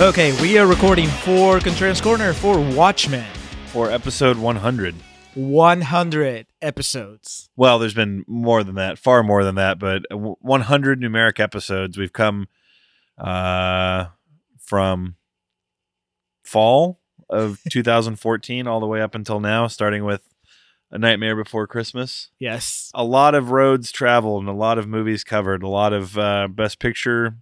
Okay, we are recording for Contrarian's Corner for Watchmen. For episode 100. 100 episodes. Well, there's been more than that, far more than that, but 100 numeric episodes. We've come uh, from fall of 2014 all the way up until now, starting with A Nightmare Before Christmas. Yes. A lot of roads traveled and a lot of movies covered, a lot of uh, Best Picture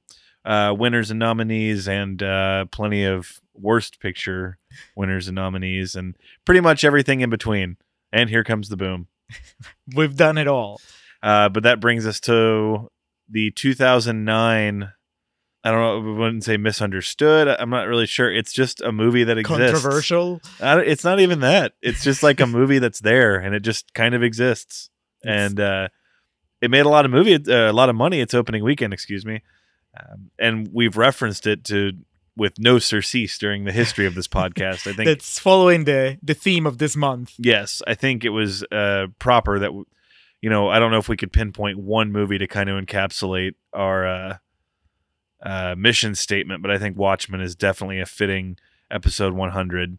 uh, winners and nominees, and uh, plenty of Worst Picture winners and nominees, and pretty much everything in between. And here comes the boom. We've done it all. Uh, but that brings us to the 2009. I don't know. I wouldn't say misunderstood. I'm not really sure. It's just a movie that exists. Controversial. I It's not even that. It's just like a movie that's there and it just kind of exists. It's- And uh, it made a lot of movie, uh, a lot of money. Its opening weekend, excuse me. Um, and we've referenced it to with no surcease during the history of this podcast. I think That's following the the theme of this month. yes, I think it was uh, proper that, w- you know, I don't know if we could pinpoint one movie to kind of encapsulate our uh, uh, mission statement, but I think Watchmen is definitely a fitting episode 100.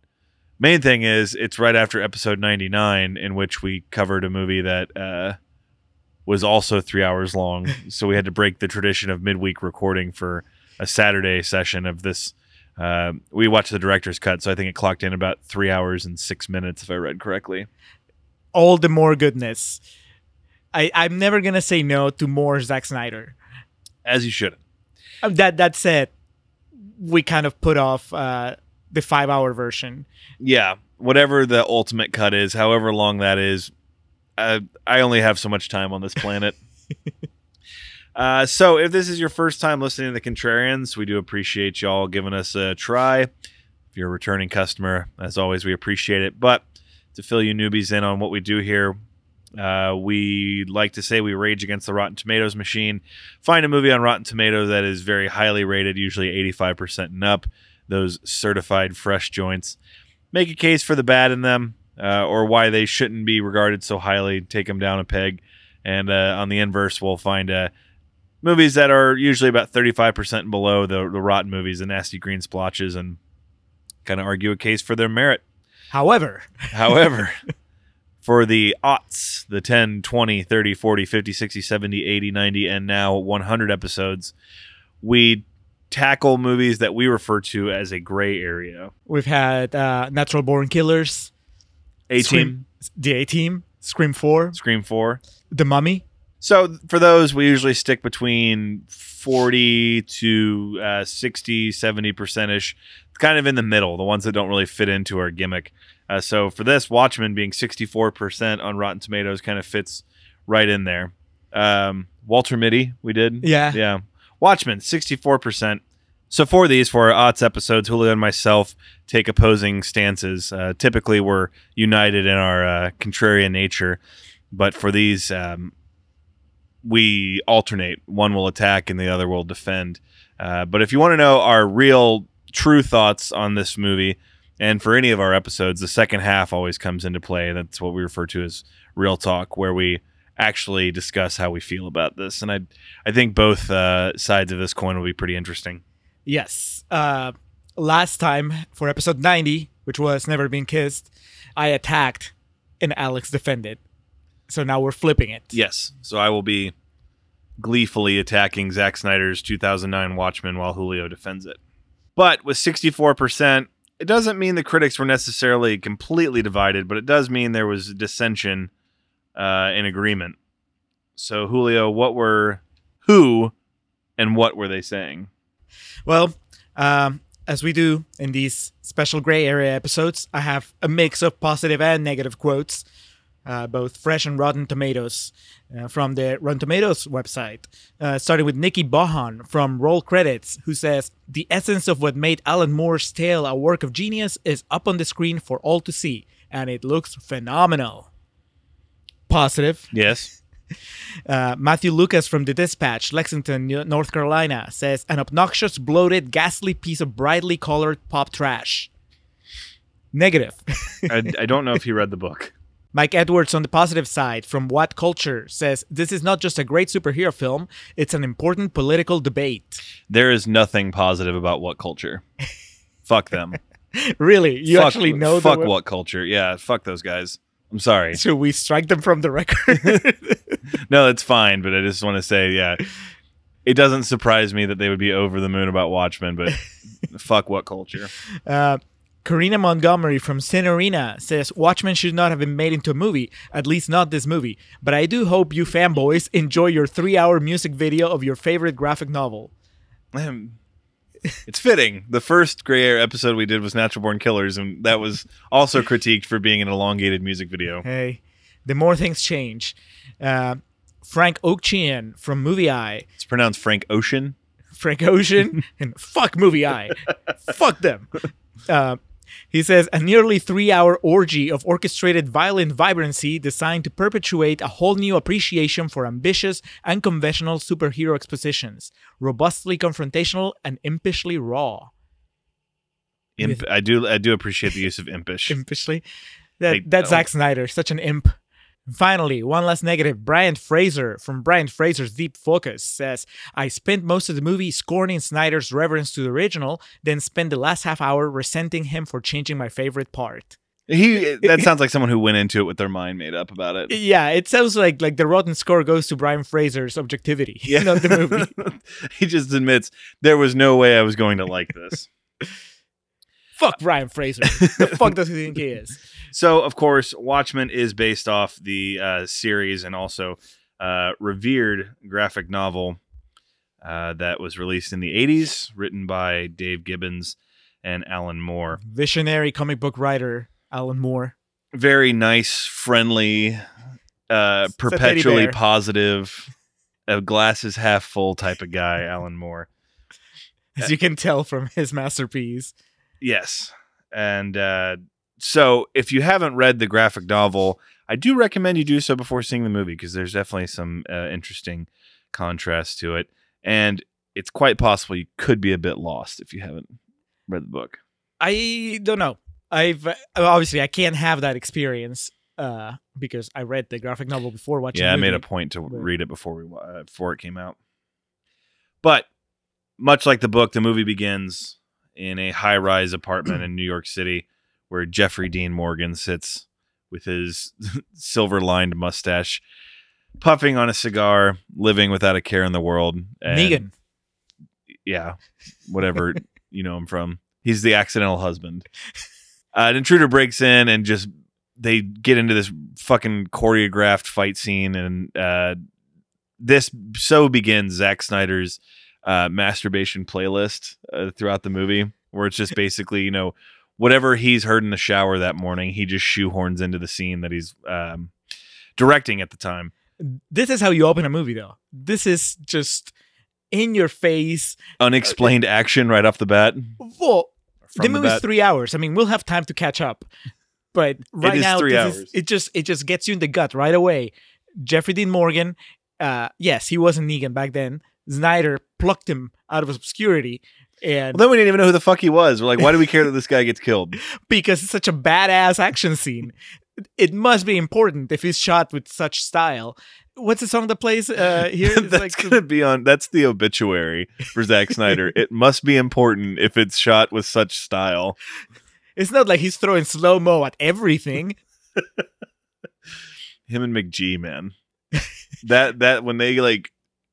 Main thing is it's right after episode 99, in which we covered a movie that uh, was also three hours long. so we had to break the tradition of midweek recording for a Saturday session of this. Uh, we watched the director's cut, so I think it clocked in about three hours and six minutes, if I read correctly. All the more goodness. I I'm never gonna say no to more Zack Snyder. As you should. Uh, That that said, we kind of put off uh, the five hour version. Yeah, whatever the ultimate cut is, however long that is, uh, I only have so much time on this planet. uh, so, if this is your first time listening to the Contrarians, we do appreciate y'all giving us a try. If you're a returning customer, as always, we appreciate it. But to fill you newbies in on what we do here, uh, we like to say we rage against the Rotten Tomatoes machine. Find a movie on Rotten Tomatoes that is very highly rated, usually 85% and up, those certified fresh joints make a case for the bad in them uh, or why they shouldn't be regarded so highly, take them down a peg. And uh, on the inverse, we'll find uh, movies that are usually about 35% below the, the rotten movies, the nasty green splotches, and kind of argue a case for their merit. However, However, for the aughts, the 10, 20, 30, 40, 50, 60, 70, 80, 90, and now 100 episodes, we tackle movies that we refer to as a gray area. we've had uh, Natural Born Killers, A Team, the A Team, Scream Four, Scream 4. The Mummy. So for those, we usually stick between 40 to uh, 60, 70 percent ish, kind of in the middle, the ones that don't really fit into our gimmick. Uh, so for this, Watchmen being 64% on Rotten Tomatoes kind of fits right in there. Um, Walter Mitty, we did. Yeah. Yeah. Watchmen, 64%. So for these, for our odds episodes, Julio and myself take opposing stances. Uh, typically, we're united in our uh, contrarian nature, but for these, um, we alternate. One will attack and the other will defend. Uh, but if you want to know our real, true thoughts on this movie, and for any of our episodes, the second half always comes into play. That's what we refer to as real talk, where we actually discuss how we feel about this. And I, I think both uh, sides of this coin will be pretty interesting. Yes. Uh, last time for episode 90, which was Never Been Kissed, I attacked and Alex defended. So now we're flipping it. Yes. So I will be gleefully attacking Zack Snyder's 2009 Watchmen while Julio defends it. But with 64%, it doesn't mean the critics were necessarily completely divided, but it does mean there was dissension uh, in agreement. So, Julio, what were who and what were they saying? Well, um, as we do in these special gray area episodes, I have a mix of positive and negative quotes, uh, both fresh and Rotten Tomatoes, uh, from the Rotten Tomatoes website. Uh, starting with Nikki Bohan from Roll Credits, who says The essence of what made Alan Moore's tale a work of genius is up on the screen for all to see, and it looks phenomenal. Positive. Yes. Uh, Matthew Lucas from The Dispatch, Lexington, North Carolina, says an obnoxious, bloated, ghastly piece of brightly colored pop trash. Negative. I, I don't know if he read the book. Mike Edwards on the positive side from What Culture says this is not just a great superhero film, it's an important political debate. There is nothing positive about what culture. fuck them. really? You fuck, actually know Fuck what culture. Yeah, fuck those guys. I'm sorry. Should we strike them from the record? No, it's fine, but I just want to say, yeah, it doesn't surprise me that they would be over the moon about Watchmen, but fuck what culture. Uh, Karina Montgomery from Sin Arena says Watchmen should not have been made into a movie, at least not this movie. But I do hope you fanboys enjoy your three hour music video of your favorite graphic novel. Um, It's fitting. The first Gray Air episode we did was Natural Born Killers, and that was also critiqued for being an elongated music video. Hey, the more things change. Uh, Frank Ochieng from Movie Eye, It's pronounced Frank Ocean. Frank Ocean, and fuck Movie Eye. fuck them. Uh, he says a nearly three hour orgy of orchestrated violent vibrancy designed to perpetuate a whole new appreciation for ambitious, unconventional superhero expositions, robustly confrontational and impishly raw. Imp. I do. I do appreciate the use of impish. Impishly? That, Like, that's oh. Zack Snyder, such an imp. Finally, one last negative. Bryant Frazer from Bryant Frazer's Deep Focus says, I spent most of the movie scorning Snyder's reverence to the original, then spent the last half hour resenting him for changing my favorite part. He. That sounds like someone who went into it with their mind made up about it. Yeah, it sounds like like the rotten score goes to Bryant Frazer's objectivity. Yeah. not the movie. he just admits there was no way I was going to like this. Fuck Bryant Frazer. the fuck does he think he is? So, of course, Watchmen is based off the uh, series and also uh, revered graphic novel uh, that was released in the 80s, written by Dave Gibbons and Alan Moore. Visionary comic book writer Alan Moore. Very nice, friendly, uh, It's a teddy perpetually positive, a glasses half full type of guy, Alan Moore. As you can tell from his masterpiece. Yes. And uh, so if you haven't read the graphic novel, I do recommend you do so before seeing the movie because there's definitely some uh, interesting contrast to it. And it's quite possible you could be a bit lost if you haven't read the book. I don't know. I've uh, obviously I can't have that experience uh, because I read the graphic novel before watching. yeah, I made a point to read it before we uh, before it came out. But much like the book, the movie begins in a high-rise apartment in New York City where Jeffrey Dean Morgan sits with his silver-lined mustache, puffing on a cigar, living without a care in the world. And- Negan. yeah, whatever you know him from. He's the accidental husband. Uh, an intruder breaks in and just they get into this fucking choreographed fight scene, and uh, this so begins Zack Snyder's uh, masturbation playlist uh, throughout the movie, where it's just basically you know whatever he's heard in the shower that morning, he just shoehorns into the scene that he's um, directing at the time. This is how you open a movie, though. This is just in your face. Unexplained action right off the bat. Well, From the the movie's bat. three hours. I mean, we'll have time to catch up. But right now, is- it just it just gets you in the gut right away. Jeffrey Dean Morgan, uh, yes, he wasn't Negan back then. Snyder plucked him out of obscurity, and Well, then we didn't even know who the fuck he was. We're like, why do we care that this guy gets killed? because it's such a badass action scene, it must be important if he's shot with such style. What's the song that plays uh, here? It's that's like gonna be on. That's the obituary for Zack Snyder. It must be important if it's shot with such style. it's not like he's throwing slow mo at everything. Him and McG, man. that that when they like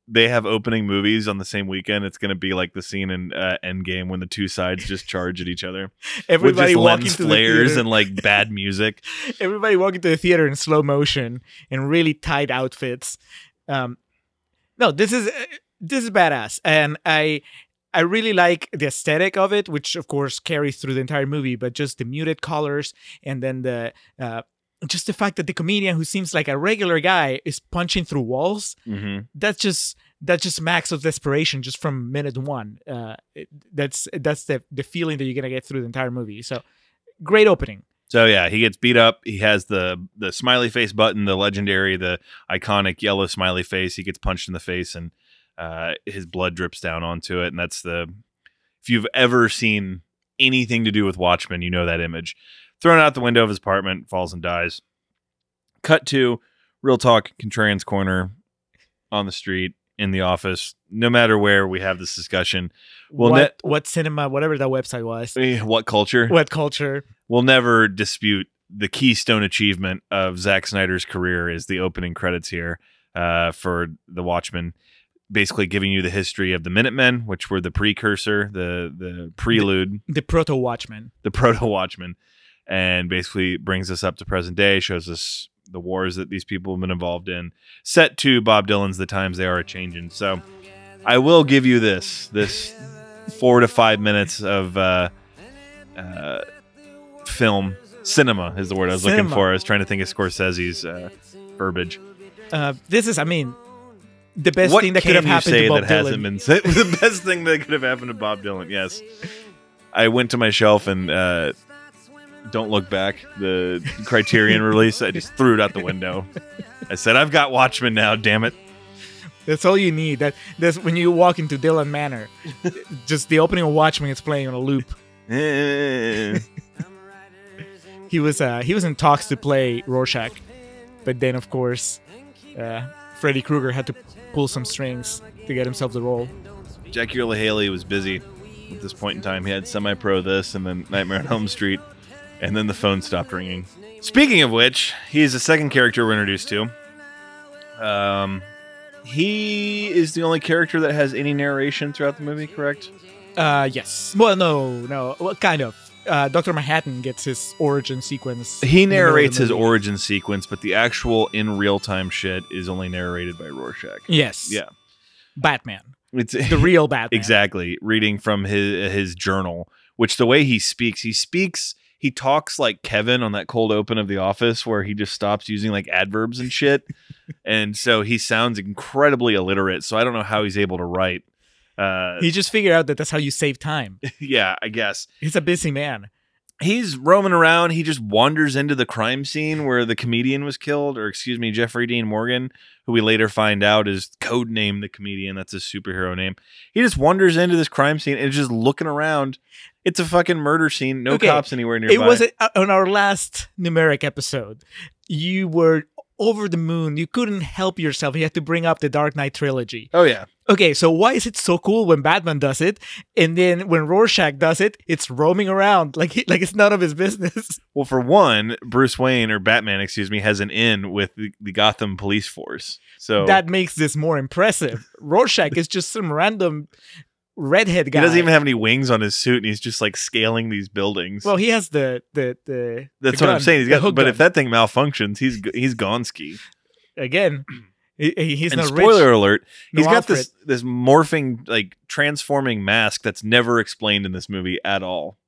they have opening movies on the same weekend, it's going to be like the scene in uh, Endgame when the two sides just charge at each other Everybody with just walking lens to the flares and like bad music. everybody walking to the theater in slow motion in really tight outfits. Um, no, this is this is badass, and I I really like the aesthetic of it, which of course carries through the entire movie. But just the muted colors, and then the uh, just the fact that the comedian who seems like a regular guy is punching through walls. hmm That's just that's just max of desperation just from minute one. Uh, that's that's the the feeling that you're gonna get through the entire movie. So great opening. So yeah, he gets beat up. He has the the smiley face button, the legendary, the iconic yellow smiley face. He gets punched in the face, and uh, his blood drips down onto it. And that's the if you've ever seen anything to do with Watchmen, you know that image. Thrown out the window of his apartment, falls and dies. Cut to real talk, Contrarian's corner on the street in the office. No matter where we have this discussion, Well, what net- what cinema, whatever that website was, Eh, what culture? what culture. we'll never dispute the keystone achievement of Zack Snyder's career is the opening credits here uh, for The Watchmen, basically giving you the history of the Minutemen, which were the precursor, the the prelude, the proto Watchmen. the proto Watchmen, and basically brings us up to present day, shows us the wars that these people have been involved in. Set to Bob Dylan's "The Times They Are a Changing. So, I will give you this this four to five minutes of uh, uh, film cinema is the word I was looking for. I was trying to think of Scorsese's uh, verbiage. Uh, this is, I mean, the best what thing that could have happened to Bob that Dylan. hasn't been said? the best thing that could have happened to Bob Dylan. Yes, I went to my shelf and uh, don't look back. The Criterion release, I just threw it out the window. I said, "I've got Watchmen now. Damn it!" That's all you need. That that's when you walk into Dylan Manor. just the opening of Watchmen is playing on a loop. He was uh, he was in talks to play Rorschach, but then of course, uh, Freddy Krueger had to pull some strings to get himself the role. Jackie Earle Haley was busy at this point in time. He had Semi Pro this and then Nightmare on Elm Street, and then the phone stopped ringing. Speaking of which, he's the second character we're introduced to. Um, he is the only character that has any narration throughout the movie, correct? Uh, yes. Well, no, no. Well, kind of. Uh, Doctor Manhattan gets his origin sequence. He in the middle of the narrates his origin sequence, but the actual in real time shit is only narrated by Rorschach. Yes. Yeah. Batman, It's the real Batman. Exactly. Reading from his his journal, which the way he speaks, he speaks, he talks like Kevin on that cold open of The Office, where he just stops using like adverbs and shit, and so he sounds incredibly illiterate. So I don't know how he's able to write. Uh, He just figured out that that's how you save time. yeah, I guess He's a busy man. he's roaming around. He just wanders into the crime scene where the comedian was killed, or excuse me, Jeffrey Dean Morgan, who we later find out is codename the comedian. That's his superhero name. He just wanders into this crime scene and is just looking around. It's a fucking murder scene. No Okay, cops anywhere nearby. It was uh, on our last numeric episode. You were over the moon. You couldn't help yourself. You had to bring up the Dark Knight trilogy. oh yeah, Okay, so why is it so cool when Batman does it, and then when Rorschach does it, it's roaming around like he, like it's none of his business. Well, for one, Bruce Wayne or Batman, excuse me, has an in with the, the Gotham police force. So That makes this more impressive. Rorschach is just some random redhead guy. he doesn't even have any wings on his suit, and he's just like scaling these buildings. Well, he has the the the. That's the what I'm saying. He's got, but gun. if that thing malfunctions, he's he's Gonski. again, he- he- he's and not spoiler rich. alert, No he's got Alfred. this this morphing like transforming mask that's never explained in this movie at all.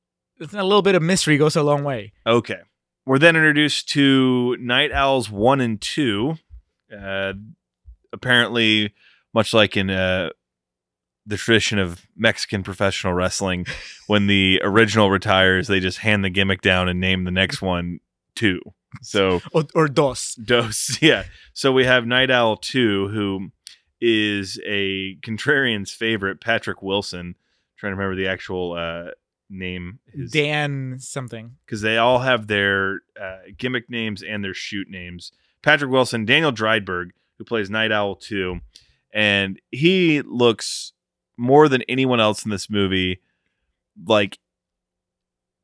It's a little bit of mystery goes a long way. Okay. We're then introduced to Night Owls 1 and 2. Uh, apparently, much like in uh, the tradition of Mexican professional wrestling, when the original retires, they just hand the gimmick down and name the next one 2. So, Or, or dos. Dose, yeah. So we have Night Owl 2, who is a contrarian's favorite, Patrick Wilson. trying to remember the actual uh, name. His, Dan something. because they all have their uh, gimmick names and their shoot names. Patrick Wilson, Daniel Dreiberg, who plays Night Owl 2, and he looks more than anyone else in this movie like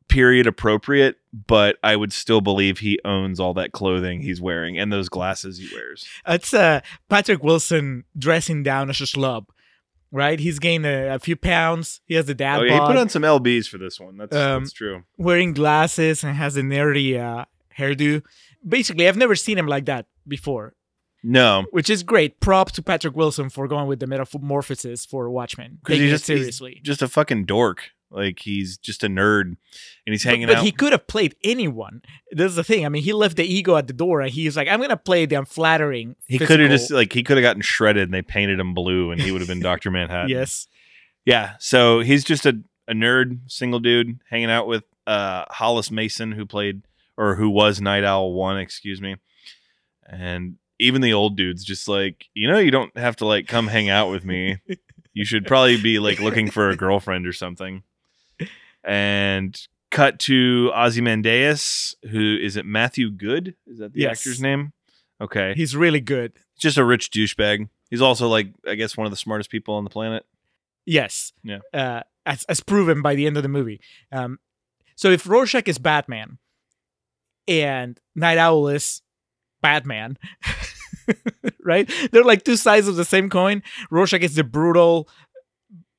period appropriate, but I would still believe he owns all that clothing he's wearing and those glasses he wears. It's uh, Patrick Wilson dressing down as a schlub, right? He's gained a, a few pounds. He has a dad Oh, yeah, he put on some lbs for this one. That's Um, that's true. wearing glasses and has a nerdy uh, hairdo. Basically, I've never seen him like that before, No, which is great. Prop to Patrick Wilson for going with the metamorphosis for Watchmen. because he's it just he's seriously. just a fucking dork. Like he's just a nerd, and he's hanging but, out. But he could have played anyone. This is the thing. I mean, he left the ego at the door, and he's like, "I'm gonna play the unflattering." He could have just like he could have gotten shredded, and they painted him blue, and he would have been Doctor Manhattan. yes. Yeah, so he's just a, a nerd, single dude, hanging out with uh Hollis Mason, who played or who was Night Owl One, excuse me. And even the old dude's just like, you know, you don't have to like come hang out with me. You should probably be like looking for a girlfriend or something. And cut to Ozymandias, who is it Matthew Goode? Is that the Yes. actor's name? Okay. He's really good. just a rich douchebag. He's also like, I guess, one of the smartest people on the planet. Yes. Yeah. Uh, as, as proven by the end of the movie. Um, so if Rorschach is Batman and Night Owl is Batman, right? They're like two sides of the same coin. Rorschach is the brutal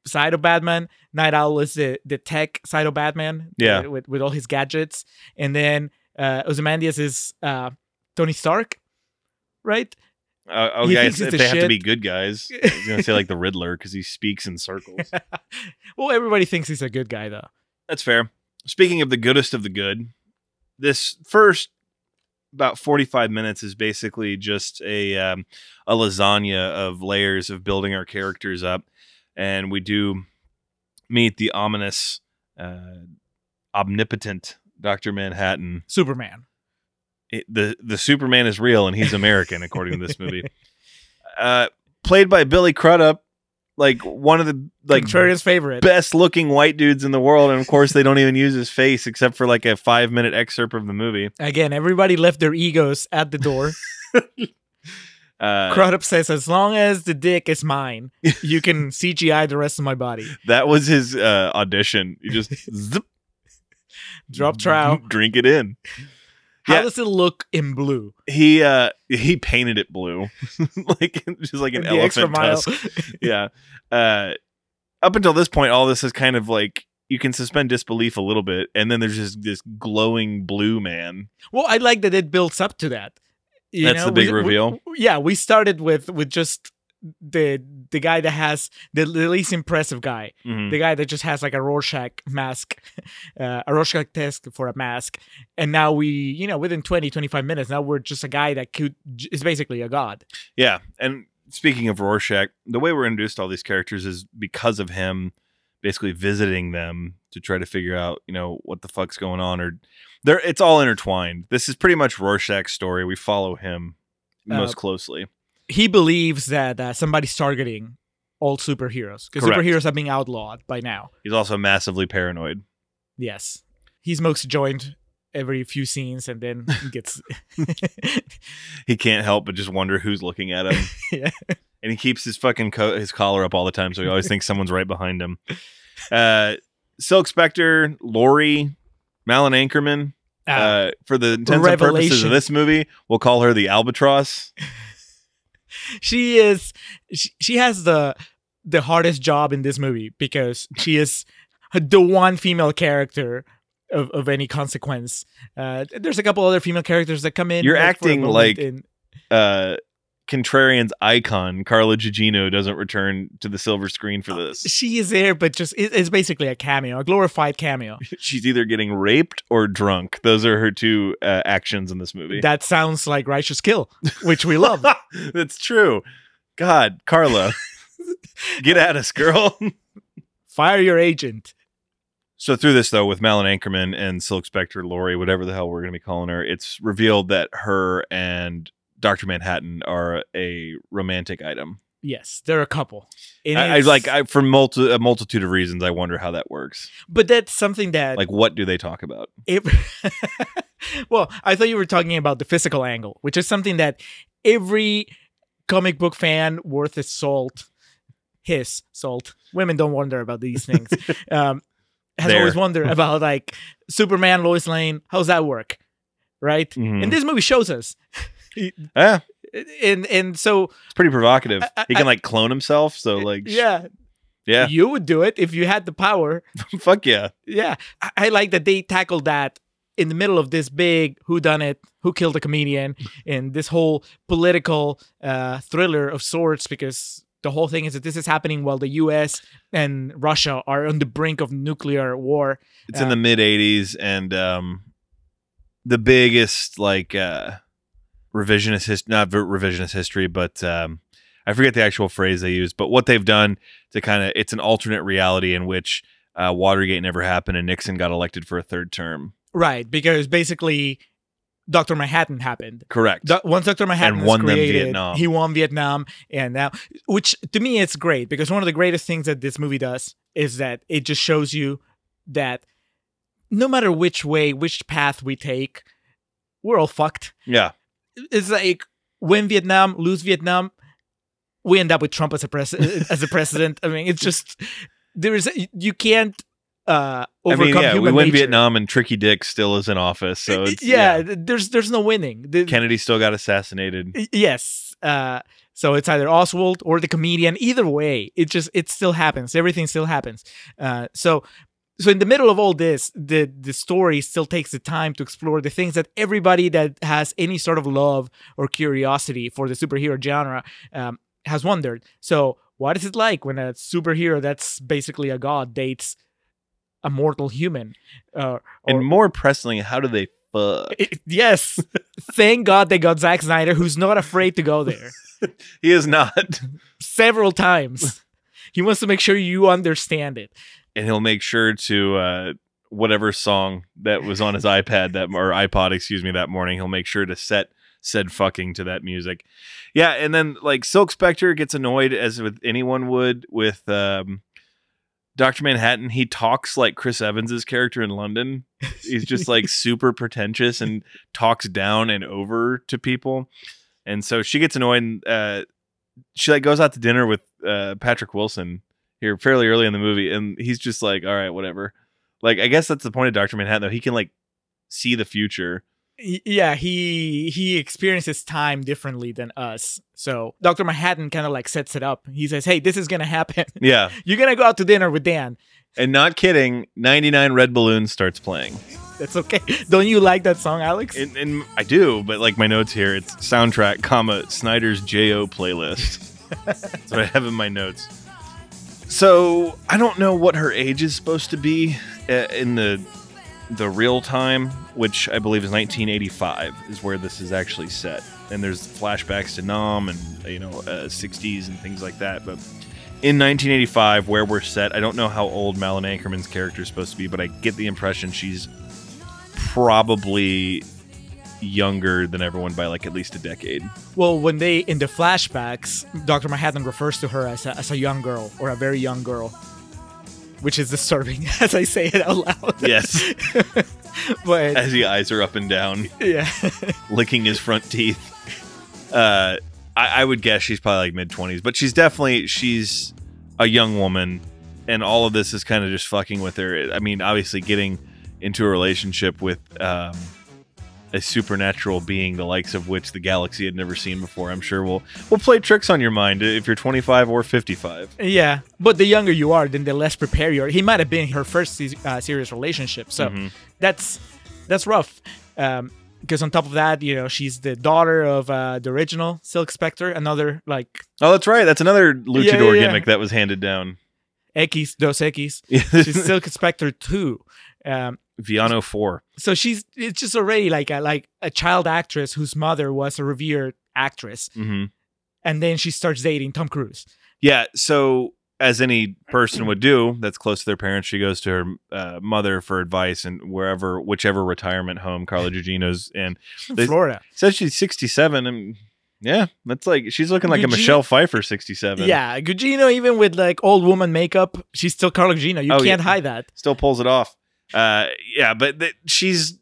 side of Batman. Night Owl is the, the tech side of Batman. Yeah. uh, with, with all his gadgets. And then uh, Ozymandias is uh, Tony Stark, right? Uh, oh, guys, if the they have to be good guys, I was gonna say like the Riddler because he speaks in circles. well, everybody thinks he's a good guy, though. That's fair. Speaking of the goodest of the good, this first about forty-five minutes is basically just a um, a lasagna of layers of building our characters up, and we do meet the ominous, uh, omnipotent Doctor Manhattan. Superman. It, the the Superman is real and he's American according to this movie. Uh, played by Billy Crudup, like one of the like Contrarian's favorite. best looking white dudes in the world, and of course they don't even use his face except for like a five minute excerpt of the movie. Again, everybody left their egos at the door. Uh, Crudup says, as long as the dick is mine, you can CGI the rest of my body. that was his uh, audition. You just zip, Drop trow. drink it in. How Yeah. does it look in blue? He uh he painted it blue, like just like an the elephant tusk. yeah. Uh, up until this point, all this is kind of like you can suspend disbelief a little bit, and then there's just this glowing blue man. well, I like that it builds up to that. You That's the big we- we- reveal. yeah, we started with with just the the guy that has the, the least impressive guy, Mhm. the guy that just has like a Rorschach mask, uh, a Rorschach test for a mask, and now we, you know, within 20, 25 minutes, now we're just a guy that could is basically a god. Yeah, and speaking of Rorschach, the way we're introduced to all these characters is because of him basically visiting them to try to figure out, you know, what the fuck's going on or there it's all intertwined. This is pretty much Rorschach's story. We follow him most Uh, closely. He believes that uh, somebody's targeting all superheroes because Correct. superheroes are being outlawed by now. He's also massively paranoid. Yes, he's most joined every few scenes and then gets He can't help but just wonder who's looking at him. yeah. and he keeps his fucking co- his collar up all the time, so he always thinks someone's right behind him. Uh, Silk Spectre, Laurie, Malin Akerman. Uh, Uh, for the intents and purposes of this movie, we'll call her the Albatross. she is she, she has the the hardest job in this movie because she is the one female character of, of any consequence. Uh, there's a couple other female characters that come in. You're like, acting like- in- Uh, Contrarian's icon, Carla Gugino, doesn't return to the silver screen for this. she is there, but just it, it's basically a cameo, a glorified cameo. She's either getting raped or drunk. Those are her two uh, actions in this movie. That sounds like Righteous Kill, which we love. That's true. God, Carla, get at us, girl. Fire your agent. So through this though, with Malin Akerman and Silk Spectre, Laurie, whatever the hell we're gonna be calling her, it's revealed that her and Doctor Manhattan are a romantic item. Yes, they're a couple. I, I like I, for multi, a multitude of reasons. I wonder how that works. but that's something that Like, what do they talk about? it, well, I thought you were talking about the physical angle, which is something that every comic book fan worth his salt, his salt, women don't wonder about these things, um, has There. always wondered about like Superman, Lois Lane. How's that work? Right? Mhm. And this movie shows us. Yeah, And and so it's pretty provocative. I- he can like clone himself. So like, yeah, yeah, you would do it if you had the power. fuck yeah. Yeah, I, I like that they tackled that in the middle of this big who done it, who killed the comedian, and this whole political uh, thriller of sorts. Because the whole thing is that this is happening while the U.S. and Russia are on the brink of nuclear war. It's in Uh, the mid '80s, and um, the biggest like uh, revisionist history, not revisionist history, but um, I forget the actual phrase they use. But what they've done to kind of, it's an alternate reality in which uh, Watergate never happened, and Nixon got elected for a third term. Right, because basically, Doctor Manhattan happened. Correct. Do- once Doctor Manhattan And was won created, Vietnam. he won Vietnam, and now, which to me it's great because one of the greatest things that this movie does is that it just shows you that no matter which way, which path we take, we're all fucked. yeah. It's like win Vietnam, lose Vietnam, we end up with Trump as a pres- as a president. I mean, it's just there is you can't uh I overcome mean, yeah, we win nature. Vietnam, and Tricky Dick still is in office. So it's, yeah, there's there's no winning. The- Kennedy still got assassinated. Yes. Uh, so it's either Oswald or the comedian. Either way, it just it still happens. Everything still happens. Uh, so so in the middle of all this, the the story still takes the time to explore the things that everybody that has any sort of love or curiosity for the superhero genre um, has wondered. So what is it like when a superhero that's basically a god dates a mortal human? Uh, or, And more pressingly, how do they fuck? it- yes. Thank God they got Zack Snyder, who's not afraid to go there He is not. several times. he wants to make sure you understand it. And he'll make sure to uh, whatever song that was on his iPad that or iPod, excuse me, that morning. He'll make sure to set said fucking to that music. Yeah, and then like Silk Spectre gets annoyed as with anyone would with um, Doctor Manhattan. He talks like Chris Evans's character in London. He's just like super pretentious and talks down and over to people, and so she gets annoyed. And, uh, she like goes out to dinner with uh, Patrick Wilson here fairly early in the movie, and he's just like, "All right, whatever." Like, I guess that's the point of Doctor Manhattan, though. He can like see the future. Yeah, he he experiences time differently than us. So Dr. Manhattan kind of like sets it up. He says, "Hey, this is gonna happen. Yeah, You're gonna go out to dinner with Dan. and not kidding. Ninety nine red balloons starts playing, That's okay. Don't you like that song, Alex? and, and I do, but like my notes here, it's soundtrack, comma Snyder's Jo playlist. That's what I have in my notes. So I don't know what her age is supposed to be uh, in the the real time, which I believe is 1985, is where this is actually set. And there's flashbacks to Nam and you know uh, 60s and things like that. But in 1985, where we're set, I don't know how old Malin Akerman's character is supposed to be, but I get the impression she's probably younger than everyone by like at least a decade. well, when they in the flashbacks, Dr. Manhattan refers to her as a, as a young girl or a very young girl, which is disturbing as I say it out loud. Yes, but as the eyes are up and down. yeah. licking his front teeth. Uh, I, I would guess she's probably like mid twenties, but she's definitely she's a young woman, and all of this is kind of just fucking with her. I mean, obviously, getting into a relationship with um, a supernatural being, the likes of which the galaxy had never seen before, I'm sure will will play tricks on your mind if you're 25 or 55. Yeah, but the younger you are, then the less prepared you are. He might have been her first uh, serious relationship, so Mhm. that's that's rough. Um, because on top of that, you know, she's the daughter of uh, the original Silk Spectre, another like Oh, that's right. That's another luchador Yeah, yeah, yeah. gimmick that was handed down. X Dos X. She's Silk Spectre too. Um, Viano 4. so she's it's just already like a like a child actress whose mother was a revered actress, hmm and then she starts dating Tom Cruise. Yeah. So, as any person would do that's close to their parents, she goes to her uh, mother for advice and wherever, whichever retirement home Carla Gugino's in. They- Florida. Says she's 67. And yeah, that's like, she's looking like a Michelle Pfeiffer 67. Yeah, Gugino, even with like old woman makeup, she's still Carla Gugino. You Oh, can't yeah. hide that. Still pulls it off. Uh, yeah, but th- she's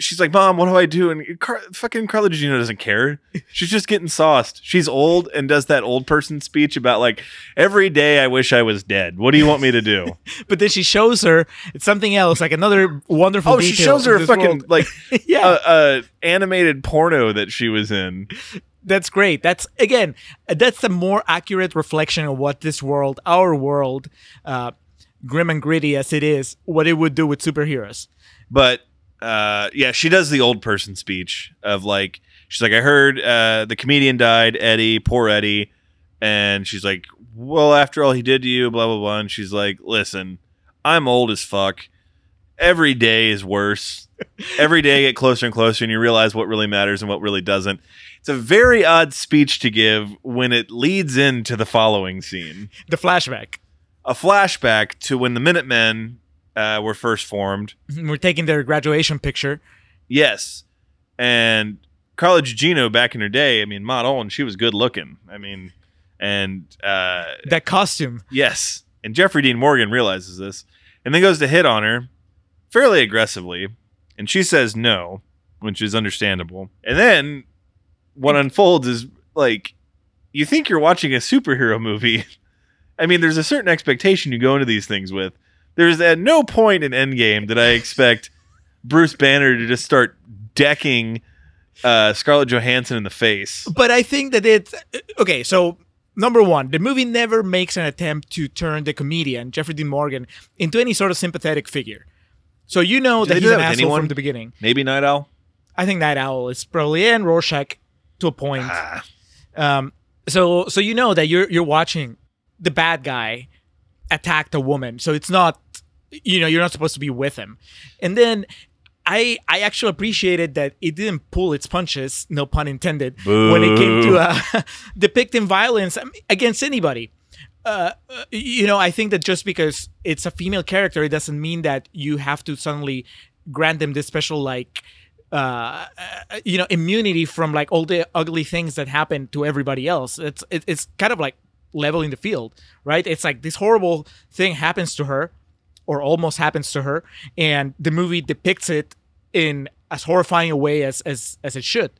she's like, "Mom, what do I do?" And Car- fucking Carla Gugino doesn't care. She's just getting sauced. She's old and does that old person speech about like every day I wish I was dead. What do you want me to do? But then she shows her it's something else, like another wonderful. oh, she shows her a fucking world. like yeah, uh, uh, animated porno that she was in. that's great. That's again, that's a more accurate reflection of what this world, our world, uh, grim and gritty as it is, what it would do with superheroes. But uh, yeah, she does the old person speech of like she's like, I heard uh, the comedian died, Eddie, poor Eddie, and she's like, well, after all he did to you, blah blah blah, and she's like, listen, I'm old as fuck. Every day is worse. Every day I get closer and closer, and you realize what really matters and what really doesn't. It's a very odd speech to give when it leads into the following scene The flashback. A flashback to when the Minutemen uh, were first formed. We're taking their graduation picture. Yes. And Carla Gugino back in her day, I mean, Maud Olin, she was good looking. I mean, and uh, That costume. yes. And Jeffrey Dean Morgan realizes this and then goes to hit on her fairly aggressively. And she says no, which is understandable. And then what unfolds is like, you think you're watching a superhero movie. I mean, there's a certain expectation you go into these things with. There's at no point in Endgame that I expect Bruce Banner to just start decking uh, Scarlett Johansson in the face. But I think that it's okay. So number one, the movie never makes an attempt to turn the comedian Jeffrey Dean Morgan into any sort of sympathetic figure. So you know that he's do an asshole anyone? from the beginning. Maybe Night Owl. I think Night Owl is probably and Rorschach to a point. Ah, Um, so so you know that you're you're watching the bad guy attacked a woman. So it's not you know you're not supposed to be with him. And then I I actually appreciated that it didn't pull its punches, no pun intended, when it came to uh, depicting violence against anybody. Uh, uh, you know, I think that just because it's a female character, it doesn't mean that you have to suddenly grant them this special like uh, uh, you know immunity from like all the ugly things that happen to everybody else it's it, it's kind of like leveling the field right it's like this horrible thing happens to her or almost happens to her and the movie depicts it in as horrifying a way as as as it should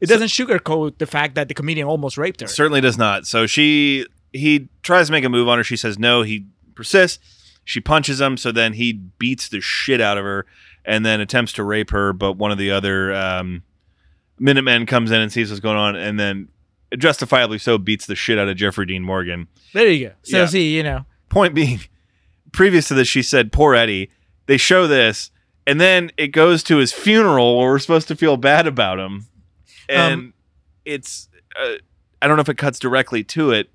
it doesn't sugarcoat the fact that the comedian almost raped her certainly does not. So she he tries to make a move on her. She says no. He persists. She punches him. So then he beats the shit out of her and then attempts to rape her. But one of the other um, Minutemen comes in and sees what's going on, and then justifiably so beats the shit out of Jeffrey Dean Morgan. there you go so Yeah. see you know Point being, previous to this, she said, "Poor Eddie." They show this, and then it goes to his funeral where we're supposed to feel bad about him, and Um, it's. Uh, I don't know if it cuts directly to it.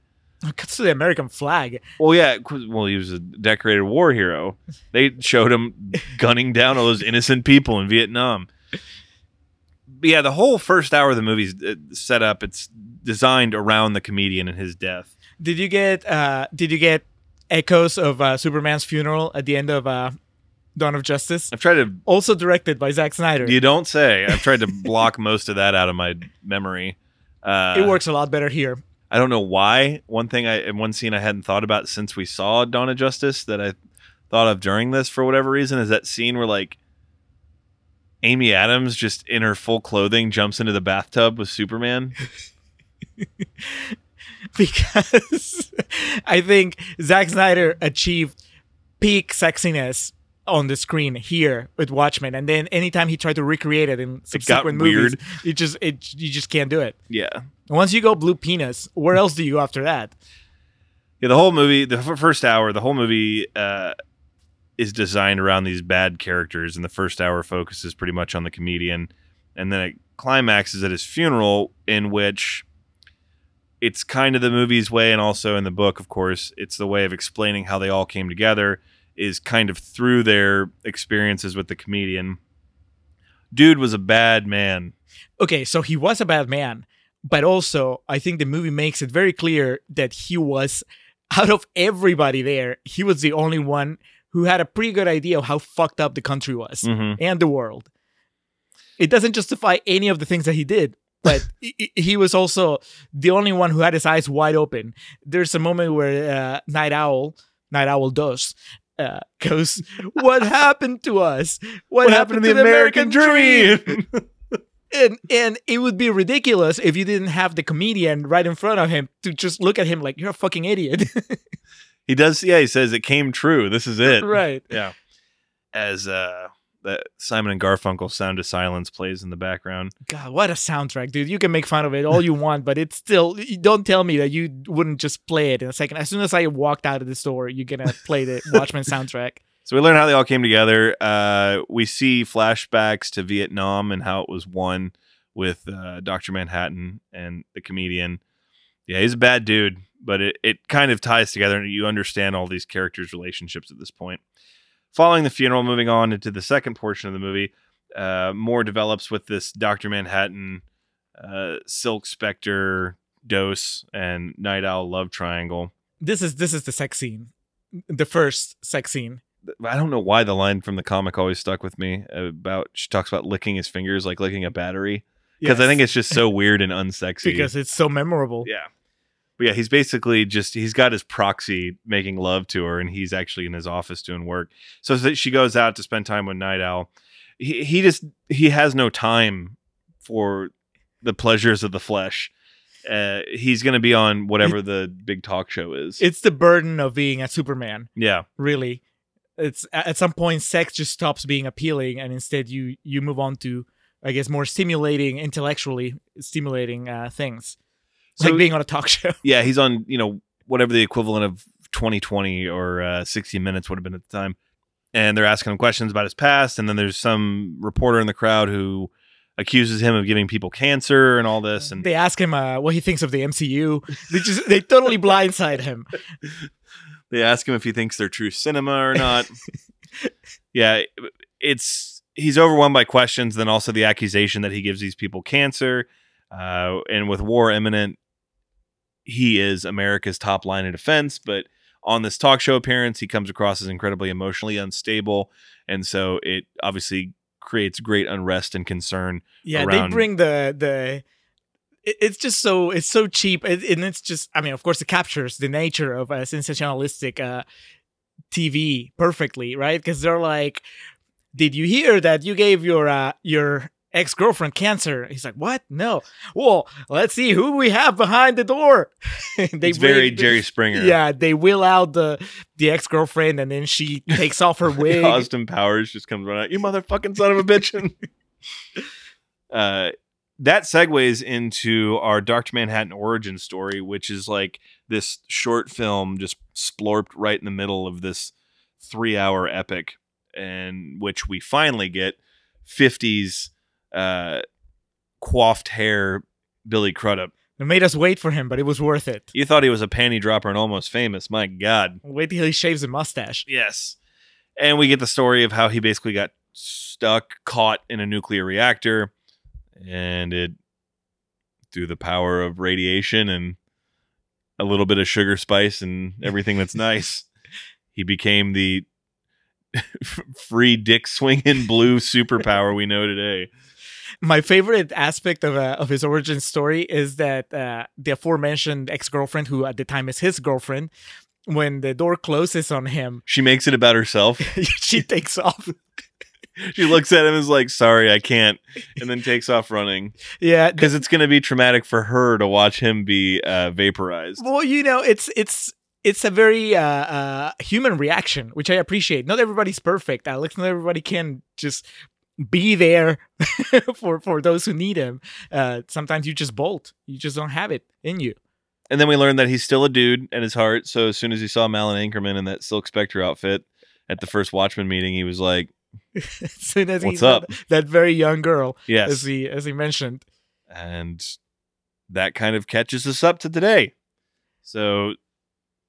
it cuts to the american flag Well, yeah. Well, he was a decorated war hero. They showed him gunning down all those innocent people in Vietnam. Yeah, the whole first hour of the movie's uh, set up. It's designed around the comedian and his death. Did you get uh did you get echoes of uh, Superman's funeral at the end of uh Dawn of Justice? I've tried to. Also directed by Zack Snyder. You don't say. I've tried to block most of that out of my memory. Uh, it works a lot better here. I don't know why. One thing I, in one scene I hadn't thought about since we saw Dawn of Justice that I thought of during this for whatever reason is that scene where like Amy Adams just in her full clothing jumps into the bathtub with Superman. Because I think Zack Snyder achieved peak sexiness on the screen here with Watchmen, and then anytime he tried to recreate it in subsequent movies, weird. it just it you just can't do it. Yeah. Once you go blue penis, where else do you go after that? Yeah, the whole movie, the f- first hour, the whole movie uh, is designed around these bad characters, and the first hour focuses pretty much on the comedian, and then it climaxes at his funeral, in which it's kind of the movie's way, and also in the book, of course, it's the way of explaining how they all came together, is kind of through their experiences with the comedian. Dude was a bad man. okay, so he was a bad man, but also I think the movie makes it very clear that he was out of everybody there, he was the only one who had a pretty good idea of how fucked up the country was Mhm. and the world. It doesn't justify any of the things that he did, but he- was also the only one who had his eyes wide open. There's a moment where uh, Night Owl, Night Owl does, uh, goes, "What happened to us? What, What happened to the American dream? and and it would be ridiculous if you didn't have the comedian right in front of him to just look at him like you're a fucking idiot. He does. Yeah, he says it came true. This is it. right. Yeah. As uh, the Simon and Garfunkel "Sound of Silence" plays in the background. God, what a soundtrack, dude. You can make fun of it all you want, but it's still don't tell me that you wouldn't just play it in a second. As soon as I walked out of the store, you're gonna play the Watchmen soundtrack. So we learn how they all came together. Uh, we see flashbacks to Vietnam and how it was won with uh, Doctor Manhattan and the comedian. Yeah, he's a bad dude, but it, it kind of ties together and you understand all these characters' relationships at this point. Following the funeral, moving on into the second portion of the movie, uh, more develops with this Doctor Manhattan, uh, Silk Spectre, Dose, and Night Owl love triangle. This is this is the sex scene, the first sex scene. I don't know why the line from the comic always stuck with me about she talks about licking his fingers like licking a battery because I think it's just so weird and unsexy. because it's so memorable. yeah, but yeah, he's basically just he's got his proxy making love to her, and he's actually in his office doing work. So she goes out to spend time with Night Owl. He he just he has no time for the pleasures of the flesh. Uh, he's going to be on whatever the big talk show is. It's the burden of being a Superman. yeah, really it's at some point sex just stops being appealing and instead you you move on to i guess more stimulating intellectually stimulating uh, things So- like being on a talk show yeah, he's on, you know, whatever the equivalent of 2020 or uh, 60 minutes would have been at the time. And they're asking him questions about his past. And then there's some reporter in the crowd who accuses him of giving people cancer and all this. And they ask him uh, what he thinks of the mcu they just they totally blindside him they ask him if he thinks they're true cinema or not. yeah, it's he's overwhelmed by questions, then also the accusation that he gives these people cancer. Uh, and with war imminent, he is America's top line of defense. But on this talk show appearance, he comes across as incredibly emotionally unstable, and so it obviously creates great unrest and concern. yeah Around- they bring the the it's just so it's so cheap and it's just i mean of course it captures the nature of a sensationalistic uh tv perfectly right because they're like did you hear that you gave your uh your ex-girlfriend cancer he's like what no well let's see who we have behind the door they it's very Jerry Springer. yeah they will out the the ex-girlfriend and then she takes off her wig Austin Powers just comes running out. You motherfucking son of a bitch. uh, that segues into our Dr. Manhattan origin story, which is like this short film just splorped right in the middle of this three hour epic, and which we finally get 50s uh, coiffed hair Billy Crudup. it made us wait for him but it was worth it You thought he was a panty dropper and almost famous. My God. wait till he shaves a mustache Yes. And we get the story of how he basically got stuck, caught in a nuclear reactor, and it, through the power of radiation and a little bit of sugar spice and everything that's nice, he became the free dick swinging blue superpower we know today. my favorite aspect of uh, of his origin story is that uh, the aforementioned ex girlfriend, who at the time is his girlfriend, when the door closes on him, She makes it about herself. she takes off. She looks at him and is like, sorry, I can't. And then takes off running. Yeah. Because it's going to be traumatic for her to watch him be uh, vaporized. Well, you know, it's it's it's a very uh, uh, human reaction, which I appreciate. Not everybody's perfect, Alex. Not everybody can just be there for for those who need him. Uh, sometimes you just bolt. You just don't have it in you. And then we learned that he's still a dude at his heart. So as soon as he saw Malin Akerman in that Silk Spectre outfit at the first Watchmen meeting, he was like, as soon as What's saw up? that very young girl, as yes. he as he mentioned. And that kind of catches us up to today. So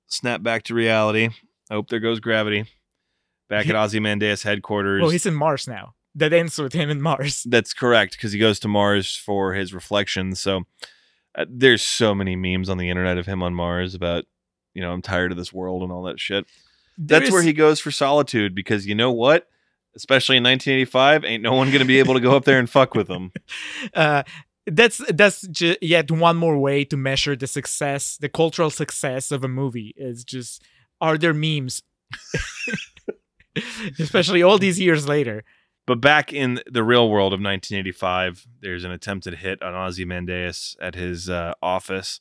snap back to reality. I hope there goes gravity. Back at Ozymandias headquarters. Well, he's in Mars now. That ends with him in Mars. That's correct because he goes to Mars for his reflections. So uh, there's so many memes on the internet of him on Mars about, you know, I'm tired of this world and all that shit. That's There where is- he goes for solitude because you know what? Especially in 1985, ain't no one going to be able to go up there and fuck with him. uh, that's that's ju- yet one more way to measure the success, the cultural success of a movie. Is just are there memes especially all these years later. But back in the real world of 1985, there's an attempted hit on Ozzy Ozymandias at his uh, office.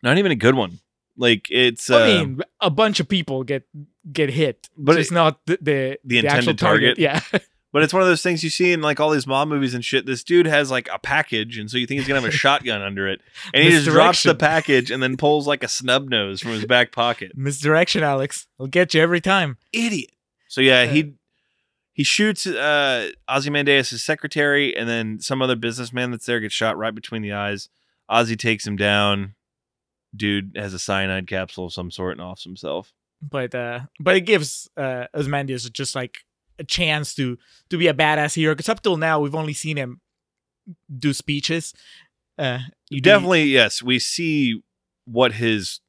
Not even a good one. Like it's. Uh, I mean, a bunch of people get get hit, But it's not the the, the intended target. Yeah, But it's one of those things you see in like all these mob movies and shit. This dude has like a package, and so you think he's gonna have a shotgun under it, and he just drops the package and then pulls like a snub nose from his back pocket. misdirection, Alex. I'll get you every time. Idiot. So yeah, Yeah. he he shoots uh, Ozymandias' secretary, and then some other businessman that's there gets shot right between the eyes. Ozzy takes him down. Dude has a cyanide capsule of some sort and offs himself. But uh, but it gives uh, Ozymandias just like a chance to to be a badass hero. Because up till now, we've only seen him do speeches. Uh, You the- definitely yes, we see what his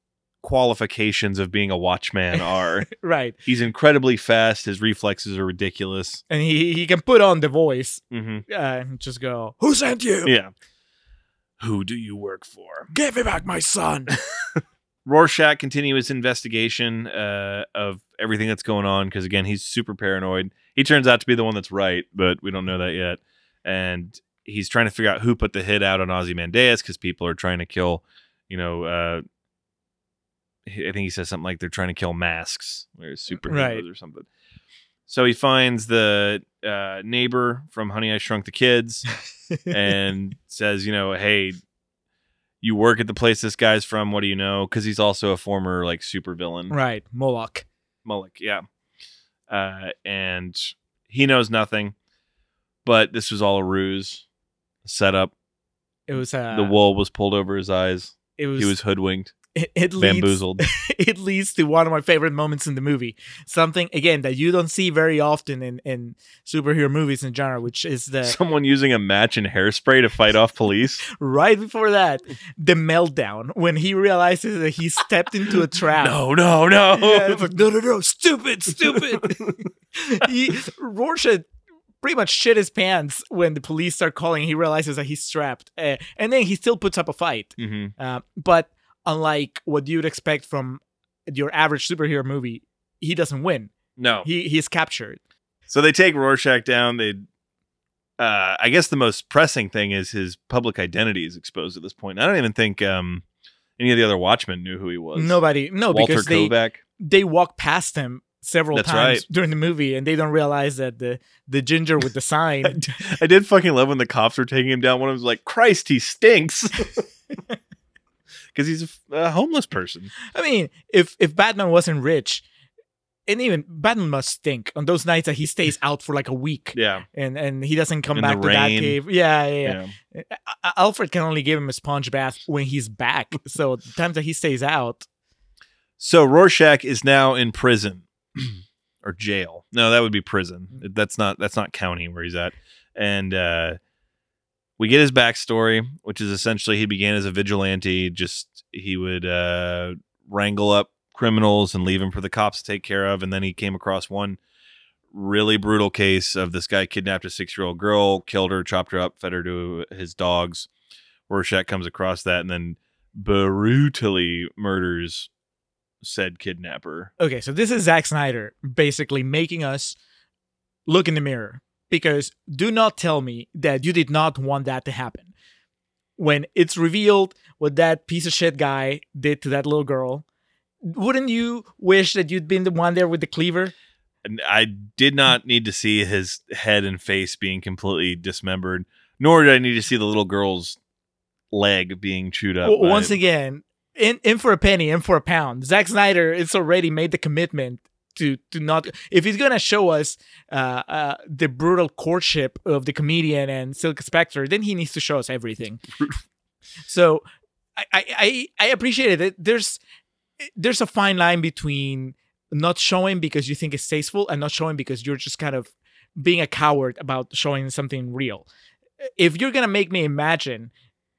qualifications of being a watchman are. right, He's incredibly fast. His reflexes are ridiculous. and he he can put on the voice. hmm Uh, and just go, "Who sent you? Yeah. Who do you work for? Give me back my son." Rorschach continues investigation uh, of everything that's going on because again he's super paranoid. He turns out to be the one that's right, but we don't know that yet. And he's trying to figure out who put the hit out on Ozymandias because people are trying to kill, you know. Uh, I think he says something like they're trying to kill masks or superheroes Right. or something. So he finds the uh, neighbor from Honey I Shrunk the Kids and says, you know, hey, you work at the place this guy's from. What do you know? Because he's also a former like supervillain, right, Moloch. Moloch, Yeah, uh, and he knows nothing. But this was all a ruse, set up. It was uh, the wool was pulled over his eyes. It was He was hoodwinked, it, it leads it leads to one of my favorite moments in the movie. Something again that you don't see very often in in superhero movies in genre, which is the Someone using a match and hairspray to fight off police. right before that the meltdown when he realizes that he stepped into a trap. No, no, no. Yeah, like, no, no, no, stupid, stupid. he Rorschach pretty much shit his pants when the police start calling. He realizes that he's strapped, uh, and then he still puts up a fight. hmm Uh, but unlike what you'd expect from your average superhero movie, he doesn't win. No. He he's captured. So they take Rorschach down. They, uh, I guess the most pressing thing is his public identity is exposed at this point. I don't even think um, any of the other Watchmen knew who he was. Nobody, no, Walter because they Kovac. they walk past him several That's times right. during the movie, and they don't realize that the the ginger with the sign. I did fucking love when the cops were taking him down. One of them was like, "Christ, he stinks," because he's a f- a, homeless person. I mean, if if Batman wasn't rich. And even Batman must stink on those nights that he stays out for like a week, Yeah, and and he doesn't come In back to that cave. Yeah, yeah, yeah. yeah. Alfred can only give him a sponge bath when he's back. So the times that he stays out, So Rorschach is now in prison or jail. No, that would be prison. That's not that's not county where he's at. And uh we get his backstory, which is essentially he began as a vigilante. Just he would uh wrangle up criminals and leave them for the cops to take care of. And then he came across one really brutal case of this guy kidnapped a six year old girl, killed her, chopped her up, fed her to his dogs. Rorschach comes across that and then brutally murders said kidnapper. Okay, so this is Zack Snyder basically making us look in the mirror because do not tell me that you did not want that to happen. When it's revealed what that piece of shit guy did to that little girl, wouldn't you wish that you'd been the one there with the cleaver? I did not need to see his head and face being completely dismembered, nor did I need to see the little girl's leg being chewed up. Once again, in in for a penny, in for a pound. Zack Snyder it's already made the commitment to to not if he's gonna show us uh, uh, the brutal courtship of the comedian and Silk Spectre, then he needs to show us everything. so I, I I I appreciate it. There's there's a fine line between not showing because you think it's tasteful and not showing because you're just kind of being a coward about showing something real. If you're gonna make me imagine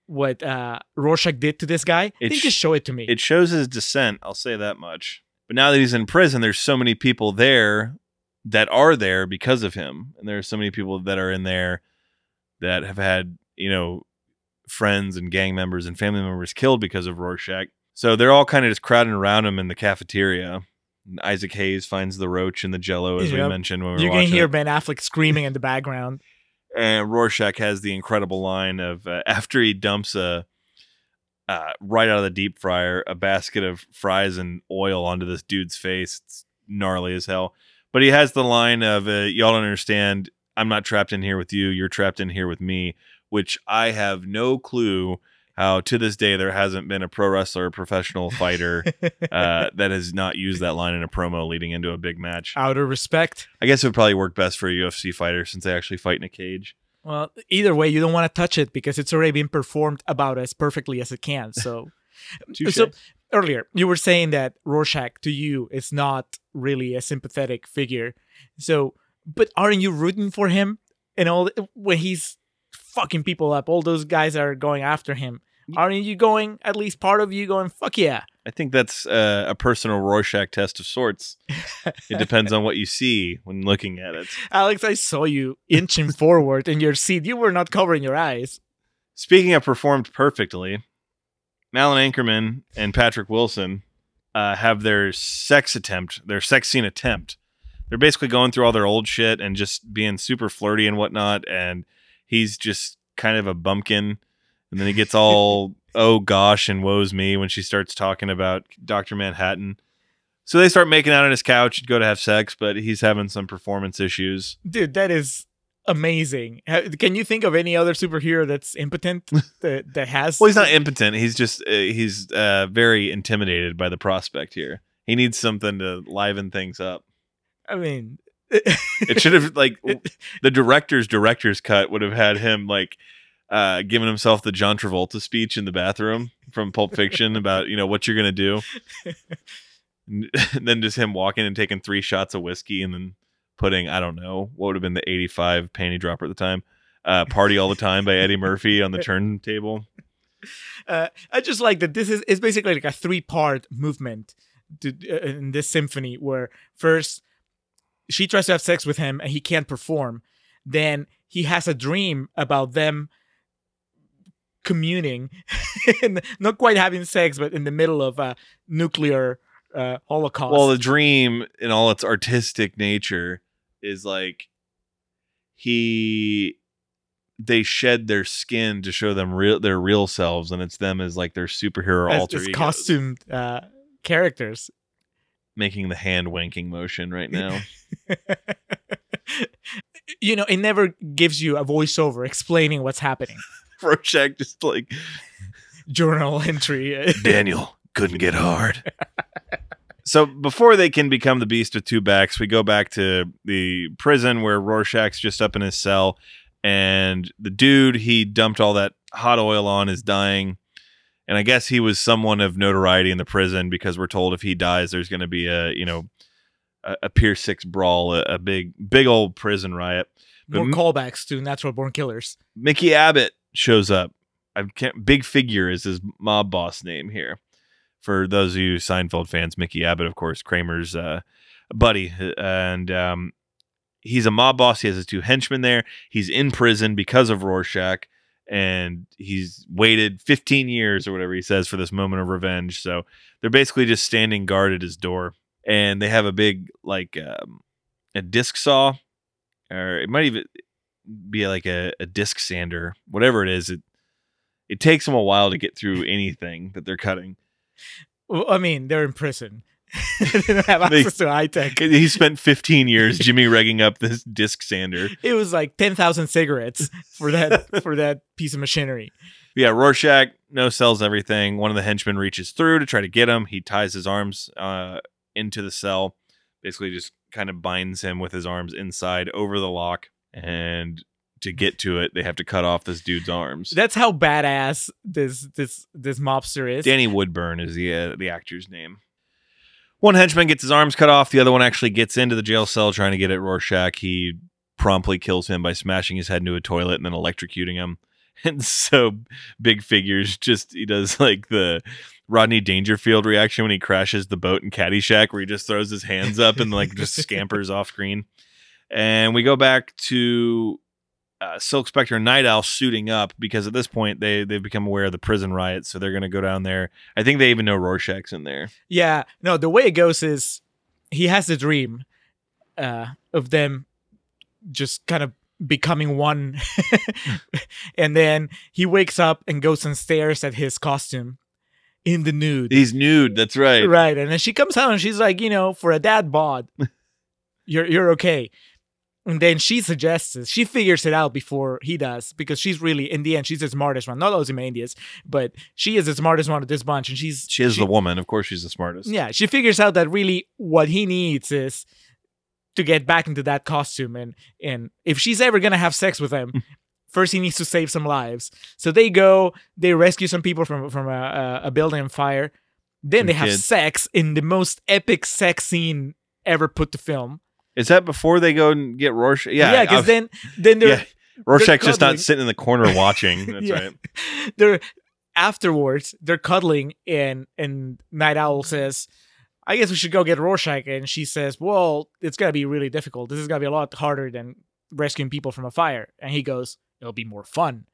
what uh, Rorschach did to this guy, It then sh- just show it to me. it shows his descent. I'll say that much. But now that he's in prison, there's so many people there that are there because of him, and there are so many people that are in there that have had you know friends and gang members and family members killed because of Rorschach. So they're all kind of just crowding around him in the cafeteria, Isaac Hayes finds the roach in the Jello, as we mentioned when we were You can hear it. Ben Affleck screaming in the background. And Rorschach has the incredible line of uh, after he dumps a uh, right out of the deep fryer a basket of fries and oil onto this dude's face. It's gnarly as hell. But he has the line of uh, y'all don't understand. I'm not trapped in here with you. You're trapped in here with me. Which I have no clue how to this day there hasn't been a pro wrestler, professional fighter uh, that has not used that line in a promo leading into a big match. Out of respect. I guess it would probably work best for a UFC fighter since they actually fight in a cage. Well, either way, you don't want to touch it because it's already been performed about as perfectly as it can. So, so earlier you were saying that Rorschach to you is not really a sympathetic figure. So, but aren't you rooting for him? And all when he's fucking people up, all those guys are going after him. Aren't you going? At least part of you going? Fuck yeah! I think that's uh, a personal Rorschach test of sorts. It depends on what you see when looking at it. Alex, I saw you inching forward in your seat. You were not covering your eyes. Speaking of performed perfectly, Malin Akerman and Patrick Wilson uh, have their sex attempt, their sex scene attempt. They're basically going through all their old shit and just being super flirty and whatnot. And he's just kind of a bumpkin. And then he gets all, oh gosh, and woes me when she starts talking about Dr. Manhattan. So they start making out on his couch and go to have sex, but he's having some performance issues. Dude, that is amazing. Can you think of any other superhero that's impotent that, that has? Well, he's not impotent. He's just uh, he's uh, very intimidated by the prospect here. He needs something to liven things up. I mean, It should have like the director's director's cut would have had him like uh, giving himself the John Travolta speech in the bathroom from Pulp Fiction about you know what you're gonna do, and then just him walking and taking three shots of whiskey and then putting I don't know what would have been the 85 panty dropper at the time. Uh, Party all the time by Eddie Murphy on the turntable. uh, I just like that. This is it's basically like a three part movement to, uh, in this symphony, where first she tries to have sex with him and he can't perform. Then he has a dream about them communing, and not quite having sex, but in the middle of a nuclear uh, holocaust. Well, the dream in all its artistic nature is like he they shed their skin to show them real their real selves, and it's them as like their superhero as, alter as egos, costumed uh, characters. making the hand wanking motion right now. you know, it never gives you a voiceover explaining what's happening. Rorschach just like Journal entry. Daniel couldn't get hard. so before they can become the beast with two backs, we go back to the prison where Rorschach's just up in his cell, and the dude he dumped all that hot oil on is dying. And I guess he was someone of notoriety in the prison because we're told if he dies, there's going to be a you know a, a Pier Six brawl, a, a big big old prison riot. More callbacks to Natural Born Killers. Mickey Abbott shows up. I can't. Big figure is his mob boss name here. For those of you Seinfeld fans, Mickey Abbott, of course, Kramer's uh, buddy, and um, he's a mob boss. He has his two henchmen there. He's in prison because of Rorschach, and he's waited 15 years or whatever he says for this moment of revenge. So they're basically just standing guard at his door, and they have a big like um, a disc saw, or it might even be like a, a disc sander, whatever it is. It it takes them a while to get through anything that they're cutting. Well, I mean, they're in prison. they don't have They- access to high tech. He spent 15 years Jimmy rigging up this disc sander. It was like ten thousand cigarettes for that for that piece of machinery. Yeah, Rorschach no sells everything. One of the henchmen reaches through to try to get him. He ties his arms uh, into the cell, basically just kind of binds him with his arms inside over the lock. And to get to it, they have to cut off this dude's arms. That's how badass this this this mobster is. Danny Woodburn is the uh, the actor's name. One henchman gets his arms cut off. The other one actually gets into the jail cell trying to get at Rorschach. He promptly kills him by smashing his head into a toilet and then electrocuting him. And so big figures just he does like the Rodney Dangerfield reaction when he crashes the boat in Caddyshack, where he just throws his hands up and like just scampers off screen. And we go back to uh, Silk Spectre and Night Owl suiting up because at this point they they've become aware of the prison riots, so they're going to go down there. I think they even know Rorschach's in there. Yeah, no, the way it goes is he has a dream uh, of them just kind of becoming one. and then he wakes up and goes and stares at his costume in the nude. He's nude. That's right. Right. And then she comes out and she's like, you know, for a dad bod, you're you're okay. And then she suggests. She figures it out before he does because she's really, in the end, she's the smartest one. Not Ozymandias, but she is the smartest one of this bunch. And she's She is the woman. Of course, she's the smartest. yeah, she figures out that really what he needs is to get back into that costume, and and if she's ever gonna have sex with him, hmm. first he needs to save some lives. So they go, they rescue some people from from a, a, building on fire. Then Some they have sex in the most epic sex scene ever put to film. Is that before they go and get Rorschach? Yeah. Yeah, because then then they're yeah. Rorschach's just not sitting in the corner watching. That's Yeah. right. they're afterwards they're cuddling and and Night Owl says, I guess we should go get Rorschach and she says, Well, it's gonna be really difficult. This is gonna be a lot harder than rescuing people from a fire. And he goes, It'll be more fun.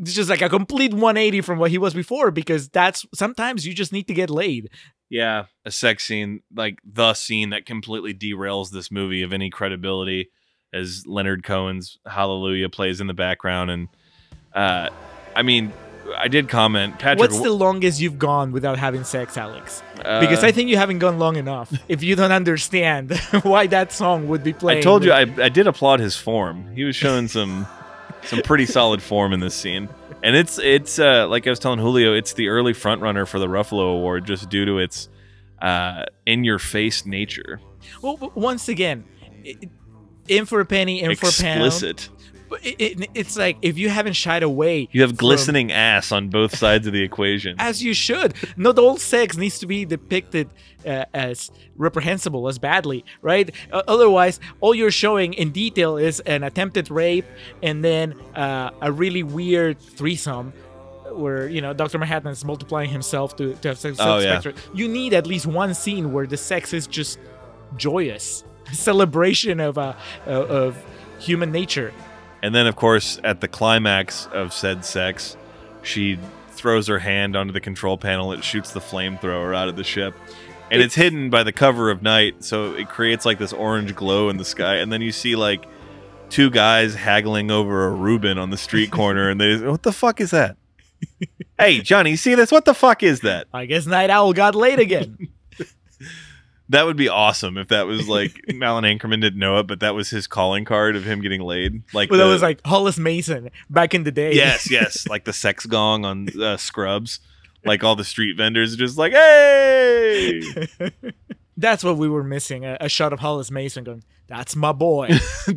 It's just like a complete 180 from what he was before because that's sometimes you just need to get laid. Yeah, a sex scene like the scene that completely derails this movie of any credibility, as Leonard Cohen's "Hallelujah" plays in the background, and uh, I mean, I did comment, Patrick. What's the longest you've gone without having sex, Alex? uh, Because I think you haven't gone long enough if you don't understand why that song would be playing. I told you I, I did applaud his form. He was showing some some pretty solid form in this scene. And it's it's uh, like I was telling Julio, it's the early front runner for the Ruffalo Award just due to its uh, in your face nature. Well, once again, in for a penny, in for a pound. Explicit. But it, it- it's like if you haven't shied away, You have from- glistening ass on both sides of the equation. as you should. Not all sex needs to be depicted uh, as reprehensible, as badly, right? Uh, otherwise, all you're showing in detail is an attempted rape and then uh, a really weird threesome. Where you know Doctor Manhattan is multiplying himself to, to have sex Oh, yeah. You need at least one scene where the sex is just joyous, celebration of uh, of human nature. And then, of course, at the climax of said sex, she throws her hand onto the control panel. It shoots the flamethrower out of the ship. And it's hidden by the cover of night, so it creates like this orange glow in the sky. And then you see like two guys haggling over a Reuben on the street corner, and they, what the fuck is that? hey, Johnny, you see this? What the fuck is that? I guess Night Owl got laid again. That would be awesome if that was like Malin Akerman didn't know it, but that was his calling card of him getting laid. Like, But that was like Hollis Mason back in the day. yes, yes, like the sex gong on uh, Scrubs. Like all the street vendors just like, hey, That's what we were missing. A, a shot of Hollis Mason going, That's my boy.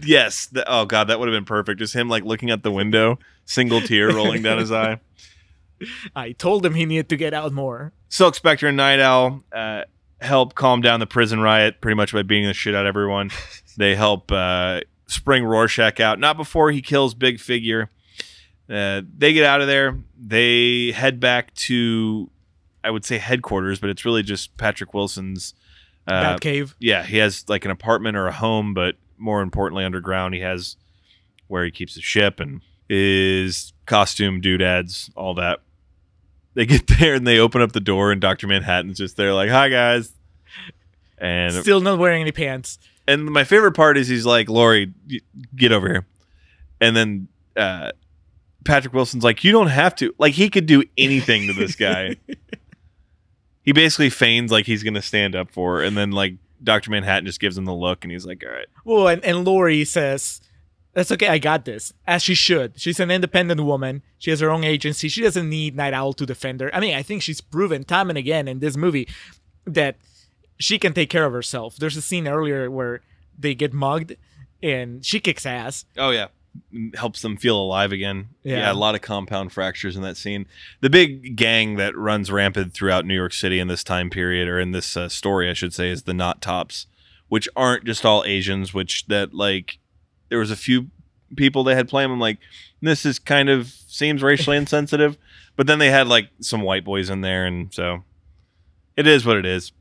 yes. th- oh god, that would have been perfect. Just him like looking at the window, single tear rolling down his eye. I told him he needed to get out more. Silk Spectre and Night Owl uh, help calm down the prison riot pretty much by beating the shit out of everyone. they help uh, spring Rorschach out, not before he kills Big Figure. Uh, they get out of there. They head back to, I would say headquarters, but it's really just Patrick Wilson's. Uh, Batcave. yeah, he has like an apartment or a home, but more importantly, underground, he has where he keeps his ship and his costume, doodads, all that. They get there and they open up the door, and Doctor Manhattan's just there, like, "Hi guys," and Still not wearing any pants. and my favorite part is he's like, "Laurie, get over here," and then uh, Patrick Wilson's like, "You don't have to." Like he could do anything to this guy. he basically feigns like he's gonna stand up for, her, and then like Doctor Manhattan just gives him the look, and he's like, "All right." Well, and, and Laurie says, That's okay, I got this. As she should. She's an independent woman. She has her own agency. She doesn't need Night Owl to defend her. I mean, I think she's proven time and again in this movie that she can take care of herself. There's a scene earlier where they get mugged and she kicks ass. Oh yeah, helps them feel alive again. Yeah. Yeah. a lot of compound fractures in that scene. The big gang that runs rampant throughout New York City in this time period, or in this uh, story, I should say, is the Knot Tops, which aren't just all Asians. Which that like there was a few people they had play them. I'm like, this is kind of seems racially insensitive, but then they had like some white boys in there, and so it is what it is.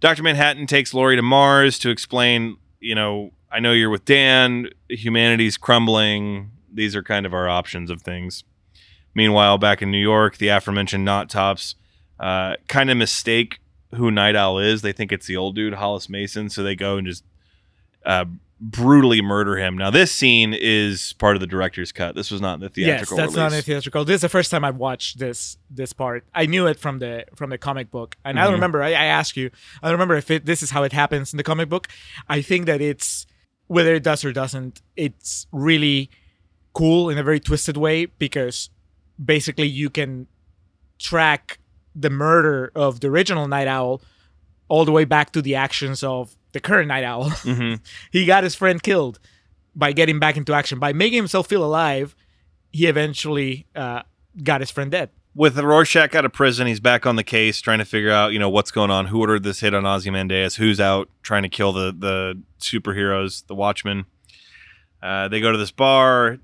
Dr. Manhattan takes Laurie to Mars to explain, you know, I know you're with Dan, humanity's crumbling. These are kind of our options of things. Meanwhile, back in New York, the aforementioned Knot Tops uh, kind of mistake who Night Owl is. They think it's the old dude, Hollis Mason. So they go and just uh, brutally murder him. Now, this scene is part of the director's cut. This was not in the yes, theatrical that's not a release. theatrical. This is the first time I've watched this this part. I knew it from the from the comic book, and I Mhm. don't remember. I, I asked you. I don't remember if it, this is how it happens in the comic book. I think that it's whether it does or doesn't. It's really cool in a very twisted way because basically you can track the murder of the original Night Owl all the way back to the actions of the current Night Owl. Mhm. he got his friend killed by getting back into action by making himself feel alive he eventually uh, got his friend dead With Rorschach out of prison, he's back on the case, trying to figure out, you know, what's going on. Who ordered this hit on Ozymandias? Who's out trying to kill the the superheroes, the Watchmen? Uh, they go to this bar.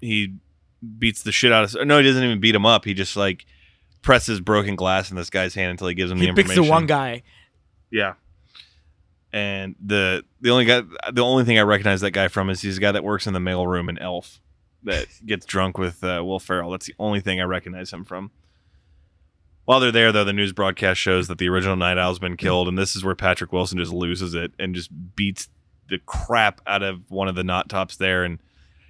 He beats the shit out of. No, he doesn't even beat him up. He just like presses broken glass in this guy's hand until he gives him he the picks information. the one guy Yeah. And the the only guy the only thing I recognize that guy from is he's the guy that works in the mail room in Elf that gets drunk with uh, Will Ferrell. That's the only thing I recognize him from. While they're there, though, the news broadcast shows that the original Night Owl's been killed, and this is where Patrick Wilson just loses it and just beats the crap out of one of the knot tops there. And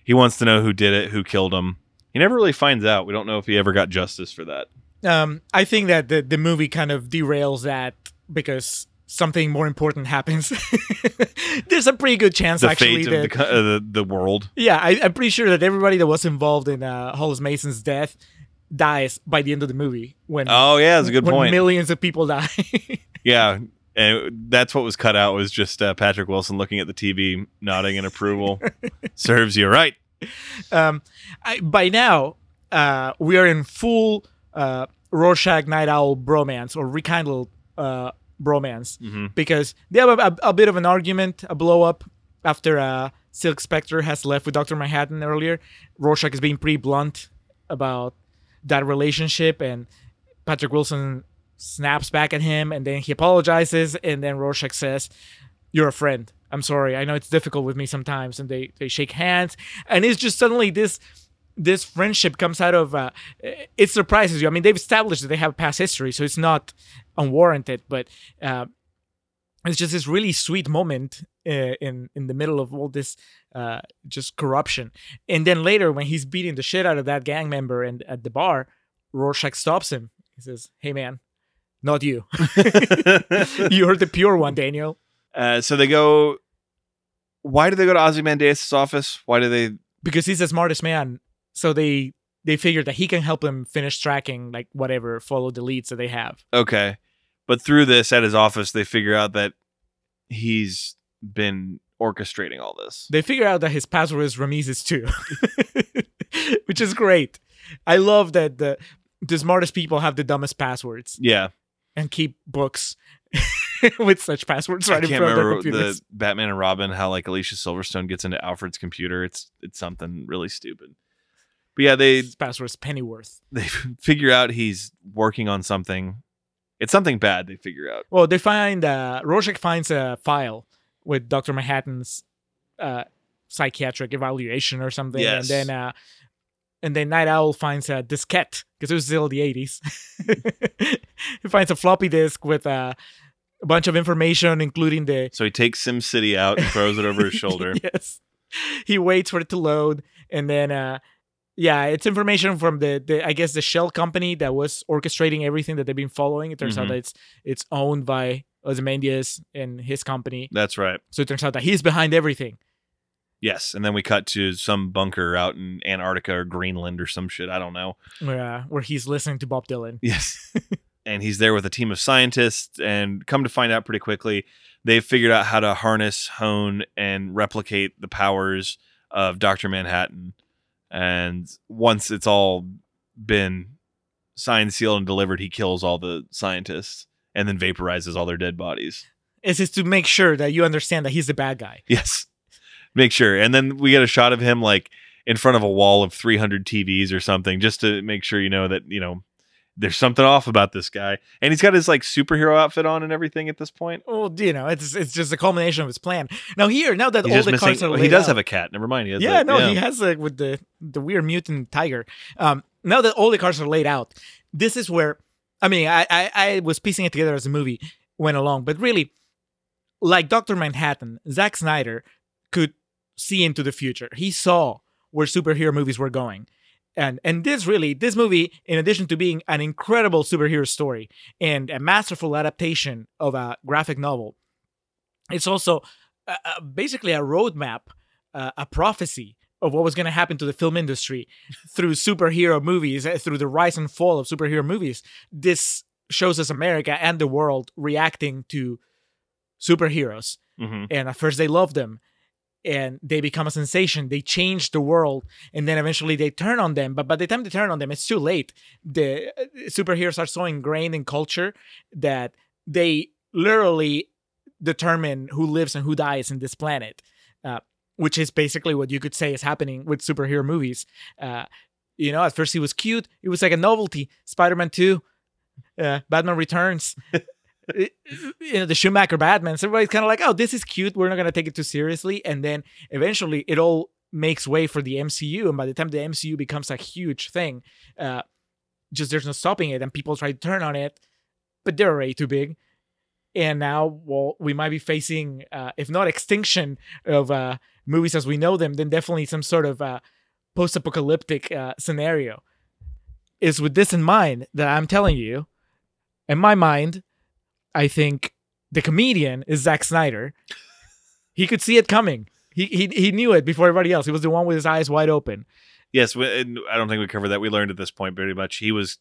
he wants to know who did it, who killed him. He never really finds out. We don't know if he ever got justice for that. um, i think that the, the movie kind of derails that because something more important happens there's a pretty good chance The actually fate that of the, uh, the the world. yeah I, i'm pretty sure that everybody that was involved in uh, hollis mason's death dies by the end of the movie when Oh yeah, that's a good when point. millions of people die Yeah, and that's what was cut out was just uh, Patrick Wilson looking at the TV, nodding in approval. Serves you right. um, I, by now, uh, we are in full uh, Rorschach Night Owl bromance or rekindled uh, bromance hmm because they have a, a, a bit of an argument, a blow up after uh, Silk Spectre has left with Doctor Manhattan earlier. Rorschach is being pretty blunt about that relationship, and Patrick Wilson snaps back at him, and then he apologizes, and then Rorschach says, "You're a friend. I'm sorry. I know it's difficult with me sometimes." And they they shake hands, and it's just suddenly this this friendship comes out of uh, it surprises you. I mean, they've established that they have past history, so it's not unwarranted, but uh, it's just this really sweet moment uh, in in the middle of all this uh, just corruption. And then later, when he's beating the shit out of that gang member and at the bar, Rorschach stops him. He says, "Hey, man, not you. You're the pure one, Daniel." Uh, so they go. Why do they go to Ozymandias' office? Why do they? because he's the smartest man. So they they figured that he can help them finish tracking like whatever follow the leads that they have. Okay, but through this at his office, they figure out that he's been orchestrating all this. They figure out that his password is Rameses too, which is great. I love that the the smartest people have the dumbest passwords Yeah, and keep books with such passwords right I in can't front of their remember computers. the Batman and Robin how like Alicia Silverstone gets into Alfred's computer. It's it's something really stupid. But yeah, they His password's Pennyworth. they figure out he's working on something. It's something bad. They figure out. Well, they find uh, Rorschach finds a file with Doctor Manhattan's uh, psychiatric evaluation or something, Yes. and then uh, and then Night Owl finds a diskette because it was still the eighties. he finds a floppy disk with uh, a bunch of information, including the So he takes Sim City out and throws it over his shoulder. yes, he waits for it to load, and then uh, yeah, it's information from the, the I guess the shell company that was orchestrating everything that they've been following. It turns out Mhm. that it's it's owned by Ozymandias and his company. That's right. So it turns out that he's behind everything. Yes, and then we cut to some bunker out in Antarctica or Greenland or some shit. I don't know. Uh, where he's listening to Bob Dylan. Yes. and he's there with a team of scientists, and come to find out pretty quickly, they've figured out how to harness, hone, and replicate the powers of Dr. Manhattan. And once it's all been signed, sealed, and delivered, he kills all the scientists and then vaporizes all their dead bodies. It's just to make sure that you understand that he's the bad guy. Yes. Make sure. And then we get a shot of him like in front of a wall of 300 TVs or something just to make sure you know that, you know, there's something off about this guy. And he's got his like superhero outfit on and everything at this point. Well, you know, it's it's just a culmination of his plan. Now here, now that He's all the cards are he does out- have a cat. Never mind. He has yeah, a- no, he has like with the the weird mutant tiger. Um, now that all the cards are laid out, this is where I mean, I, I I was piecing it together as the movie went along, but really, like Doctor Manhattan, Zack Snyder could see into the future. He saw where superhero movies were going. And and this really this movie in addition to being an incredible superhero story and a masterful adaptation of a graphic novel it's also uh, basically a roadmap uh, a prophecy of what was going to happen to the film industry through superhero movies uh, through the rise and fall of superhero movies. This shows us america and the world reacting to superheroes hmm and at first they love them and they become a sensation. They change the world and then eventually they turn on them. But by the time they turn on them it's too late. The uh, superheroes are so ingrained in culture that they literally determine who lives and who dies in this planet uh, which is basically what you could say is happening with superhero movies. Uh, you know at first he was cute. It was like a novelty. Spider-man 2 uh, batman returns you know the Schumacher Batman. Everybody's kind of like, oh, this is cute. We're not gonna take it too seriously. And then eventually, it all makes way for the MCU. And by the time the MCU becomes a huge thing, uh, just there's no stopping it, and people try to turn on it, but they're already too big. And now, well, we might be facing, uh, if not extinction of uh, movies as we know them, then definitely some sort of uh, post-apocalyptic uh, scenario. Is with this in mind that I'm telling you, in my mind, I think the comedian is Zack Snyder. He could see it coming. He, he he knew it before everybody else. He was the one with his eyes wide open. Yes, we, and I don't think we covered that. We learned at this point pretty much. He was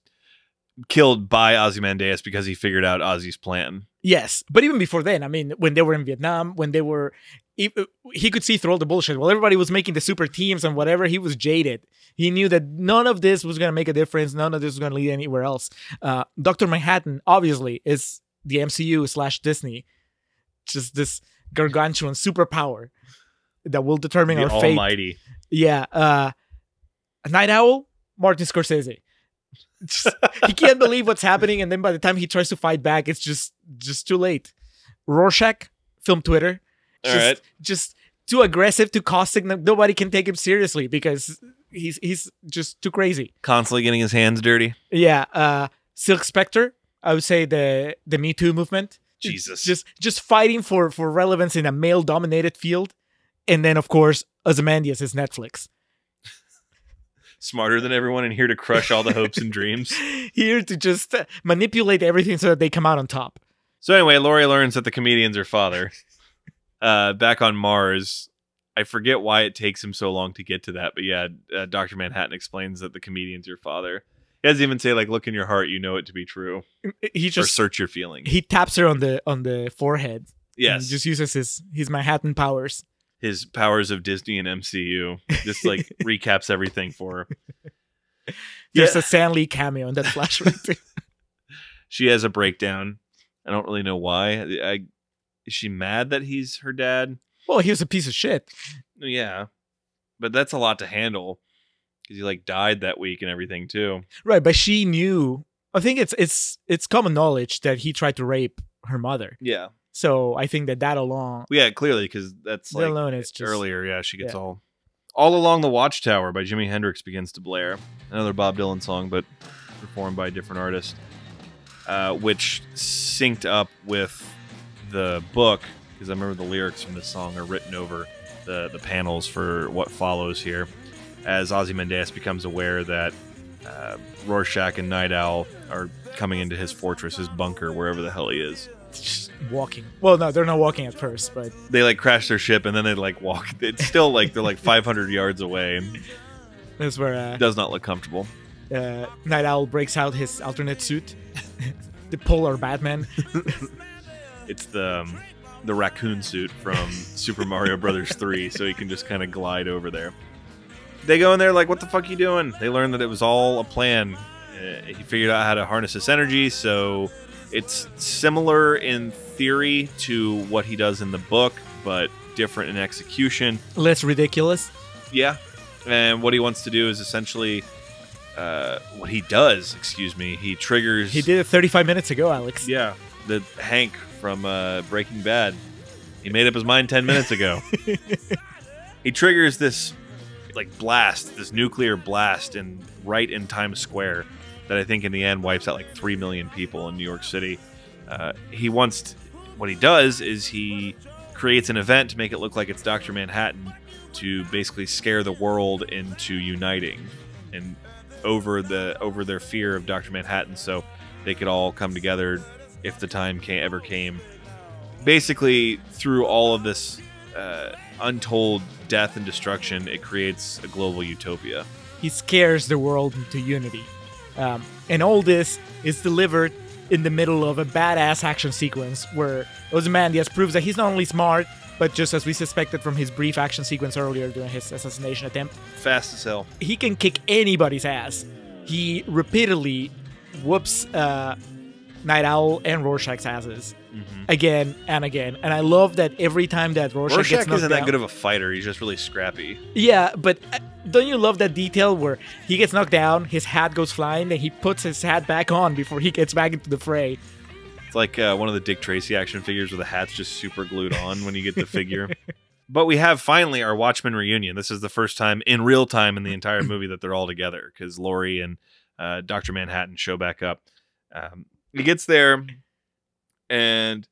killed by Ozymandias because he figured out Ozzy's plan. Yes, but even before then, I mean, when they were in Vietnam, when they were, he, he could see through all the bullshit. While everybody was making the super teams and whatever, he was jaded. He knew that none of this was going to make a difference. None of this was going to lead anywhere else. Uh, Doctor Manhattan, obviously, is the MCU slash Disney, just this gargantuan superpower that will determine The our fate. Almighty. Yeah. Uh Night Owl, Martin Scorsese. Just- he can't believe what's happening, and then by the time he tries to fight back, it's just just too late. Rorschach, film Twitter. Just, right. just too aggressive, too caustic. Nobody can take him seriously because he's he's just too crazy. Constantly getting his hands dirty. Yeah. Uh Silk Spectre, I would say the the Me Too movement. Jesus. Just just fighting for for relevance in a male dominated field. And then of course Ozymandias is Netflix. Smarter than everyone and here to crush all the hopes and dreams. here to just uh, manipulate everything so that they come out on top. So anyway, Laurie learns that the comedian's her father. Uh, back on Mars, I forget why it takes him so long to get to that, but yeah, uh, Doctor Manhattan explains that the comedian's your father. He doesn't even say like, "Look in your heart, you know it to be true," He or just search your feelings. he taps her on the on the forehead. and yes, just uses his his Manhattan powers. his powers of Disney and MCU just like recaps everything for her. There's Yeah. a Stan Lee cameo in that too. She has a breakdown. I don't really know why. I, is she mad that he's her dad? well, he was a piece of shit. Yeah, but that's a lot to handle because he like died that week and everything too. Right, but she knew. I think it's it's it's common knowledge that he tried to rape her mother. Yeah, So I think that that alone, yeah, clearly because that's like alone is just earlier. Yeah, she gets yeah. all all along the Watchtower by Jimi Hendrix begins to blare. Another Bob Dylan song, but performed by a different artist, uh, which synced up with the book because I remember the lyrics from this song are written over the the panels for what follows here. As Ozymandias becomes aware that uh, Rorschach and Night Owl are coming into his fortress, his bunker, wherever the hell he is. just walking. Well, no, they're not walking at first, but they like crash their ship and then they like walk. It's still like they're like 500 yards away and that's where it uh, does not look comfortable. uh, Night Owl breaks out his alternate suit, the polar Batman. It's the um, the raccoon suit from Super Mario Brothers 3, so he can just kind of glide over there. They go in there like, "What the fuck you doing?" They learn that it was all a plan. Uh, he figured out how to harness this energy, so it's similar in theory to what he does in the book, but different in execution. Less ridiculous. Yeah. And what he wants to do is essentially uh, what he does, excuse me, he triggers He did it 35 minutes ago, Alex. Yeah, the Hank from uh, Breaking Bad. He made up his mind 10 minutes ago. he triggers this like blast, this nuclear blast in right in Times Square that I think in the end wipes out like three million people in New York City. Uh, he wants what he does is he creates an event to make it look like it's Doctor Manhattan to basically scare the world into uniting and over the over their fear of Doctor Manhattan, so they could all come together if the time came, ever came. Basically, through all of this uh, untold death and destruction, it creates a global utopia. He scares the world into unity. Um, and all this is delivered in the middle of a badass action sequence where Ozymandias proves that he's not only smart, but just as we suspected from his brief action sequence earlier during his assassination attempt, Fast as hell. he can kick anybody's ass. He repeatedly whoops uh, Night Owl and Rorschach's asses again and again. And I love that every time that Rorschach, gets knocked isn't down, that good of a fighter. He's just really scrappy. Yeah, but uh, don't you love that detail where he gets knocked down, his hat goes flying, and he puts his hat back on before he gets back into the fray? It's like uh, one of the Dick Tracy action figures where the hat's just super glued on when you get the figure. But we have finally our Watchmen reunion. This is the first time in real time in the entire movie that they're all together because Laurie and uh, Dr. Manhattan show back up. Um, he gets there, and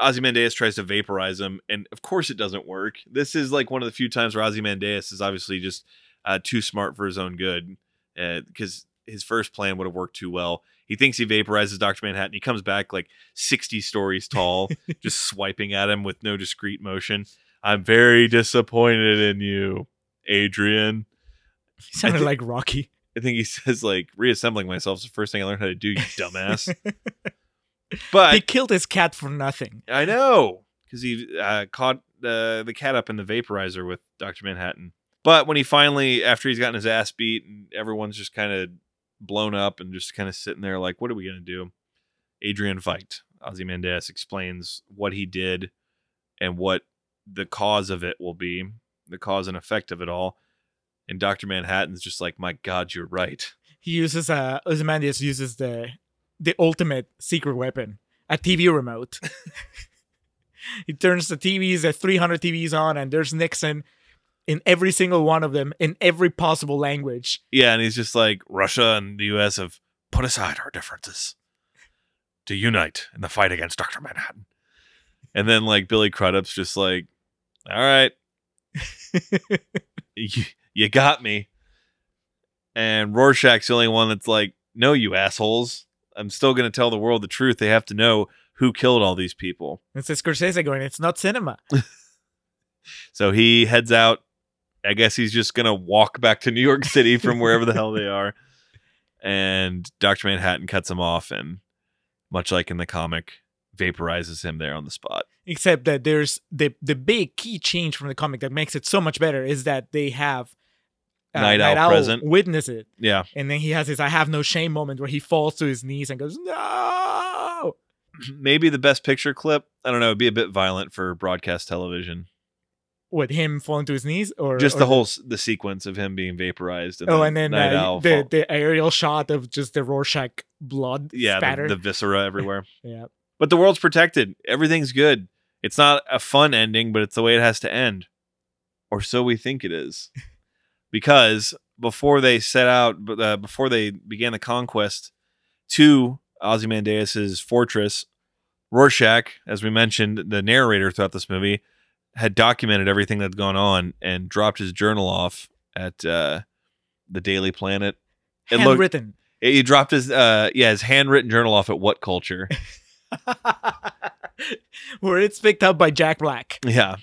Ozymandias tries to vaporize him, and of course it doesn't work. This is like one of the few times where Ozymandias is obviously just uh, too smart for his own good because his first plan would have worked too well. He thinks he vaporizes Dr. Manhattan. He comes back like 60 stories tall, just swiping at him with no discrete motion. I'm very disappointed in you, Adrian. He sounded thi- like Rocky. I think he says like reassembling myself is the first thing I learned how to do, you dumbass. but he killed his cat for nothing. I know because he uh, caught uh, the cat up in the vaporizer with Doctor Manhattan. But when he finally, after he's gotten his ass beat and everyone's just kind of blown up and just kind of sitting there, like, what are we gonna do? Adrian Veidt, Ozymandias explains what he did and what the cause of it will be, the cause and effect of it all. And Doctor Manhattan's just like, my God, you're right. He uses uh Ozymandias uses the the ultimate secret weapon, a TV remote. he turns the TVs, the 300 TVs on, and there's Nixon in every single one of them in every possible language. Yeah, and he's just like Russia and the U.S. have put aside our differences to unite in the fight against Doctor Manhattan. And then like Billy Crudup's just like, all right, you, got me. And Rorschach's the only one that's like, no, you assholes. I'm still going to tell the world the truth. They have to know who killed all these people. It's a Scorsese going, it's not cinema. So he heads out. I guess he's just going to walk back to New York City from wherever the hell they are. And Dr. Manhattan cuts him off and, much like in the comic, vaporizes him there on the spot. Except that there's the the big key change from the comic that makes it so much better is that they have uh, Night Owl present. witness it. Yeah. And then he has his I have no shame moment where he falls to his knees and goes, No Maybe the best picture clip. I don't know. It'd be a bit violent for broadcast television. With him falling to his knees or Just or the whole the sequence of him being vaporized. Oh, and then Night uh, the fall- the aerial shot of just the Rorschach blood yeah, the, the viscera everywhere. yeah. But the world's protected. Everything's good. It's not a fun ending, but it's the way it has to end. Or so we think it is. because before they set out, uh, before they began the conquest to Ozymandias' fortress, Rorschach, as we mentioned, the narrator throughout this movie, had documented everything that's gone on and dropped his journal off at uh, the Daily Planet. It looked- Handwritten. He dropped his, uh, yeah, his handwritten journal off at What Culture. Where it's picked up by Jack Black. Yeah.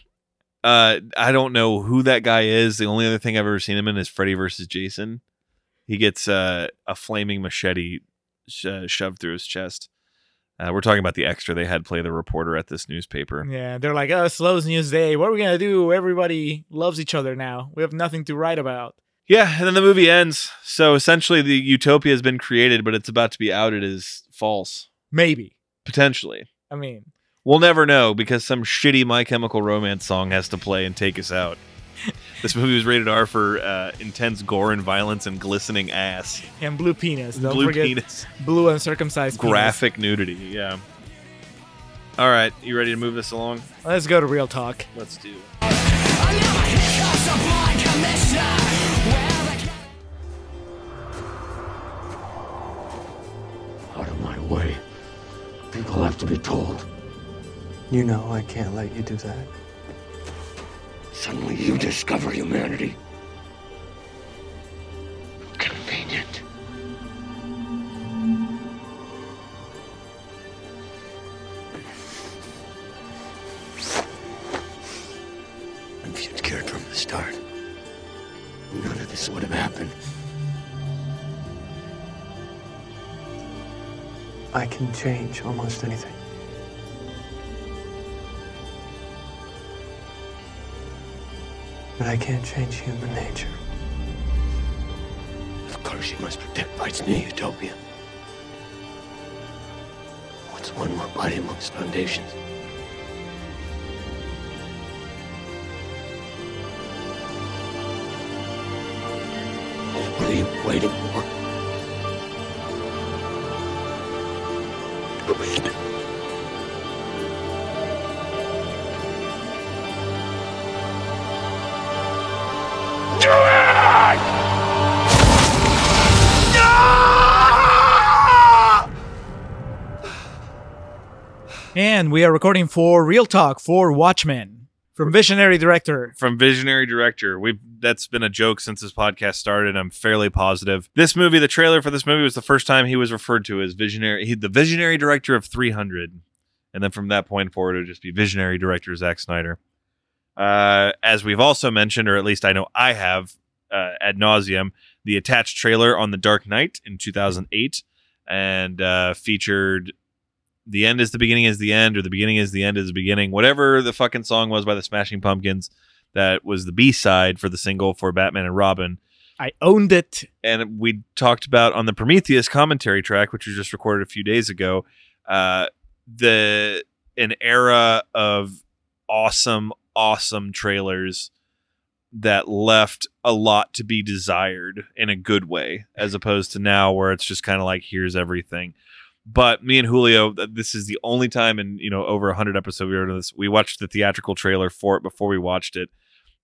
Uh, I don't know who that guy is. The only other thing I've ever seen him in is Freddy versus Jason. He gets uh, a flaming machete sh- uh, shoved through his chest. Uh, we're talking about the extra they had play the reporter at this newspaper. Yeah, they're like, oh, Slow's News Day. What are we gonna do? Everybody loves each other now. We have nothing to write about. Yeah, and then the movie ends. So essentially, the utopia has been created, but it's about to be outed as false. Maybe. Potentially. I mean, We'll never know because some shitty My Chemical Romance song has to play and take us out. this movie was rated R for uh, intense gore and violence and glistening ass and blue penis. Don't blue forget penis, blue uncircumcised, graphic penis. nudity. Yeah. All right, you ready to move this along? Let's go to real talk. Let's do. Out of my way. People have to be told. You know I can't let you do that. Suddenly you discover humanity. Convenient. If you'd cared from the start, none of this would have happened. I can change almost anything. But I can't change human nature. Of course, you must protect Veidt's new utopia. What's one more body amongst foundations? What are you waiting And we are recording for Real Talk for Watchmen from visionary director. from visionary director. We that's been a joke since this podcast started. I'm fairly positive. This movie, the trailer for this movie, was the first time he was referred to as visionary. He, the visionary director of 300, and then from that point forward, it would just be visionary director Zack Snyder. Uh, as we've also mentioned, or at least I know I have uh, ad nauseum, the attached trailer on The Dark Knight in 2008, and uh, featured the end is the beginning is the end, or the beginning is the end is the beginning, whatever the fucking song was by the Smashing Pumpkins. That was the B side for the single for Batman and Robin. I owned it. And we talked about on the Prometheus commentary track, which was just recorded a few days ago, uh, the an era of awesome, awesome trailers that left a lot to be desired in a good way, as opposed to now where it's just kind of like here's everything. But me and Julio, this is the only time in you know over hundred episodes we were this. We watched the theatrical trailer for it before we watched it,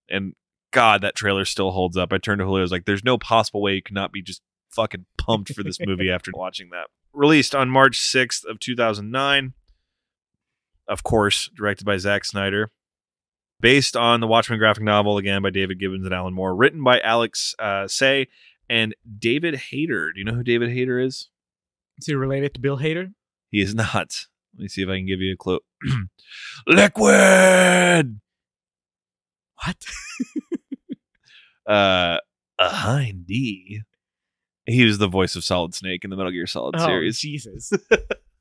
and God, that trailer still holds up. I turned to Julio, I was like, "There's no possible way you could not be just fucking pumped for this movie after watching that." Released on March sixth of two thousand nine, of course, directed by Zack Snyder, based on the Watchmen graphic novel again by David Gibbons and Alan Moore, written by Alex uh, Tse and David Hayter. Do you know who David Hayter is? Is he related to Bill Hader? He is not. Let me see if I can give you a clue. Liquid. What? Uh, a hind D. He was the voice of Solid Snake in the Metal Gear Solid oh, series. Jesus.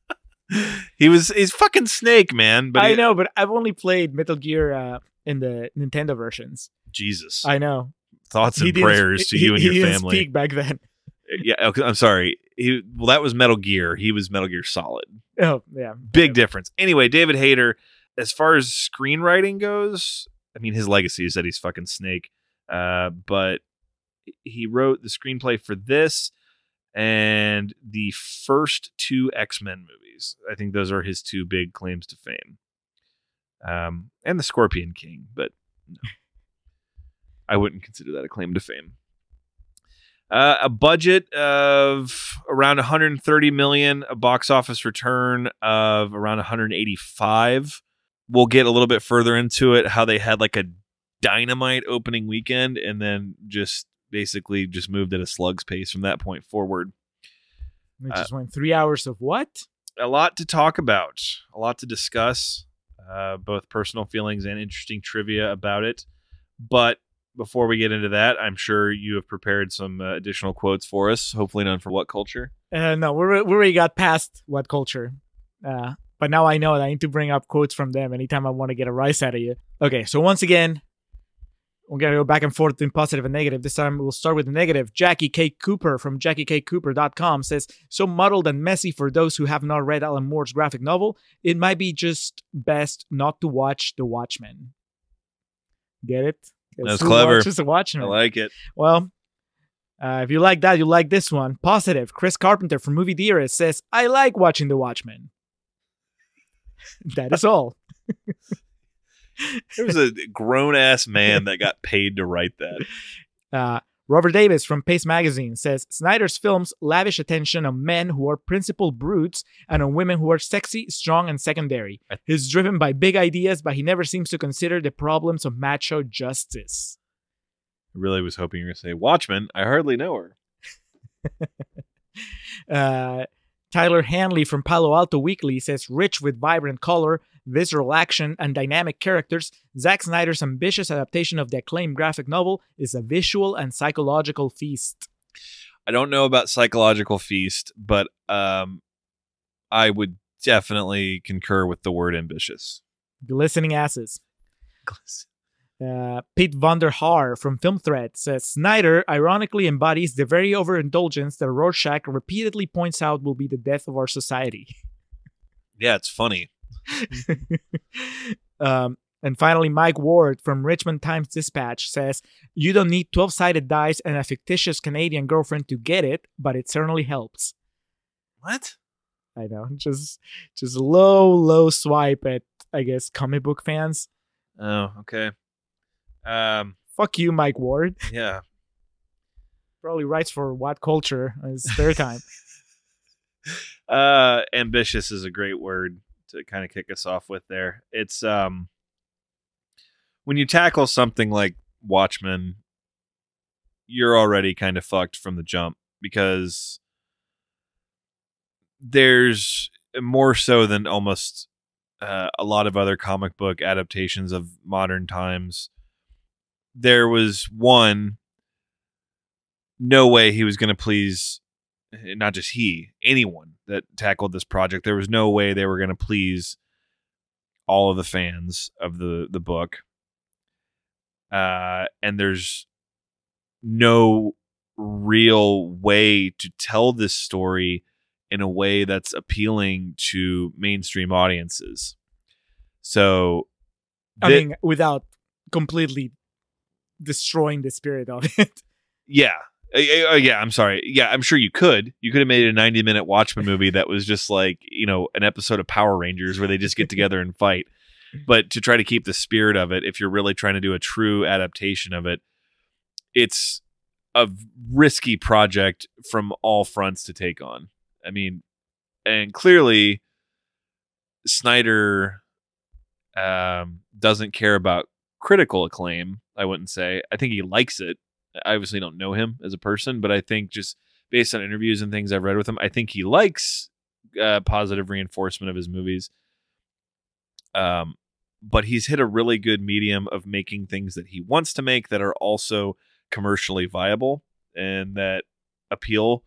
he was he's fucking Snake, man. But I he- know, but I've only played Metal Gear uh, in the Nintendo versions. Jesus. I know. Thoughts and prayers to he- you and he your didn't family. Speak back then. Yeah, I'm sorry. He well, that was Metal Gear. He was Metal Gear Solid. Oh yeah, Big difference. Anyway, David Hayter, as far as screenwriting goes, I mean, his legacy is that he's fucking Snake. Uh, but he wrote the screenplay for this and the first two X Men movies. I think those are his two big claims to fame. Um, and the Scorpion King, but no. I wouldn't consider that a claim to fame. Uh, a budget of around 130 million, a box office return of around 185. We'll get a little bit further into it. How they had like a dynamite opening weekend, and then just basically just moved at a slug's pace from that point forward. We Uh, just went three hours of what? A lot to talk about, a lot to discuss, uh, both personal feelings and interesting trivia about it. But before we get into that, I'm sure you have prepared some uh, additional quotes for us. Hopefully, none for what culture. Uh, no, we we already got past what culture. Uh, but now I know that I need to bring up quotes from them anytime I want to get a rise out of you. Okay, so once again, we're gonna go back and forth in positive and negative. This time we'll start with the negative. Jackie K. Cooper from JackieKCooper.com says, "So muddled and messy for those who have not read Alan Moore's graphic novel. It might be just best not to watch The Watchmen." Get it? That's clever. The Watchmen. I like it. Well, uh, if you like that, you like this one. Positive. Chris Carpenter from Movie Dearest says, I like watching The Watchmen. that is all. There was a grown ass man that got paid to write that. Uh, Robert Davis from Paste Magazine says Snyder's films lavish attention on men who are principal brutes and on women who are sexy, strong, and secondary. He's driven by big ideas, but he never seems to consider the problems of macho justice. I really was hoping you were going to say Watchmen. I hardly know her. Uh, Tyler Hanley from Palo Alto Weekly says, rich with vibrant color, visceral action, and dynamic characters, Zack Snyder's ambitious adaptation of the acclaimed graphic novel is a visual and psychological feast. I don't know about psychological feast, but um, I would definitely concur with the word ambitious. Glistening asses. Uh, Pete Vonder Haar from Film Threat says Snyder ironically embodies the very overindulgence that Rorschach repeatedly points out will be the death of our society. Yeah, it's funny. um, and finally, Mike Ward from Richmond Times Dispatch says You don't need 12 sided dice and a fictitious Canadian girlfriend to get it, but it certainly helps. What? I know, just just low, low swipe at I guess comic book fans. Oh, okay. Um, Fuck you, Mike Ward. yeah. Probably writes for What Culture in his spare time. Uh, ambitious is a great word to kind of kick us off with there. It's um when you tackle something like Watchmen, you're already kind of fucked from the jump because there's more so than almost uh, a lot of other comic book adaptations of modern times. There was one, no way he was going to please, eh, not just he, anyone that tackled this project. There was no way they were going to please all of the fans of the the book. Uh, and there's no real way to tell this story in a way that's appealing to mainstream audiences. So, I mean, without completely destroying the spirit of it. yeah, Uh, uh, yeah. I'm sorry. Yeah, I'm sure you could. You could have made a 90 minute Watchmen movie that was just like you know an episode of Power Rangers where they just get together and fight. But to try to keep the spirit of it, if you're really trying to do a true adaptation of it, it's a risky project from all fronts to take on. I mean, and clearly Snyder um, doesn't care about critical acclaim. I wouldn't say. I think he likes it. I obviously don't know him as a person, but I think just based on interviews and things I've read with him, I think he likes uh, positive reinforcement of his movies. Um, but he's hit a really good medium of making things that he wants to make that are also commercially viable and that appeal.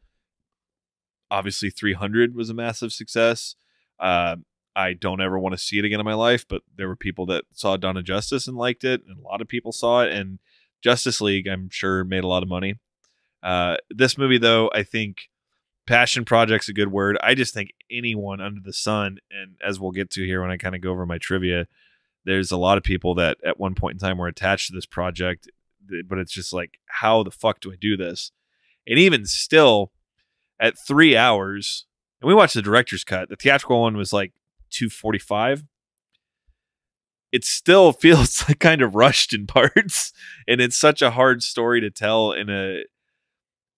Obviously, 300 was a massive success. Uh, I don't ever want to see it again in my life, but there were people that saw of Justice and liked it, and a lot of people saw it. And Justice League, I'm sure, made a lot of money. Uh, this movie, though, I think passion project's a good word. I just think anyone under the sun, and as we'll get to here when I kind of go over my trivia, there's a lot of people that at one point in time were attached to this project, but it's just like, how the fuck do I do this? And even still, at three hours, and we watched the director's cut. The theatrical one was like 245 it still feels like kind of rushed in parts and it's such a hard story to tell in a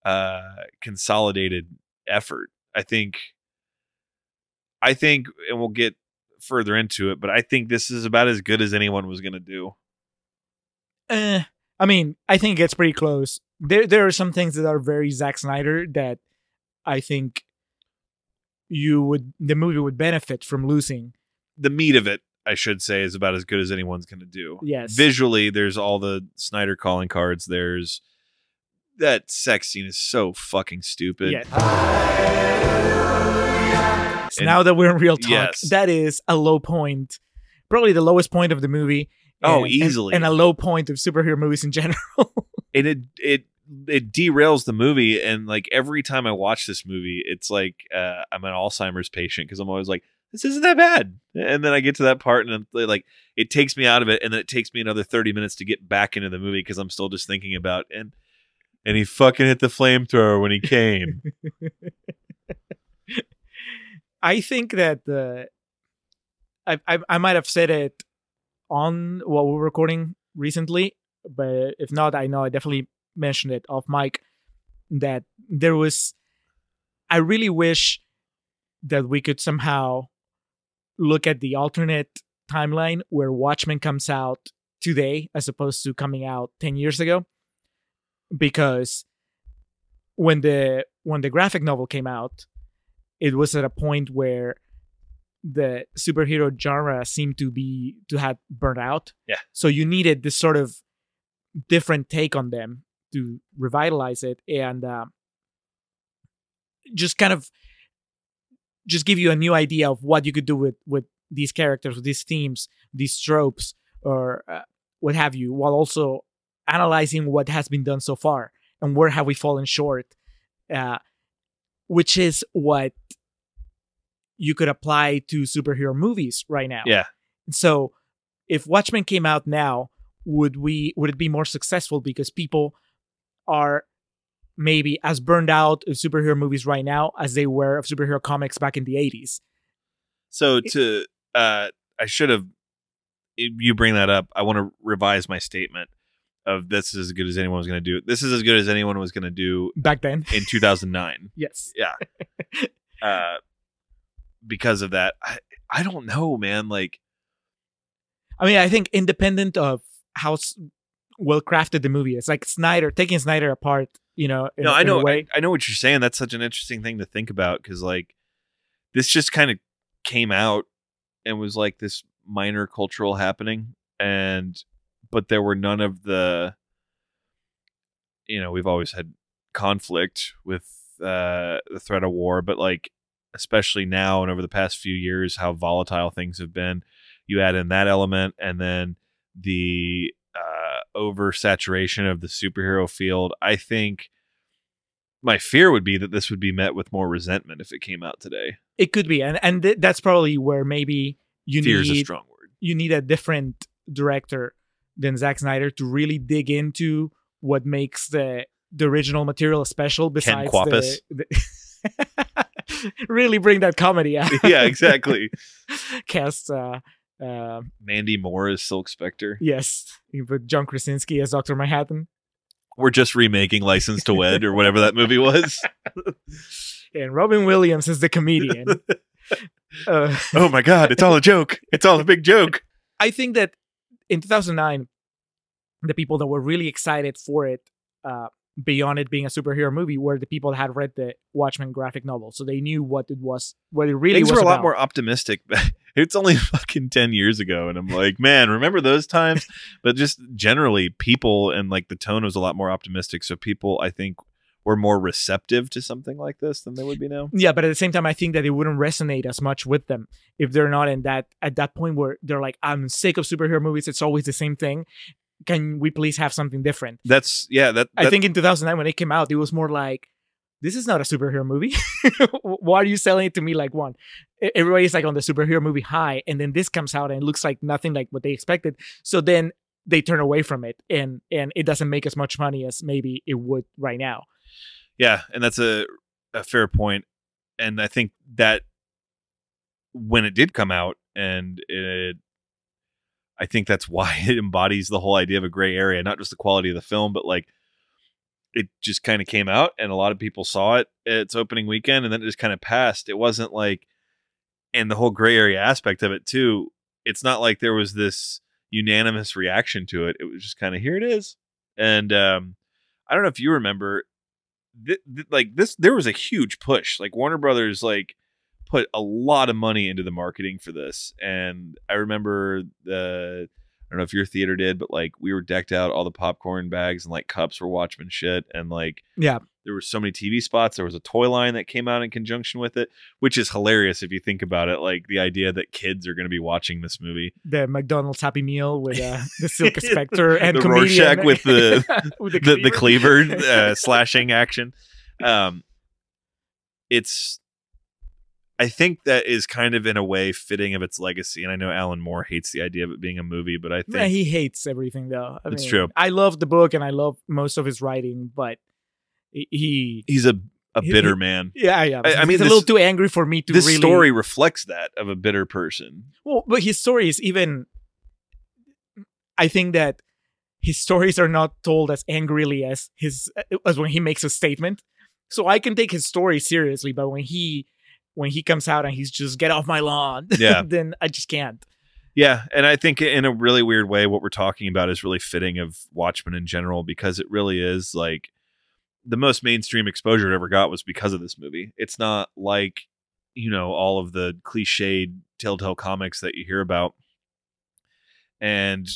uh consolidated effort i think i think and we'll get further into it but i think this is about as good as anyone was going to do Eh, I mean, I think it gets pretty close. There, there are some things that are very Zack Snyder that I think you would the movie would benefit from losing. the meat of it i should say is about as good as anyone's going to do Yes. visually there's all the snyder calling cards there's that sex scene is so fucking stupid Yeah. So And- now that we're in real talk, Yes. that is a low point, probably the lowest point of the movie. Oh, and- and- easily. and, a low point of superhero movies in general. and it it it derails the movie and like every time i watch this movie it's like uh, i'm an alzheimer's patient because i'm always like this isn't that bad and then i get to that part and I'm like it takes me out of it and then it takes me another 30 minutes to get back into the movie because i'm still just thinking about and and he fucking hit the flamethrower when he came I think that the I, I I might have said it on we were recording recently, but if not, I know I definitely mentioned it off mic that there was. I really wish that we could somehow look at the alternate timeline where Watchmen comes out today as opposed to coming out 10 years ago because when the when the graphic novel came out it was at a point where the superhero genre seemed to be to have burnt out Yeah. so you needed this sort of different take on them to revitalize it and uh, just kind of just give you a new idea of what you could do with with these characters with these themes these tropes or uh, what have you while also analyzing what has been done so far and where have we fallen short uh, which is what you could apply to superhero movies right now Yeah. so if watchmen came out now would we would it be more successful because people are maybe as burned out of superhero movies right now as they were of superhero comics back in the 80s So to uh I should have you bring that up. I want to revise my statement of this is as good as anyone was going to do. This is as good as anyone was going to do back then in 2009. yes Yeah. uh because of that. I I don't know, man. Like i mean i think independent of how well crafted the movie is like snyder taking snyder apart you know in, no, I know I, I know what you're saying. That's such an interesting thing to think about cuz like this just kind of came out and was like this minor cultural happening and but there were none of the you know, we've always had conflict with uh the threat of war, but like especially now and over the past few years how volatile things have been. You add in that element and then the oversaturation of the superhero field. I think my fear would be that this would be met with more resentment if it came out today. it could be and and th- that's probably where maybe you Fear is a need strong word. you need a different director than Zack Snyder to really dig into what makes the the original material special besides Quapis. the, the really bring that comedy out. yeah, exactly. Cast uh uh Mandy Moore is Silk Spectre. yes, you put John Krasinski as Dr. Manhattan We're just remaking License to Wed or whatever that movie was. and Robin Williams is the comedian. uh, oh my god, it's all a joke. It's all a big joke. I think that in 2009, the people that were really excited for it, uh, beyond it being a superhero movie, were the people had read the Watchmen graphic novel, so they knew what it was, what it really was. Things was were a lot more optimistic. It's only fucking 10 years ago and I'm like, man, remember those times? but just generally people and like the tone was a lot more optimistic so people I think were more receptive to something like this than they would be now. yeah, but at the same time, I think that it wouldn't resonate as much with them if they're not in that at that point where they're like, "I'm sick of superhero movies. It's always the same thing. Can we please have something different?" That's yeah, that, I think in 2009 when it came out, it was more like, "This is not a superhero movie. Why are you selling it to me like one?" Everybody's like on the superhero movie high, and then this comes out and it looks like nothing like what they expected. So then they turn away from it, and and it doesn't make as much money as maybe it would right now. Yeah, and that's a a fair. And I think that when it did come out and it I think that's why it embodies the whole idea of a gray area, not just the quality of the film, but like it just kind of came out and a lot of people saw it its opening weekend and then it just kind of passed. It wasn't like and the whole gray area aspect of it too, it's not like there was this unanimous reaction to it. It was just kind of here it is. And um I don't know if you remember th- th- like this there was a huge push like warner brothers like put a lot of money into the marketing for this and i remember the i don't know if your theater did but like we were decked out all the popcorn bags and like cups were watchmen shit and like Yeah. there were so many tv spots there was a toy line that came out in conjunction with it which is hilarious if you think about it like the idea that kids are going to be watching this movie The McDonald's Happy Meal with uh, the Silk Spectre and The comedian Rorschach with the- with the, the cleaver uh, slashing action. Um, it's, I think that is kind of in a way fitting of its legacy. And I know Alan Moore hates the idea of it being a movie, but I think Yeah, he hates everything though. I It's mean, true. I love the book and I love most of his writing, but he- he, he's a, a He- bitter he- man. yeah, yeah. I- I mean, he's a little too angry for me to This really. story reflects that of a bitter person. Well, but his story is even. I think that his stories are not told as angrily as his as when he makes a statement. So I can take his story seriously, but when he when he comes out and he's just get off my lawn, Yeah. then I just can't. Yeah, and I think in a really weird way, what we're talking about is really fitting of Watchmen in general because it really is like the most mainstream exposure it ever got was because of this movie. It's not like you know all of the cliched Telltale comics that you hear about, and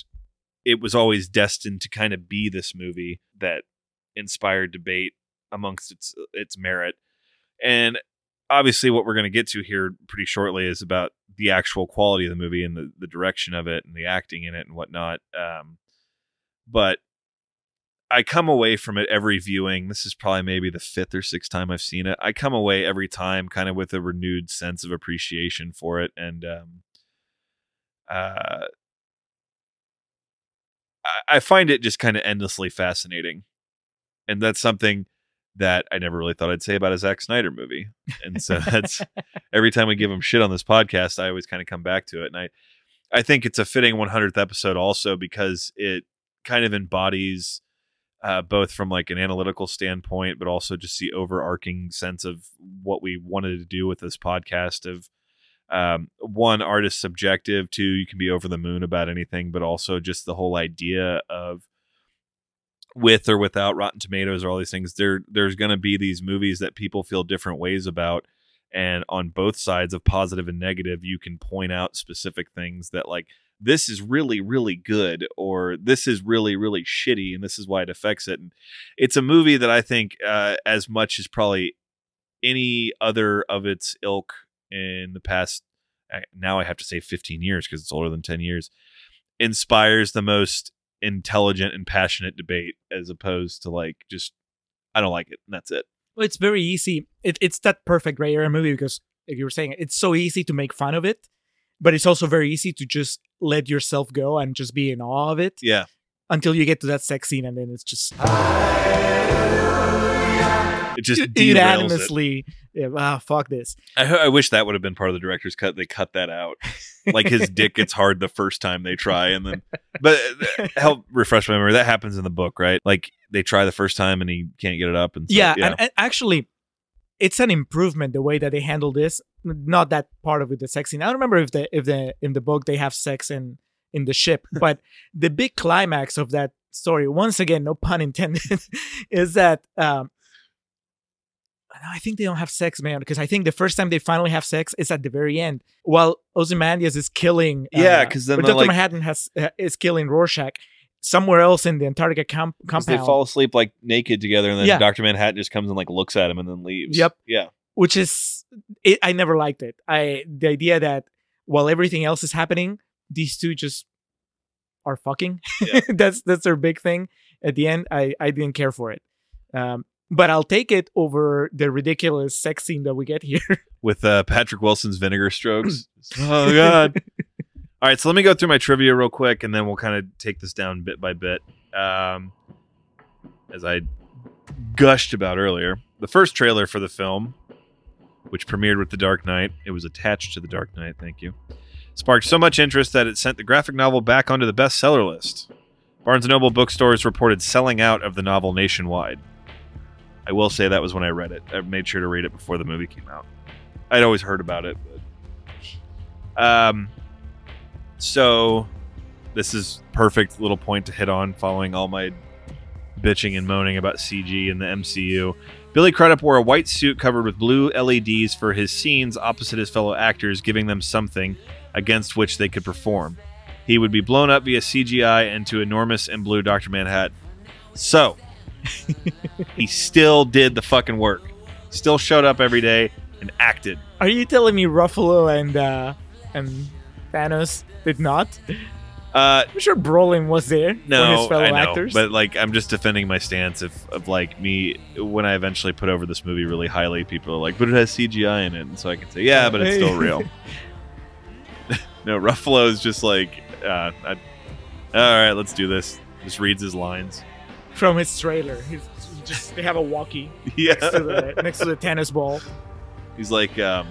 it was always destined to kind of be this movie that inspired debate amongst its its merit. And obviously what we're going to get to here pretty shortly is about the actual quality of the movie and the, the direction of it and the acting in it and whatnot. Um, but I come away from it every viewing. This is probably maybe the fifth or sixth time I've seen it. I come away every time kind of with a renewed sense of appreciation for it. And um, uh, I, I find it just kind of endlessly fascinating. And that's something that I never really thought I'd say about a Zack Snyder movie. And so that's every time we give him shit on this podcast, I always kind of come back to it. And I, I think it's a fitting 100th episode also because it kind of embodies uh, both from like an analytical standpoint, but also just the overarching sense of what we wanted to do with this podcast of um, one artist subjective, two, you can be over the moon about anything, but also just the whole idea of with or without Rotten Tomatoes or all these things, there there's going to be these movies that people feel different ways about, and on both sides of positive and negative, you can point out specific things that like this is really really good or this is really really shitty and this is why it affects it. And it's a movie that I think uh, as much as probably any other of its ilk in the past now I have to say 15 years because it's older than 10 years inspires the most intelligent and passionate debate as opposed to like just I don't like it and that's it. Well, it's very easy. It, it's that perfect gray area movie because, like you were saying, it's so easy to make fun of it, but it's also very easy to just let yourself go and just be in awe of it Yeah. until you get to that sex scene, and then it's just It just unanimously, yeah, ah, fuck this. I, I wish that would have been part of the director's cut. They cut that out. Like his dick gets hard the first time they try, and then, but uh, help refresh my memory. That happens in the book, right? Like they try the first time and he can't get it up, and so, yeah, And, and actually, it's an improvement the way that they handle this. Not that part of it, the sex scene. I don't remember if the if the in the book they have sex in in the ship, but the big climax of that story, once again, no pun intended, is that um, I think they don't have sex, man, because I think the first time they finally have sex is at the very end, while Ozymandias is killing. uh, Yeah, 'cause then Doctor like- Manhattan has uh, is killing Rorschach somewhere else in the Antarctica camp 'Cause compound. they fall asleep like naked together, and then Yeah. Doctor Manhattan just comes and like looks at him and then leaves. Yep. Yeah. which is it, I never liked it. I the idea that while everything else is happening, these two just are fucking. Yeah. that's that's their big thing. At the end, I I didn't care for it. Um, but I'll take it over the ridiculous sex scene that we get here. With uh, Patrick Wilson's vinegar strokes. oh God. All right, so let me go through my trivia real quick, and then we'll kind of take this down bit by bit. Um, as I gushed about earlier, the first trailer for the film, which premiered with The Dark Knight, it was attached to The Dark Knight. Thank you. Sparked so much interest that it sent the graphic novel back onto the bestseller list. Barnes & Noble bookstores reported selling out of the novel nationwide. I will say that was when I read it. I made sure to read it before the movie came out. I'd always heard about it. But... Um, so this is perfect little point to hit on following all my bitching and moaning about CG and the MCU. Billy Crudup wore a white suit covered with blue LEDs for his scenes opposite his fellow actors, giving them something against which they could perform. He would be blown up via CGI into enormous and blue Dr. Manhattan. So, he still did the fucking work. Still showed up every day and acted. Are you telling me Ruffalo and uh, and Thanos did not? Uh, I'm sure Brolin was there no, his fellow I know, actors. but like I'm just defending my stance of, of like me when I eventually put over this movie really highly. People are like, but it has CGI in it, and so I can say, yeah, but it's still real. no, Ruffalo is just like, uh, I, all right, let's do this. Just reads his lines. From his trailer, he's just they have a walkie Yeah, next to the next to the tennis ball. he's like, um,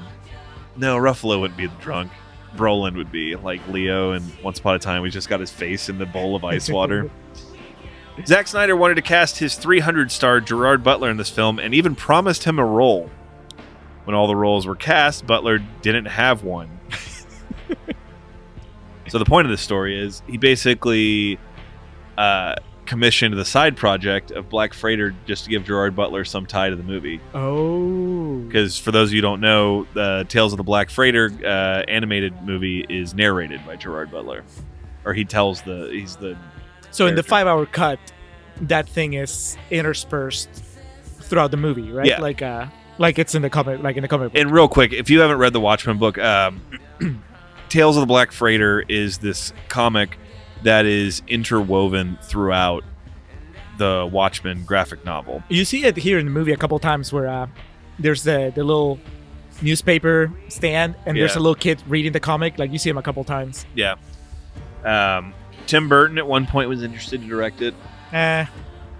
no, Ruffalo wouldn't be the drunk. Brolin would be like Leo, and Once Upon a Time, we just got his face in the bowl of ice water. Zack Snyder wanted to cast his 300 star Gerard Butler in this film and even promised him a role. When all the roles were cast, Butler didn't have one. so the point of this story is he basically uh, commissioned the side project of Black Freighter just to give Gerard Butler some tie to the movie. Oh. Because for those of you who don't know, the Tales of the Black Freighter uh, animated movie is narrated by Gerard Butler, or he tells the he's the So in the five hour cut, that thing is interspersed throughout the movie, right? Yeah. Like uh like it's in the comic like in the comic book. And real quick, if you haven't read the Watchmen book, um, Tales of the Black Freighter is this comic that is interwoven throughout the Watchmen graphic novel. You see it here in the movie a couple times where uh there's the the little newspaper stand and there's a little kid reading the comic. Like you see him a couple times. Yeah. Um, Tim Burton at one point was interested to direct it. Eh,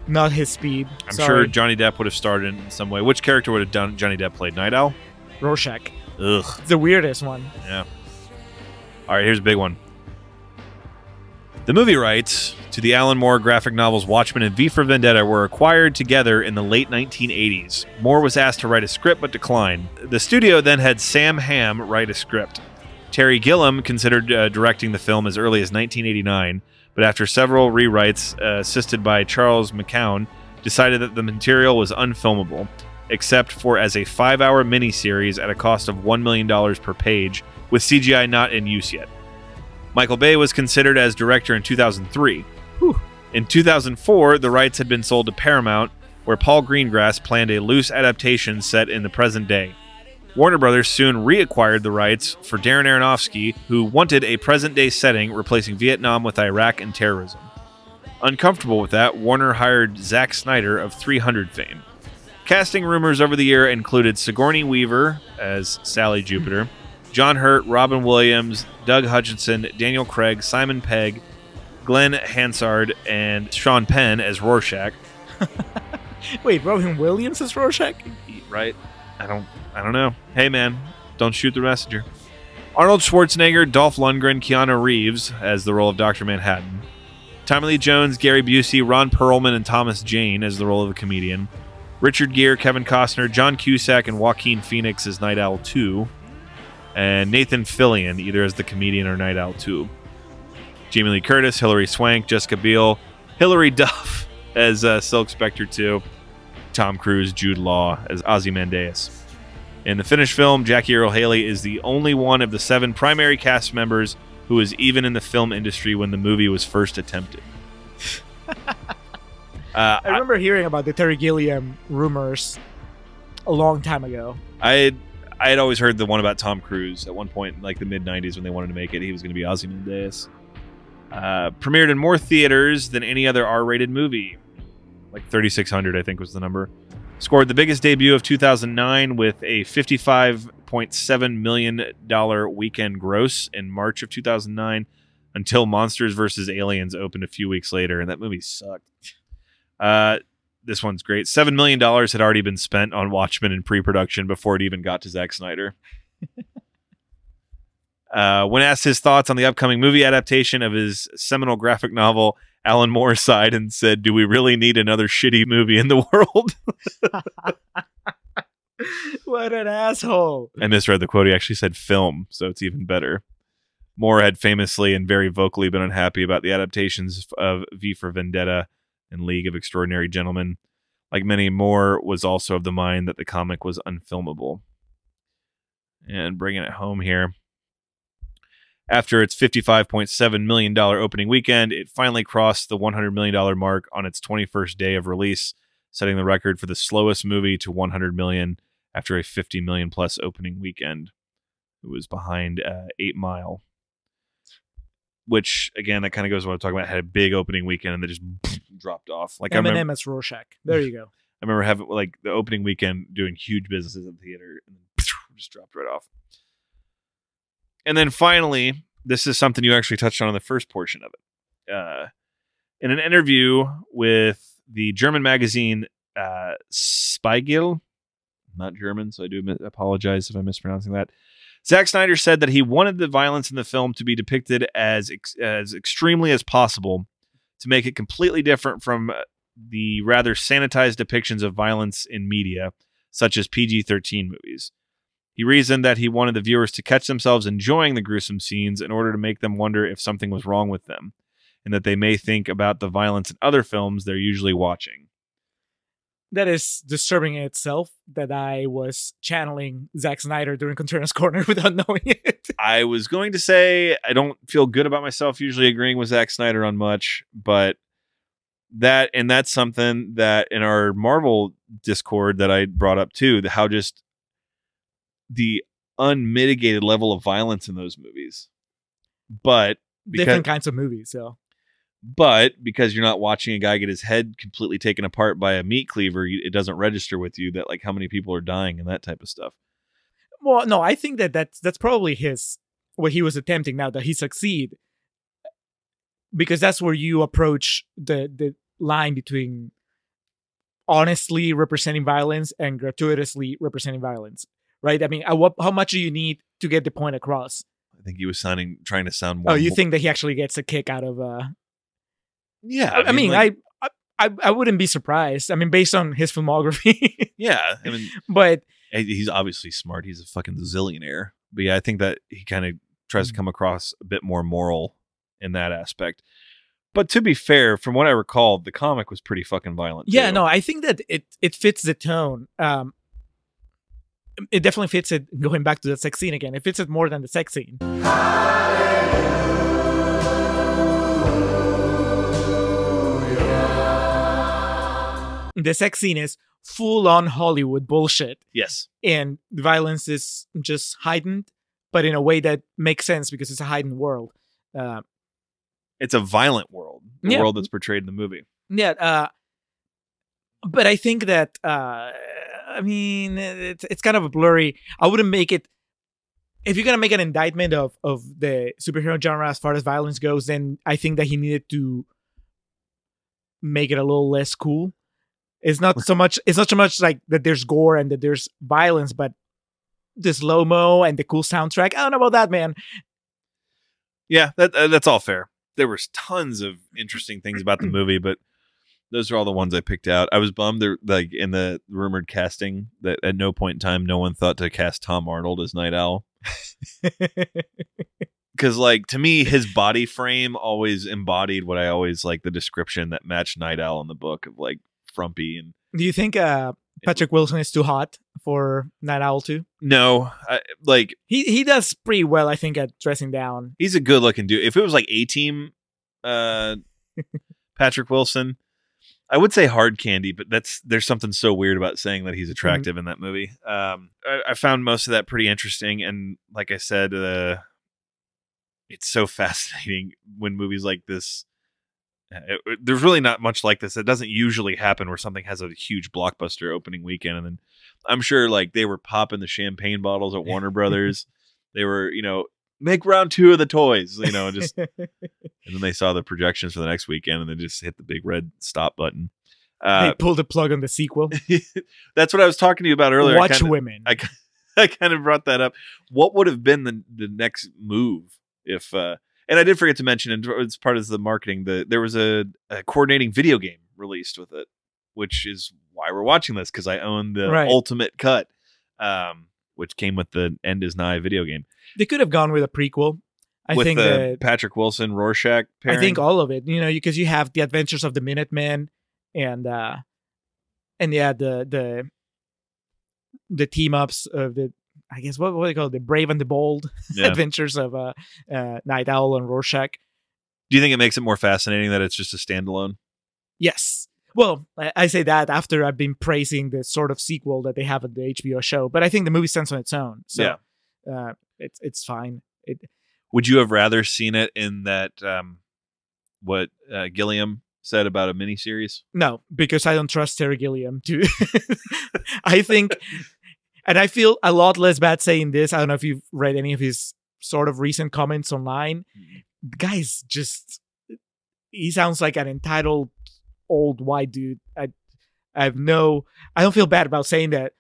not his speed. I'm Sorry. sure Johnny Depp would have started in some way. Which character would have done Johnny Depp played Night Owl? Rorschach. Ugh. It's the weirdest one. Yeah. All right, here's a big one. The movie rights to the Alan Moore graphic novels Watchmen and V for Vendetta were acquired together in the late 1980s. Moore was asked to write a script but declined. The studio then had Sam Hamm write a script. Terry Gilliam considered uh, directing the film as early as 1989, but after several rewrites, uh, assisted by Charles McKeown, decided that the material was unfilmable, except for as a five hour miniseries at a cost of $1 million per page, with CGI not in use yet. Michael Bay was considered as director in 2003. Whew. In 2004, the rights had been sold to Paramount, where Paul Greengrass planned a loose adaptation set in the present day. Warner Brothers soon reacquired the rights for Darren Aronofsky, who wanted a present day setting replacing Vietnam with Iraq and terrorism. Uncomfortable with that, Warner hired Zack Snyder of 300 fame. Casting rumors over the year included Sigourney Weaver as Sally Jupiter, John Hurt, Robin Williams, Doug Hutchinson, Daniel Craig, Simon Pegg, Glenn Hansard, and Sean Penn as Rorschach. Wait, Robin Williams is Rorschach? Right? I don't. I don't know. Hey man, don't shoot the messenger. Arnold Schwarzenegger, Dolph Lundgren, Keanu Reeves as the role of Doctor Manhattan. Tommy Lee Jones, Gary Busey, Ron Perlman, and Thomas Jane as the role of a comedian. Richard Gere, Kevin Costner, John Cusack, and Joaquin Phoenix as Night Owl 2. And Nathan Fillion, either as the comedian or Night Owl 2. Jamie Lee Curtis, Hilary Swank, Jessica Biel, Hilary Duff as uh, Silk Spectre 2. Tom Cruise, Jude Law as Ozymandias. In the finished film, Jackie Earle Haley is the only one of the seven primary cast members who was even in the film industry when the movie was first attempted. uh, I remember hearing about the Terry Gilliam rumors a long time ago. I I had always heard the one about Tom Cruise at one point, in like the mid '90s, when they wanted to make it. He was going to be Ozymandias. Uh, premiered in more theaters than any other R-rated movie, like 3,600, I think was the number. Scored the biggest debut of 2009 with a 55.7 million dollar weekend gross in March of 2009, until Monsters vs. Aliens opened a few weeks later, and that movie sucked. Uh, this one's great. Seven million dollars had already been spent on Watchmen in pre-production before it even got to Zack Snyder. uh, when asked his thoughts on the upcoming movie adaptation of his seminal graphic novel, Alan Moore sighed and said, "Do we really need another shitty movie in the world?" what an asshole. I misread the quote. He actually said "film," so it's even better. Moore had famously and very vocally been unhappy about the adaptations of V for Vendetta and League of Extraordinary Gentlemen. Like many, more, was also of the mind that the comic was unfilmable. And bringing it home here. After its $55.7 million opening weekend, it finally crossed the $100 million mark on its 21st day of release, setting the record for the slowest movie to 100 million after a 50 million plus opening weekend. It was behind uh, Eight Mile, which again, that kind of goes what I'm talking about. Had a big opening weekend and then just dropped off. Like I remember, as Rorschach. There you go. I remember having like the opening weekend doing huge businesses at the theater and just dropped right off. And then finally, this is something you actually touched on in the first portion of it. Uh, in an interview with the German magazine uh, Spiegel, not German, so I do apologize if I'm mispronouncing that. Zack Snyder said that he wanted the violence in the film to be depicted as ex- as extremely as possible to make it completely different from uh, the rather sanitized depictions of violence in media, such as PG 13 movies. He reasoned that he wanted the viewers to catch themselves enjoying the gruesome scenes in order to make them wonder if something was wrong with them, and that they may think about the violence in other films they're usually watching. That is disturbing in itself that I was channeling Zack Snyder during Contrarian's Corner without knowing it. I was going to say I don't feel good about myself usually agreeing with Zack Snyder on much, but that and that's something that in our Marvel Discord that I brought up too, the, how just the unmitigated level of violence in those movies. But because, Different kinds of movies, so. But because you're not watching a guy get his head completely taken apart by a meat cleaver, it doesn't register with you that like how many people are dying and that type of stuff. Well, no, I think that that's that's probably his what he was attempting now that he succeed because that's where you approach the the line between honestly representing violence and gratuitously representing violence, right? I mean, at what, how much do you need to get the point across? I think he was sounding trying to sound more. Oh, you think that he actually gets a kick out of? uh Yeah, I, mean, like- I, I I wouldn't be surprised. I mean, based on his filmography, yeah. I mean, but he's obviously smart. He's a fucking zillionaire. But yeah, I think that he kind of tries Mm. to come across a bit more moral in that aspect. But to be fair, from what I recall, the comic was pretty fucking violent. yeah, too. no, I think that it it fits the tone. Um, it definitely fits it. Going back to the sex scene again, it fits it more than the sex scene. The sex scene is full on Hollywood bullshit, Yes. and the violence is just heightened, but in a way that makes sense because it's a heightened world. Uh, It's a violent world. The Yeah. world that's portrayed in the movie. Yeah, uh, but I think that uh, I mean it's it's kind of a blurry. I wouldn't make it if you're gonna make an indictment of of the superhero genre as far as violence goes. Then I think that he needed to make it a little less cool. It's not so much. It's not so much like that. There's gore and that there's violence, but the slow mo and the cool soundtrack. I don't know about that, man. Yeah, that uh, that's all fair. There was tons of interesting things about the movie, but those are all the ones I picked out. I was bummed there like in the rumored casting that at no point in time no one thought to cast Tom Arnold as Night Owl. Cause like to me, his body frame always embodied what I always like the description that matched Night Owl in the book of like frumpy and Do you think uh, Patrick Wilson is too hot for Night Owl too? no, I, like He he does pretty well, I think, at dressing down. he's a good looking dude. If it was like A Team, uh, Patrick Wilson, I would say hard candy, but that's there's something so weird about saying that he's attractive in that movie. Um, I, I found most of that pretty interesting, and like I said, uh, it's so fascinating when movies like this. Uh, it- there's really not much like this. It doesn't usually happen where something has a huge blockbuster opening weekend, and then I'm sure like they were popping the champagne bottles at Warner Brothers. they were, you know, make round two of the toys, you know, just and then they saw the projections for the next weekend and they just hit the big red stop button. they Uh, pulled the plug on the sequel. that's what I was talking to you about earlier. I Watch kinda- women. I, I kind of brought that up. What would have been the the next move if? uh And I did forget to mention, and it's part of the marketing. that there was a, a coordinating video game released with it, which is why we're watching this because I own the Right. ultimate cut, um, which came with the End Is Nigh video game they could have gone with a prequel. I with think the Patrick Wilson Rorschach. Pairing. I think all of it. You know, because you have the Adventures of the Minutemen and uh and yeah, the the the team ups of the I guess what what do they call it? The Brave and the Bold Yeah. Adventures of uh, uh Night Owl and Rorschach. Do you think it makes it more fascinating that it's just a standalone? Yes. Well, I, I say that after I've been praising the sort of sequel that they have at the HBO show, but I think the movie stands on its own. So uh, it's it's fine. It, Would you have rather seen it in that um, what uh, Gilliam said about a miniseries? no, because I don't trust Terry Gilliam. To I think, and I feel a lot less bad saying this. I don't know if you've read any of his sort of recent comments online. The guy's just he sounds like an entitled old white dude. I I have no I don't feel bad about saying that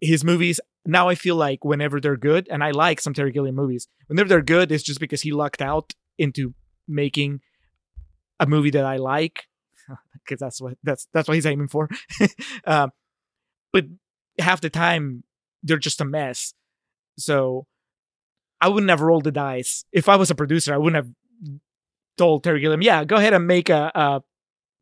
his movies now I feel like whenever they're good, and I like some Terry Gilliam movies, whenever they're good, it's just because he lucked out into making a movie that I like, because that's what that's that's what he's aiming for. um, but half the time they're just a mess. So I wouldn't have rolled the dice if I was a producer. I wouldn't have told Terry Gilliam, "Yeah, go ahead and make a, a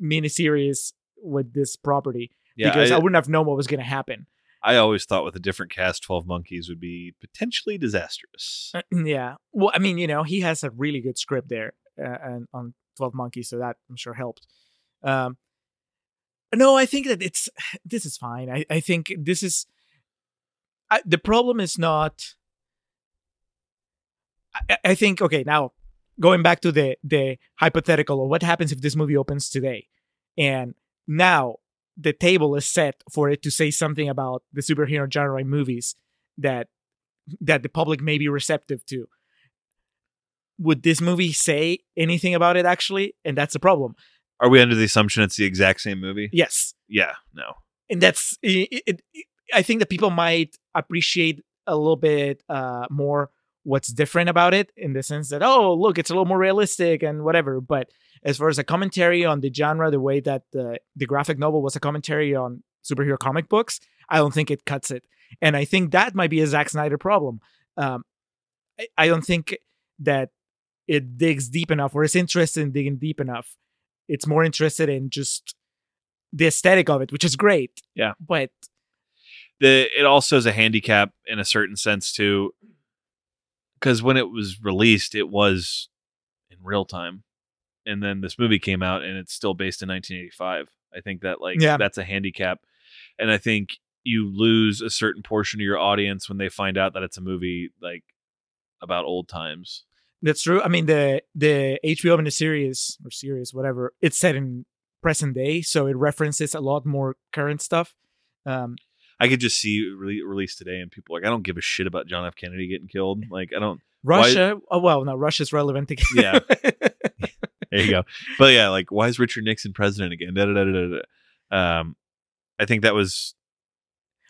miniseries with this property," Yeah, because I, I, wouldn't have known what was going to happen. I always thought with a different cast, Twelve Monkeys would be potentially disastrous. Uh, yeah. Well, I mean, you know, he has a really good script there uh, and on Twelve Monkeys, so that I'm sure helped. Um, no, I think that it's this is fine. I I think this is I, the problem is not. I, I think okay now going back to the the hypothetical of what happens if this movie opens today, and now the table is set for it to say something about the superhero genre in movies that that the public may be receptive to. Would this movie say anything about it actually? And that's the problem. Are we under the assumption it's the exact same movie? Yes. Yeah, no. And that's it, it, it- I think that people might appreciate a little bit uh more what's different about it in the sense that oh look it's a little more realistic and whatever but as far as a commentary on the genre the way that the the graphic novel was a commentary on superhero comic books i don't think it cuts it and i think that might be a Zack Snyder problem um I, I don't think that it digs deep enough or is interested in digging deep enough it's more interested in just the aesthetic of it which is great Yeah. but the it also is a handicap in a certain sense too because when it was released it was in real time and then this movie came out and it's still based in 1985 i think that like Yeah. that's a handicap and i think you lose a certain portion of your audience when they find out that it's a movie like about old times That's true. I mean the the HBO miniseries or series, whatever, it's set in present day, so it references a lot more current stuff. Um, i could just see re- released today and people are like i don't give a shit about john f kennedy getting killed like i don't Russia, oh well, no, Russia's relevant again. Yeah. There you go. But yeah, like why is Richard Nixon president again? Da, da, da, da, da. Um, I think that was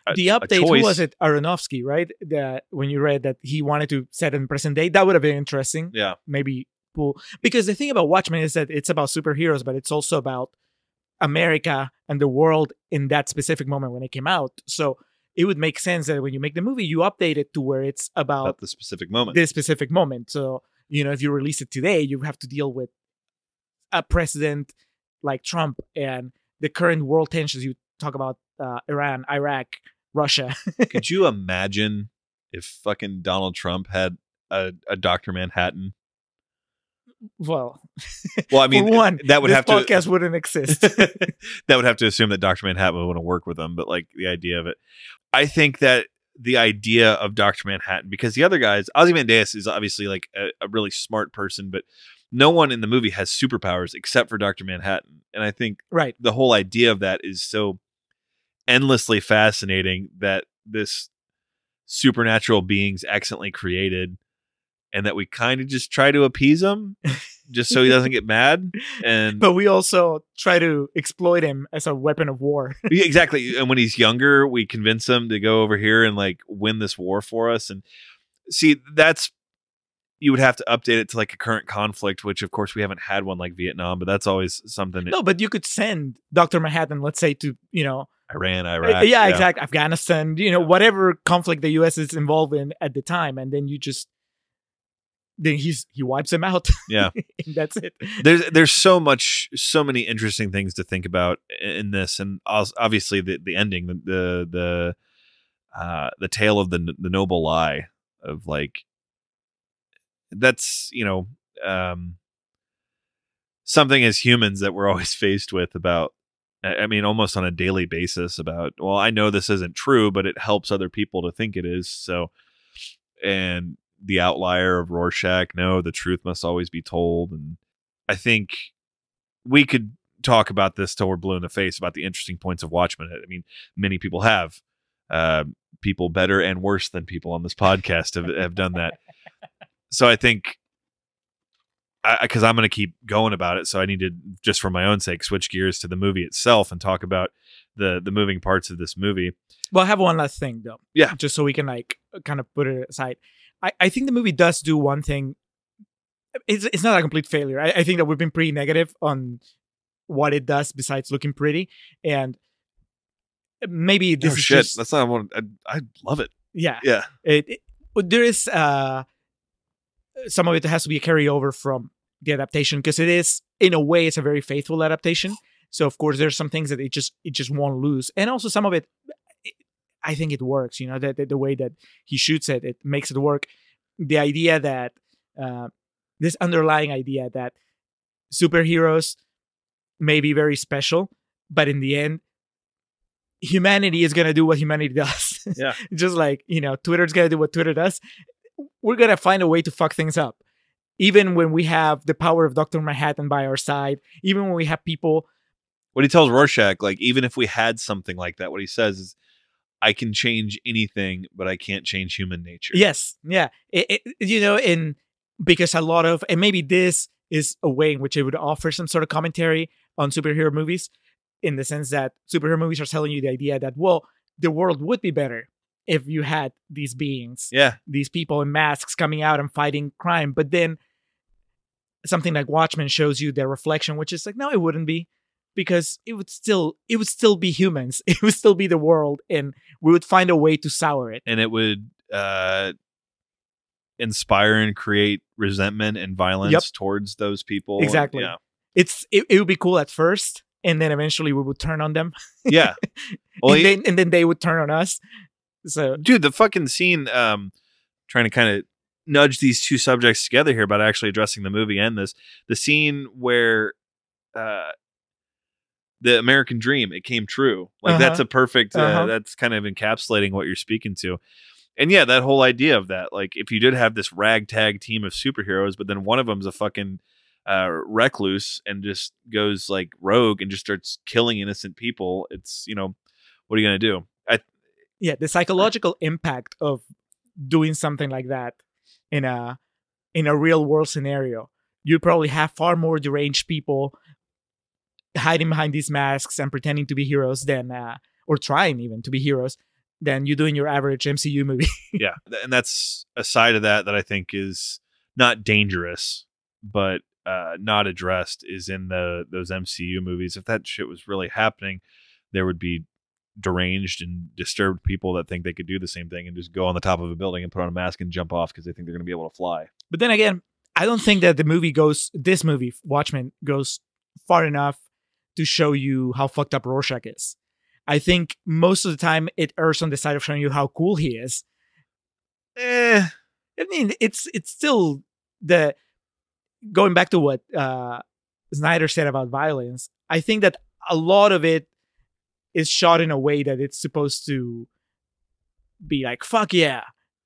a- the update who was it? Aronofsky, right? That when you read that he wanted to set in present day, that would have been interesting. Yeah, maybe pull because the thing about Watchmen is that it's about superheroes, but it's also about America and the world in that specific moment when it came out. So it would make sense that when you make the movie, you update it to where it's about at the specific moment. this specific moment. So, you know, if you release it today, you have to deal with a president like Trump and the current world tensions. You talk about uh, Iran, Iraq, Russia. Could you imagine if fucking Donald Trump had a, a Doctor Manhattan? Well, Well, I mean, one, that would have to podcast wouldn't exist. that would have to assume that Doctor Manhattan would want to work with them. But like the idea of it, I think that the idea of Doctor Manhattan, because the other guys, Ozymandias is obviously like a, a really smart person, but no one in the movie has superpowers except for Doctor Manhattan, and I think right. the whole idea of that is so endlessly fascinating that this supernatural being's excellently created and that we kind of just try to appease him just so he doesn't get mad and But we also try to exploit him as a weapon of war. Yeah, exactly and when he's younger we convince him to go over here and like win this war for us and see that's you would have to update it to like a current conflict which of course we haven't had one like vietnam but that's always something no, but you could send Dr. Manhattan, let's say, to, you know, iran Uh, iraq yeah, exactly. Afghanistan, you know, whatever conflict the U.S. is involved in at the time, and then you just then he's he wipes him out. Yeah. and that's it. there's there's so much so many interesting things to think about in this and obviously the the ending the the the uh the tale of the the noble lie of like that's you know um something as humans that we're always faced with about I mean, almost on a daily basis about, well, I know this isn't true, but it helps other people to think it is. So, and the outlier of Rorschach, no, the truth must always be told. And I think we could talk about this till we're blue in the face about the interesting points of Watchmen. I mean, many people have. Uh, people better and worse than people on this podcast have, have done that. So I think because I'm going to keep going about it, so I need to just for my own sake switch gears to the movie itself and talk about the the moving parts of this movie. Well, I have one last thing though. Yeah. Just so we can like kind of put it aside. I, I think the movie does do one thing it's it's not a complete failure. I, I think that we've been pretty negative on what it does besides looking pretty, and maybe this oh is shit, just that's not what I, I love it. yeah. Yeah, It, it there is uh some of it has to be a carryover from the adaptation because it is in a way it's a very faithful adaptation. So of course there's some things that it just it just won't lose, and also some of it. I think it works, you know, that the, the way that he shoots it, it makes it work. The idea that uh, this underlying idea that superheroes may be very special, but in the end, humanity is gonna do what humanity does. Yeah. just like you know, Twitter's gonna do what Twitter does. We're gonna find a way to fuck things up, even when we have the power of Doctor Manhattan by our side. Even when we have people what he tells Rorschach, like even if we had something like that, what he says is, "I can change anything, but I can't change human nature." Yes, yeah. It, it, you know, and because a lot of, and maybe this is a way in which it would offer some sort of commentary on superhero movies, in the sense that superhero movies are telling you the idea that, well, the world would be better if you had these beings, yeah, these people in masks coming out and fighting crime. But then something like Watchmen shows you their reflection, which is like, no, it wouldn't be. Because it would still, it would still be humans. It would still be the world, and we would find a way to sour it. and it would uh, inspire and create resentment and violence Yep. towards those people. Exactly. yeah, it's it, it would be cool at first and then eventually we would turn on them yeah. Well, and, he- then, and then they would turn on us so dude the fucking scene um trying to kind of nudge these two subjects together here about actually addressing the movie and this the scene where uh the american dream it came true like Uh-huh. that's a perfect uh, Uh-huh. that's kind of encapsulating what you're speaking to and yeah that whole idea of that like if you did have this ragtag team of superheroes but then one of them's a fucking uh recluse and just goes like rogue and just starts killing innocent people it's you know what are you gonna do i yeah the psychological impact of doing something like that in a in a real world scenario you probably have far more deranged people hiding behind these masks and pretending to be heroes than uh or trying even to be heroes than you do in your average mcu movie. Yeah and that's a side of that that i think is not dangerous but uh not addressed is in the those mcu movies. If that shit was really happening there would be deranged and disturbed people that think they could do the same thing and just go on the top of a building and put on a mask and jump off because they think they're going to be able to fly. But then again, I don't think that the movie goes, this movie, Watchmen, goes far enough to show you how fucked up Rorschach is. I think most of the time it errs on the side of showing you how cool he is. eh I mean, it's it's still the going back to what uh, Snyder said about violence. I think that a lot of it is shot in a way that it's supposed to be like fuck yeah,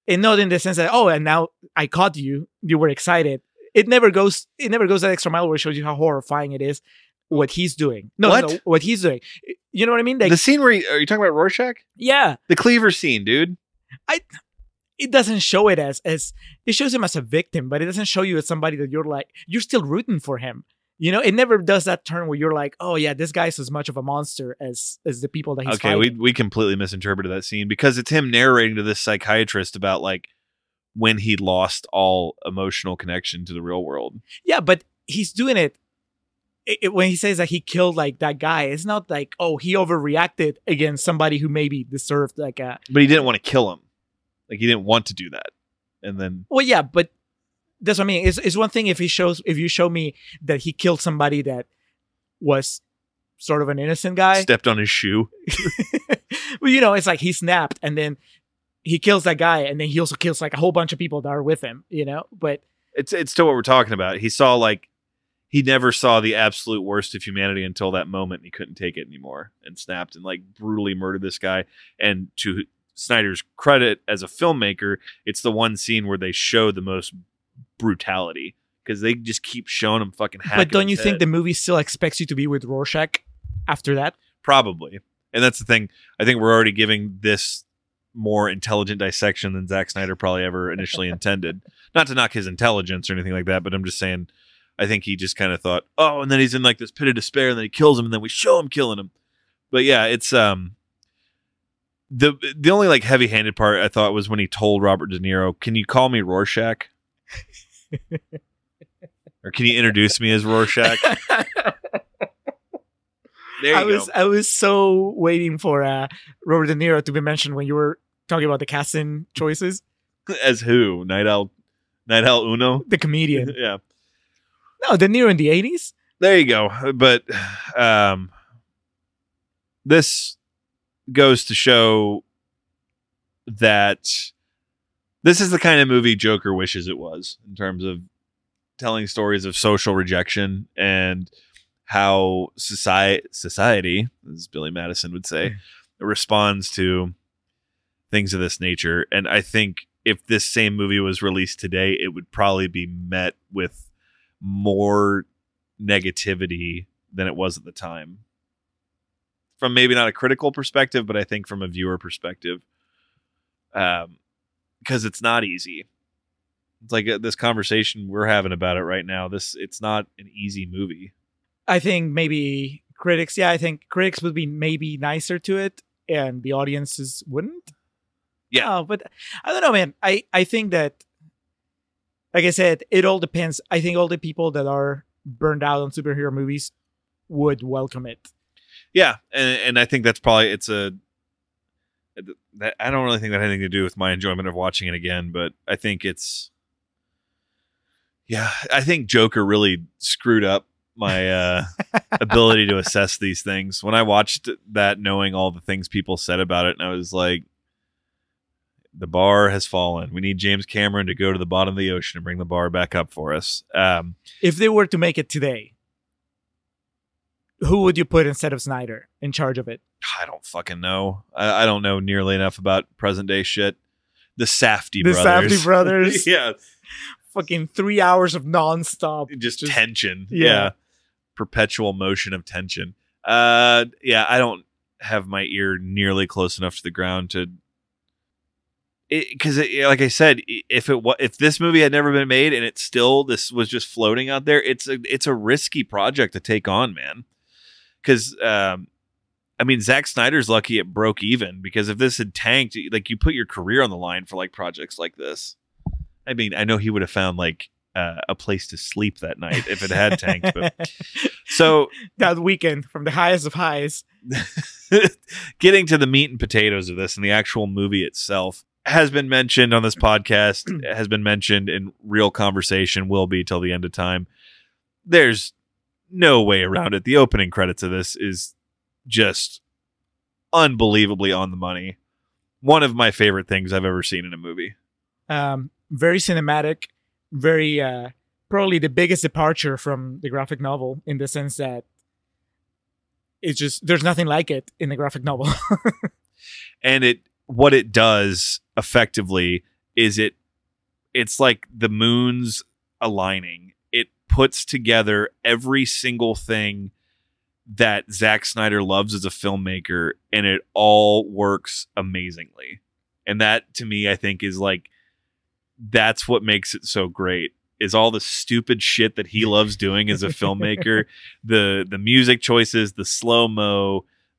and not in the sense that oh, and now I caught you, you were excited. It never goes. It never goes that extra mile where it shows you how horrifying it is what he's doing. No, What? no, what he's doing. You know what I mean? Like, the scene where he, are you talking about rorschach yeah, the cleaver scene dude I. it doesn't show it as as it shows him as a victim, but it doesn't show you as somebody that you're like you're still rooting for him. You know, it never does that turn where you're like, oh yeah, this guy's as much of a monster as as the people that he's okay we, we completely misinterpreted that scene because it's him narrating to this psychiatrist about like when he lost all emotional connection to the real world yeah, but he's doing it, it- it- when he says that he killed like that guy. It's not like oh he overreacted against somebody who maybe deserved like a but he didn't want to kill him. Like he didn't want to do that. And then well yeah, but that's what I mean. It's, it's one thing if he shows if you show me that he killed somebody that was sort of an innocent guy. stepped on his shoe. well, you know, it's like he snapped and then he kills that guy and then he also kills like a whole bunch of people that are with him, you know? But It's it's still what we're talking about. He saw like he never saw the absolute worst of humanity until that moment and he couldn't take it anymore and snapped and like brutally murdered this guy. And to Snyder's credit as a filmmaker, it's the one scene where they show the most brutality because they just keep showing him fucking hacking but don't you his think the movie still expects you to be with Rorschach after that? Probably. And that's the thing. I think we're already giving this more intelligent dissection than Zack Snyder probably ever initially intended. Not to knock his intelligence or anything like that, but I'm just saying I think he just kind of thought, "Oh, and then he's in like this pit of despair and then he kills him and then we show him killing him." But yeah, it's um the the only like heavy-handed part I thought was when he told Robert De Niro, "Can you call me Rorschach?" Or can you introduce me as Rorschach? There you I was go. I was so waiting for uh, Robert De Niro to be mentioned when you were talking about the casting choices. As who? Night Owl Night Owl Uno? The comedian. yeah. No, De Niro in the eighties. There you go. But um this goes to show that this is the kind of movie Joker wishes it was in terms of telling stories of social rejection and how society society, as Billy Madison would say, responds to things of this nature. And I think if this same movie was released today, it would probably be met with more negativity than it was at the time. From maybe not a critical perspective, but I think from a viewer perspective, um, because it's not easy. It's like uh, this conversation we're having about it right now. This it's not an easy movie. I think maybe critics. Yeah, I think critics would be maybe nicer to it, and the audiences wouldn't. Yeah. Oh, but I don't know, man. I I think that, like I said, it all depends. I think all the people that are burned out on superhero movies would welcome it. Yeah, and and I think that's probably it's a. That, I don't really think that had anything to do with my enjoyment of watching it again, but I think it's. Yeah, I think Joker really screwed up my uh, ability to assess these things when I watched that, knowing all the things people said about it, and I was like, the bar has fallen. We need James Cameron to go to the bottom of the ocean and bring the bar back up for us. Um, If they were to make it today, who would you put instead of Snyder in charge of it? I don't fucking know. I, I don't know nearly enough about present day shit. The Safdie brothers. The brothers. Brothers. yeah, Fucking three hours of nonstop. just, tension. yeah. Yeah. perpetual motion of tension. Uh, yeah, I don't have my ear nearly close enough to the ground to. Because, like I said, if it if this movie had never been made and it still this was just floating out there, it's a it's a risky project to take on, man. Because um, I mean, Zack Snyder's lucky it broke even because if this had tanked, like you put your career on the line for like projects like this. I mean, I know he would have found like uh, a place to sleep that night if it had tanked. But so that weekend from the highest of highs. getting to the meat and potatoes of this and the actual movie itself has been mentioned on this podcast, has been mentioned in real conversation, will be till the end of time. There's no way around it. The opening credits of this is just unbelievably on the money. One of my favorite things I've ever seen in a movie. Um, very cinematic, very uh, probably the biggest departure from the graphic novel in the sense that it's just there's nothing like it in the graphic novel. and it what it does effectively is it it's like the moons aligning. It puts together every single thing that Zack Snyder loves as a filmmaker and it all works amazingly. And that to me I think is like that's what makes it so great is all the stupid shit that he loves doing as a filmmaker. The the music choices the slow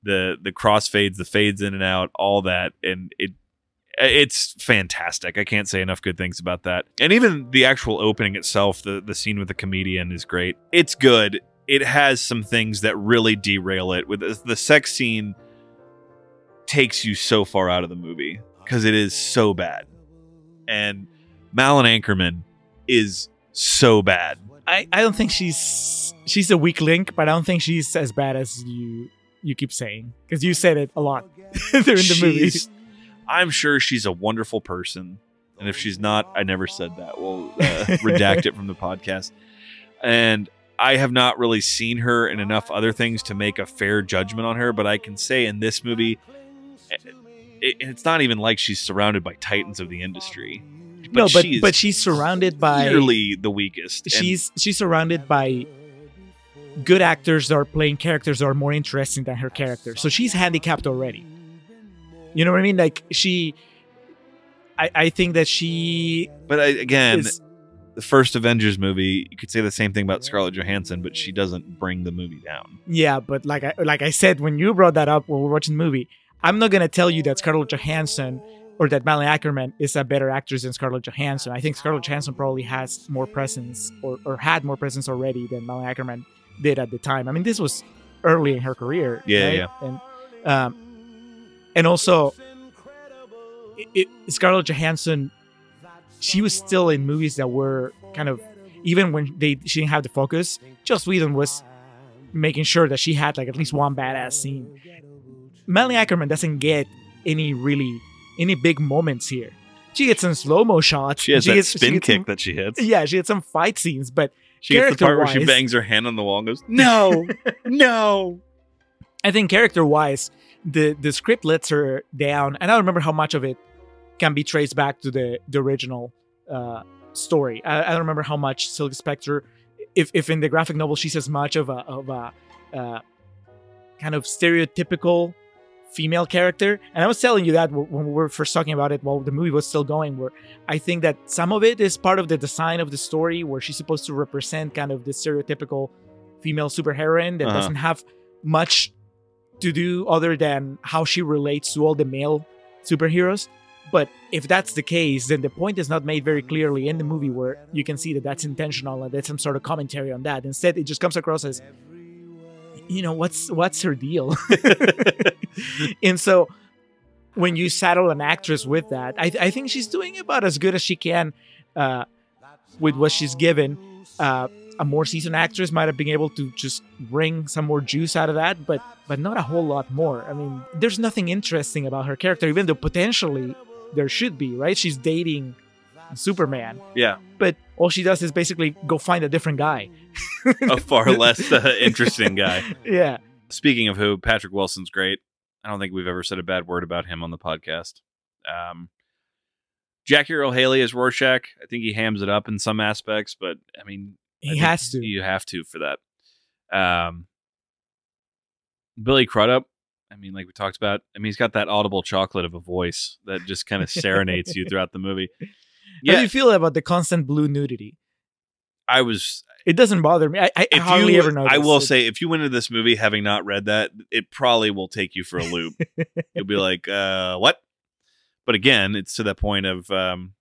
the the crossfades, the fades in and out, all that, and it it's fantastic. I can't say enough good things about that. And even the actual opening itself, the the scene with the comedian is great. It's good. It has some things that really derail it. With the, the sex scene, takes you so far out of the movie because it is so bad, and Malin Akerman is so bad. I, I don't think she's she's a weak link, but I don't think she's as bad as you you keep saying because you said it a lot during the movies. I'm sure she's a wonderful person. And if she's not, I never said that. We'll uh, redact it from the podcast. And I have not really seen her in enough other things to make a fair judgment on her. But I can say in this movie, it, it's not even like she's surrounded by titans of the industry. no, but she but she's surrounded by clearly the weakest. She's she's surrounded by good actors that are playing characters that are more interesting than her character. So she's handicapped already. You know what I mean? Like she I, I think that she but I, again, is the first Avengers movie, you could say the same thing about Scarlett Johansson, but she doesn't bring the movie down. yeah, but like I like I said when you brought that up when we we're watching the movie, I'm not gonna tell you that Scarlett Johansson or that Malin Akerman is a better actress than Scarlett Johansson. I think Scarlett Johansson probably has more presence or, or had more presence already than Malin Akerman did at the time. I mean, this was early in her career. Yeah, right? yeah. And um, and also, it, it, Scarlett Johansson, she was still in movies that were kind of even when they she didn't have the focus. Joss Whedon was making sure that she had like at least one badass scene. Melanie Akerman doesn't get any really any big moments here. She gets some slow mo shots. She has that gets, she spin gets kick some- that she hits. yeah, she had some fight scenes, but She gets the part where she bangs her hand on the wall and goes, "No, no." I think character wise, the the script lets her down, and I don't remember how much of it can be traced back to the the original uh, story. I, I don't remember how much Silk Spectre, if if in the graphic novel she's as much of a of a uh, kind of stereotypical female character. And I was telling you that when we were first talking about it while the movie was still going, where I think that some of it is part of the design of the story, where she's supposed to represent kind of the stereotypical female superheroine that Uh-huh. doesn't have much to do other than how she relates to all the male superheroes. But if that's the case, then the point is not made very clearly in the movie where you can see that that's intentional and that's some sort of commentary on that. Instead, it just comes across as, you know, what's what's her deal? and so when you saddle an actress with that, I, I think she's doing about as good as she can uh, with what she's given. Uh, a more seasoned actress might have been able to just wring some more juice out of that, but but not a whole lot more. I mean, there's nothing interesting about her character, even though potentially there should be, right? She's dating Superman, Yeah, but all she does is basically go find a different guy. a far less uh, interesting guy. Yeah. Speaking of who, Patrick Wilson's great. I don't think we've ever said a bad word about him on the podcast. Um, Jackie Earle Haley as Rorschach. I think he hams it up in some aspects, but I mean, I He has to. You have to for that. Um, Billy Crudup. I mean, like we talked about. I mean, he's got that audible chocolate of a voice that just kind of serenades you throughout the movie. How do Yeah, you feel about the constant blue nudity? I was. It doesn't bother me. I, I hardly you, ever notice. I will it. say, if you went into this movie having not read that, it probably will take you for a loop. You'll be like, uh, what? But again, it's to that point of um,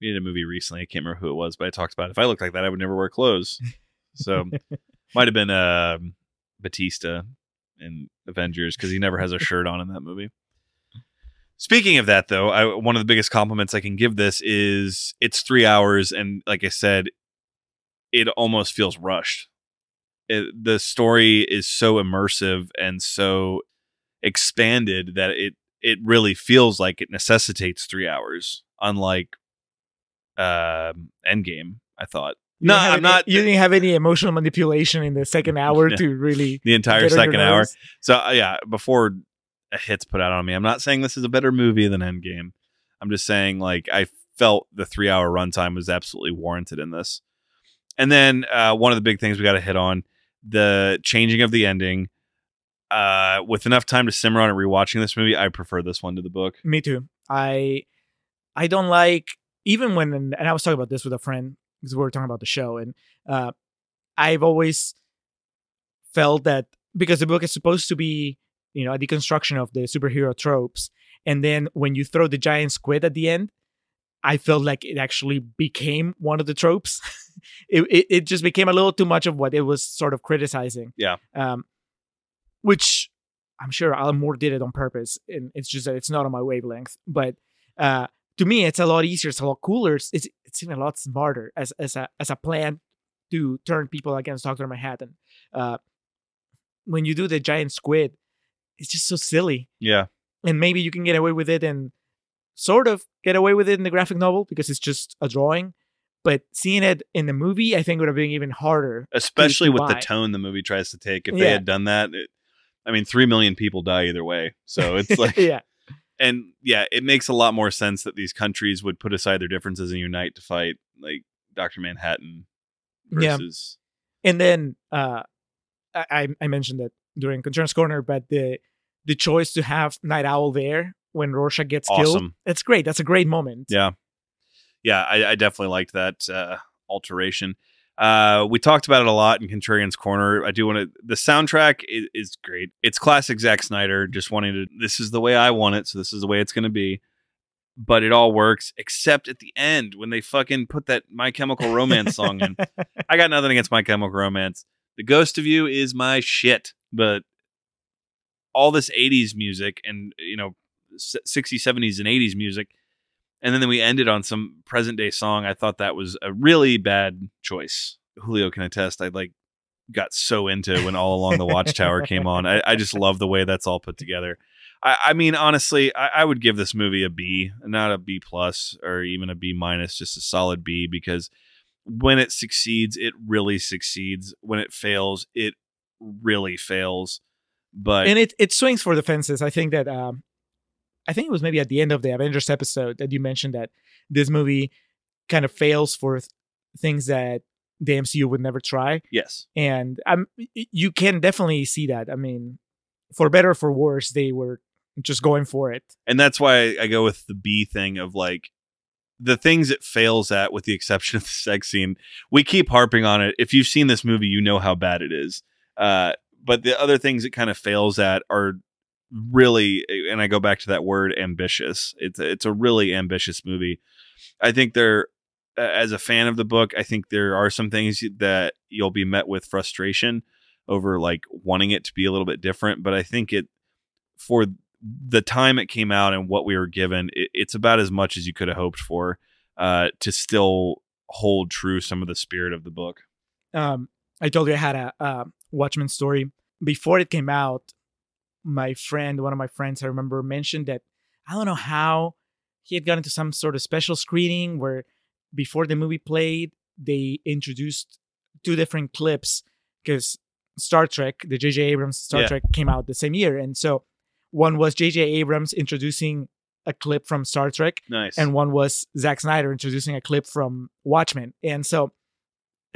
we did a movie recently. I can't remember who it was, but I talked about if I looked like that, I would never wear clothes. So might have been um Batista in Avengers because he never has a shirt on in that movie. Speaking of that, though, I, one of the biggest compliments I can give this is it's three hours, and like I said, it almost feels rushed. It, the story is so immersive and so expanded that it it really feels like it necessitates three hours, unlike um Endgame. I thought. No, I'm any- not. You didn't have any emotional manipulation in the second hour No. to really the entire second hour. So uh, yeah, before a hit's put out on me, I'm not saying this is a better movie than Endgame. I'm just saying like I felt the three hour runtime was absolutely warranted in this. And then uh, one of the big things we got to hit on the changing of the ending. Uh, with enough time to simmer on it, rewatching this movie, I prefer this one to the book. Me too. I I don't like even when and I was talking about this with a friend because we were talking about the show and uh I've always felt that because the book is supposed to be you know a deconstruction of the superhero tropes and then when you throw the giant squid at the end I felt like it actually became one of the tropes. it, it it just became a little too much of what it was sort of criticizing. Yeah. Um, which I'm sure Alan Moore did it on purpose, and it's just that it's not on my wavelength. But uh, to me, it's a lot easier. It's a lot cooler. It's it's, even a lot smarter as as a as a plan to turn people against Doctor Manhattan. Uh, when you do the giant squid, it's just so silly, Yeah, and maybe you can get away with it and sort of get away with it in the graphic novel because it's just a drawing. But seeing it in the movie, I think would have been even harder. especially to with the tone the movie tries to take. If they had done that, it, I mean, three million people die either way. So it's like, yeah, and yeah, it makes a lot more sense that these countries would put aside their differences and unite to fight like Doctor Manhattan Yeah. and then uh, I I I mentioned that during Contrarians Corner, but the the choice to have Night Owl there when Rorschach gets killed, Awesome. that's great. That's a great moment. Yeah, yeah, I, I definitely liked that uh, alteration. Uh, we talked about it a lot in Contrarian's Corner. I do want to. The soundtrack is, is great. It's classic Zack Snyder, just wanting to. This is the way I want it, so this is the way it's going to be. but it all works except at the end when they fucking put that My Chemical Romance song in. I got nothing against My Chemical Romance. The Ghost of You is my shit, but all this 80s music and you know 60s, 70s and 80s music and then we ended on some present day song. I thought that was a really bad choice. Julio can attest. I like got so into when All Along the Watchtower came on. I, I just love the way that's all put together. I, I mean, honestly, I, I would give this movie a B, not a B plus or even a B minus, just a solid B because when it succeeds, it really succeeds. When it fails, it really fails. But and it it swings for the fences. I think that um, I think it was maybe at the end of the Avengers episode that you mentioned that this movie kind of fails for th- things that the MCU would never try, yes, and um, you can definitely see that. I mean, for better or for worse, they were just going for it. and that's why I go with the B thing of like the things it fails at, with the exception of the sex scene. We keep harping on it. If you've seen this movie, you know how bad it is. Uh, but the other things it kind of fails at are really, and I go back to that word, ambitious. It's it's a really ambitious movie. I think there, as a fan of the book, I think there are some things that you'll be met with frustration over, like wanting it to be a little bit different. But I think it for the time it came out and what we were given, it, it's about as much as you could have hoped for uh, to still hold true some of the spirit of the book. um, I told you I had a, a Watchmen story before it came out. My friend, one of my friends, I remember mentioned that I don't know how he had gotten to some sort of special screening where before the movie played, they introduced two different clips because Star Trek, the J.J. Abrams Star Yeah. Trek, came out the same year, and so one was J.J. Abrams introducing a clip from Star Trek, Nice. and one was Zack Snyder introducing a clip from Watchmen. And so,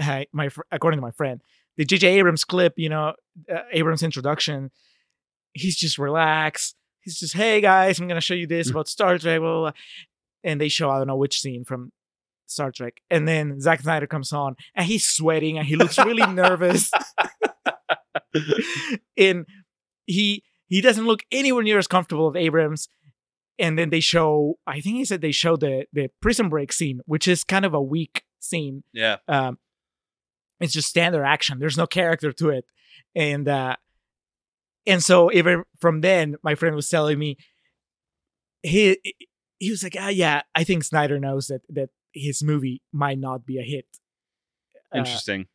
I, my according to my friend, the J.J. Abrams clip, you know, uh, Abrams introduction, he's just relaxed. He's just, hey guys, I'm gonna show you this about Star Trek, blah, blah, blah. and they show I don't know which scene from Star Trek, and then Zack Snyder comes on and he's sweating and he looks really nervous, and he he doesn't look anywhere near as comfortable as Abrams. And then they show, I think he said they show the the prison break scene, which is kind of a weak scene. yeah. Um, it's just standard action. There's no character to it, and uh, and so even from then, my friend was telling me he he was like, ah, yeah, I think Snyder knows that that his movie might not be a hit. Uh, Interesting.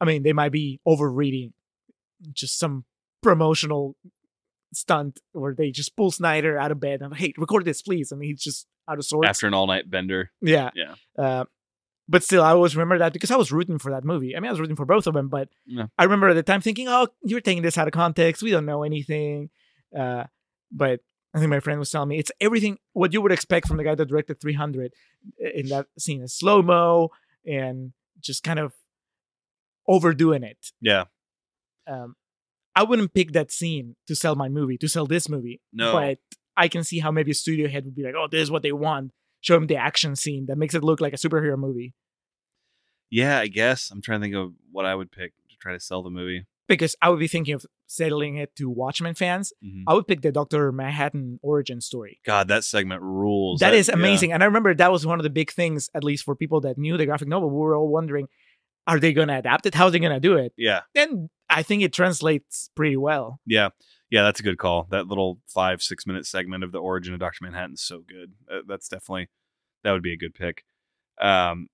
I mean, they might be overreading just some promotional stunt where they just pull Snyder out of bed and hey, record this, please. I mean, he's just out of sorts. After an all night bender. yeah, Yeah. Uh, but still, I always remember that because I was rooting for that movie. I mean, I was rooting for both of them, but Yeah. I remember at the time thinking, "Oh, you're taking this out of context. We don't know anything." Uh, but I think my friend was telling me it's everything what you would expect from the guy that directed 300 in that scene, is slow mo and just kind of overdoing it. Yeah. Um, I wouldn't pick that scene to sell my movie, to sell this movie. No. But I can see how maybe a studio head would be like, oh, this is what they want. Show him the action scene that makes it look like a superhero movie. Yeah, I guess. I'm trying to think of what I would pick to try to sell the movie. Because I would be thinking of settling it to Watchmen fans. Mhm. I would pick the Dr. Manhattan origin story. God, that segment rules. that is yeah. amazing. And I remember that was one of the big things, at least for people that knew the graphic novel. We were all wondering, are they going to adapt it? How are they going to do it? Yeah. And I think it translates pretty well. Yeah. Yeah, that's a good call. That little five, six minute segment of the origin of Dr. Manhattan's so good. That's definitely, that would be a good pick. Um,